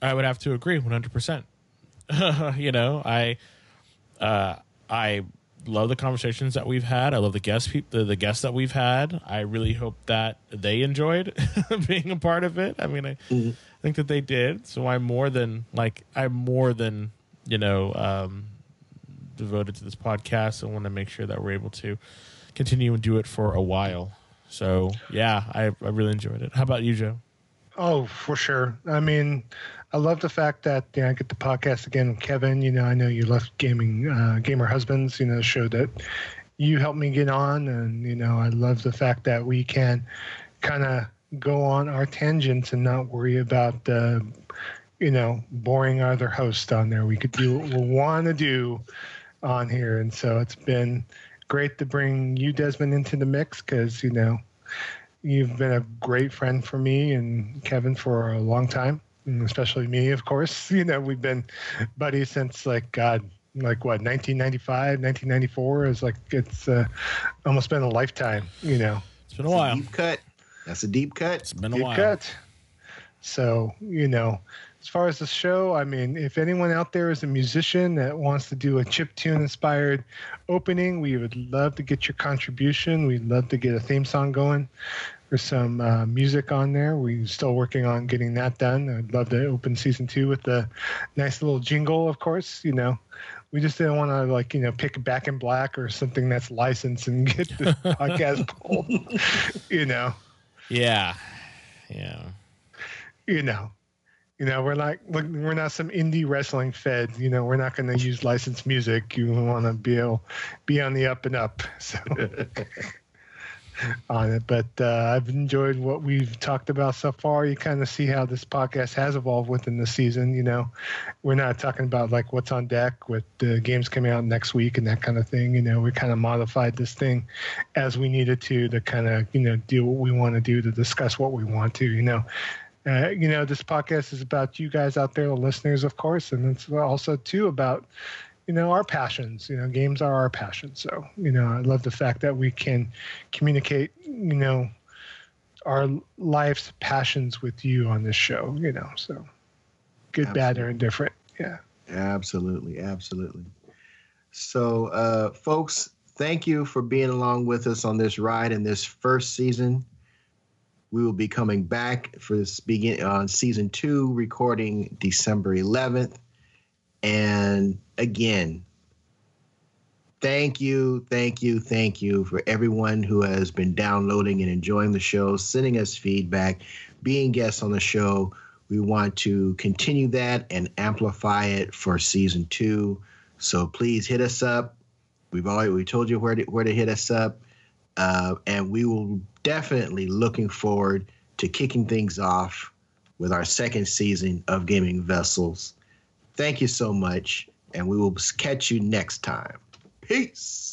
I would have to agree 100%. *laughs* you know, I uh I love the conversations that we've had. I love the guests the, the guests that we've had. I really hope that they enjoyed *laughs* being a part of it. I mean, I mm-hmm. think that they did. So I'm more than like I'm more than you know um, devoted to this podcast. I want to make sure that we're able to continue and do it for a while. So yeah, I I really enjoyed it. How about you, Joe? Oh, for sure. I mean, I love the fact that you know, I get the podcast again with Kevin. You know, I know you left gaming uh, gamer husbands. You know, show that you helped me get on, and you know, I love the fact that we can kind of go on our tangents and not worry about uh, you know boring other hosts on there. We could do what we want to do on here, and so it's been great to bring you, Desmond, into the mix because you know you've been a great friend for me and Kevin for a long time especially me, of course. *laughs* You know, we've been buddies since like God, like what 1995, 1994 is like it's uh, almost been a lifetime. You know, it's been a while. A deep cut. That's a deep cut. It's been a deep while. cut. So you know, as far as the show, I mean, if anyone out there is a musician that wants to do a chip tune inspired opening, we would love to get your contribution. We'd love to get a theme song going. There's some uh, music on there. We're still working on getting that done. I'd love to open season two with the nice little jingle, of course. You know, we just didn't want to like you know pick Back in Black or something that's licensed and get *laughs* the podcast pulled. you know. Yeah. Yeah. You know. You know, we're not we're not some indie wrestling fed. You know, we're not going to use licensed music. You want to be able, be on the up and up. *laughs* So *laughs* on it. But uh, I've enjoyed what we've talked about so far. You kind of see how this podcast has evolved within the season. You know, we're not talking about like what's on deck with the games coming out next week and that kind of thing. You know, we kind of modified this thing as we needed to to kind of you know do what we want to do to discuss what we want to. You know. Uh, you know, this podcast is about you guys out there, the listeners, of course, and it's also too about you know our passions. You know games are our passions so you know i love the fact that we can communicate you know our life's passions with you on this show you know so good absolutely. bad or indifferent. Yeah. Absolutely absolutely. So uh folks thank you for being along with us on this ride in this first season we will be coming back for this begin on season two recording december 11th and again, thank you, thank you, thank you for everyone who has been downloading and enjoying the show, sending us feedback, being guests on the show. We want to continue that and amplify it for season two. So please hit us up. We've already we told you where to where to hit us up. Uh, and we will definitely looking forward to kicking things off with our second season of Gaming Vessels. Thank you so much, and we will catch you next time. Peace.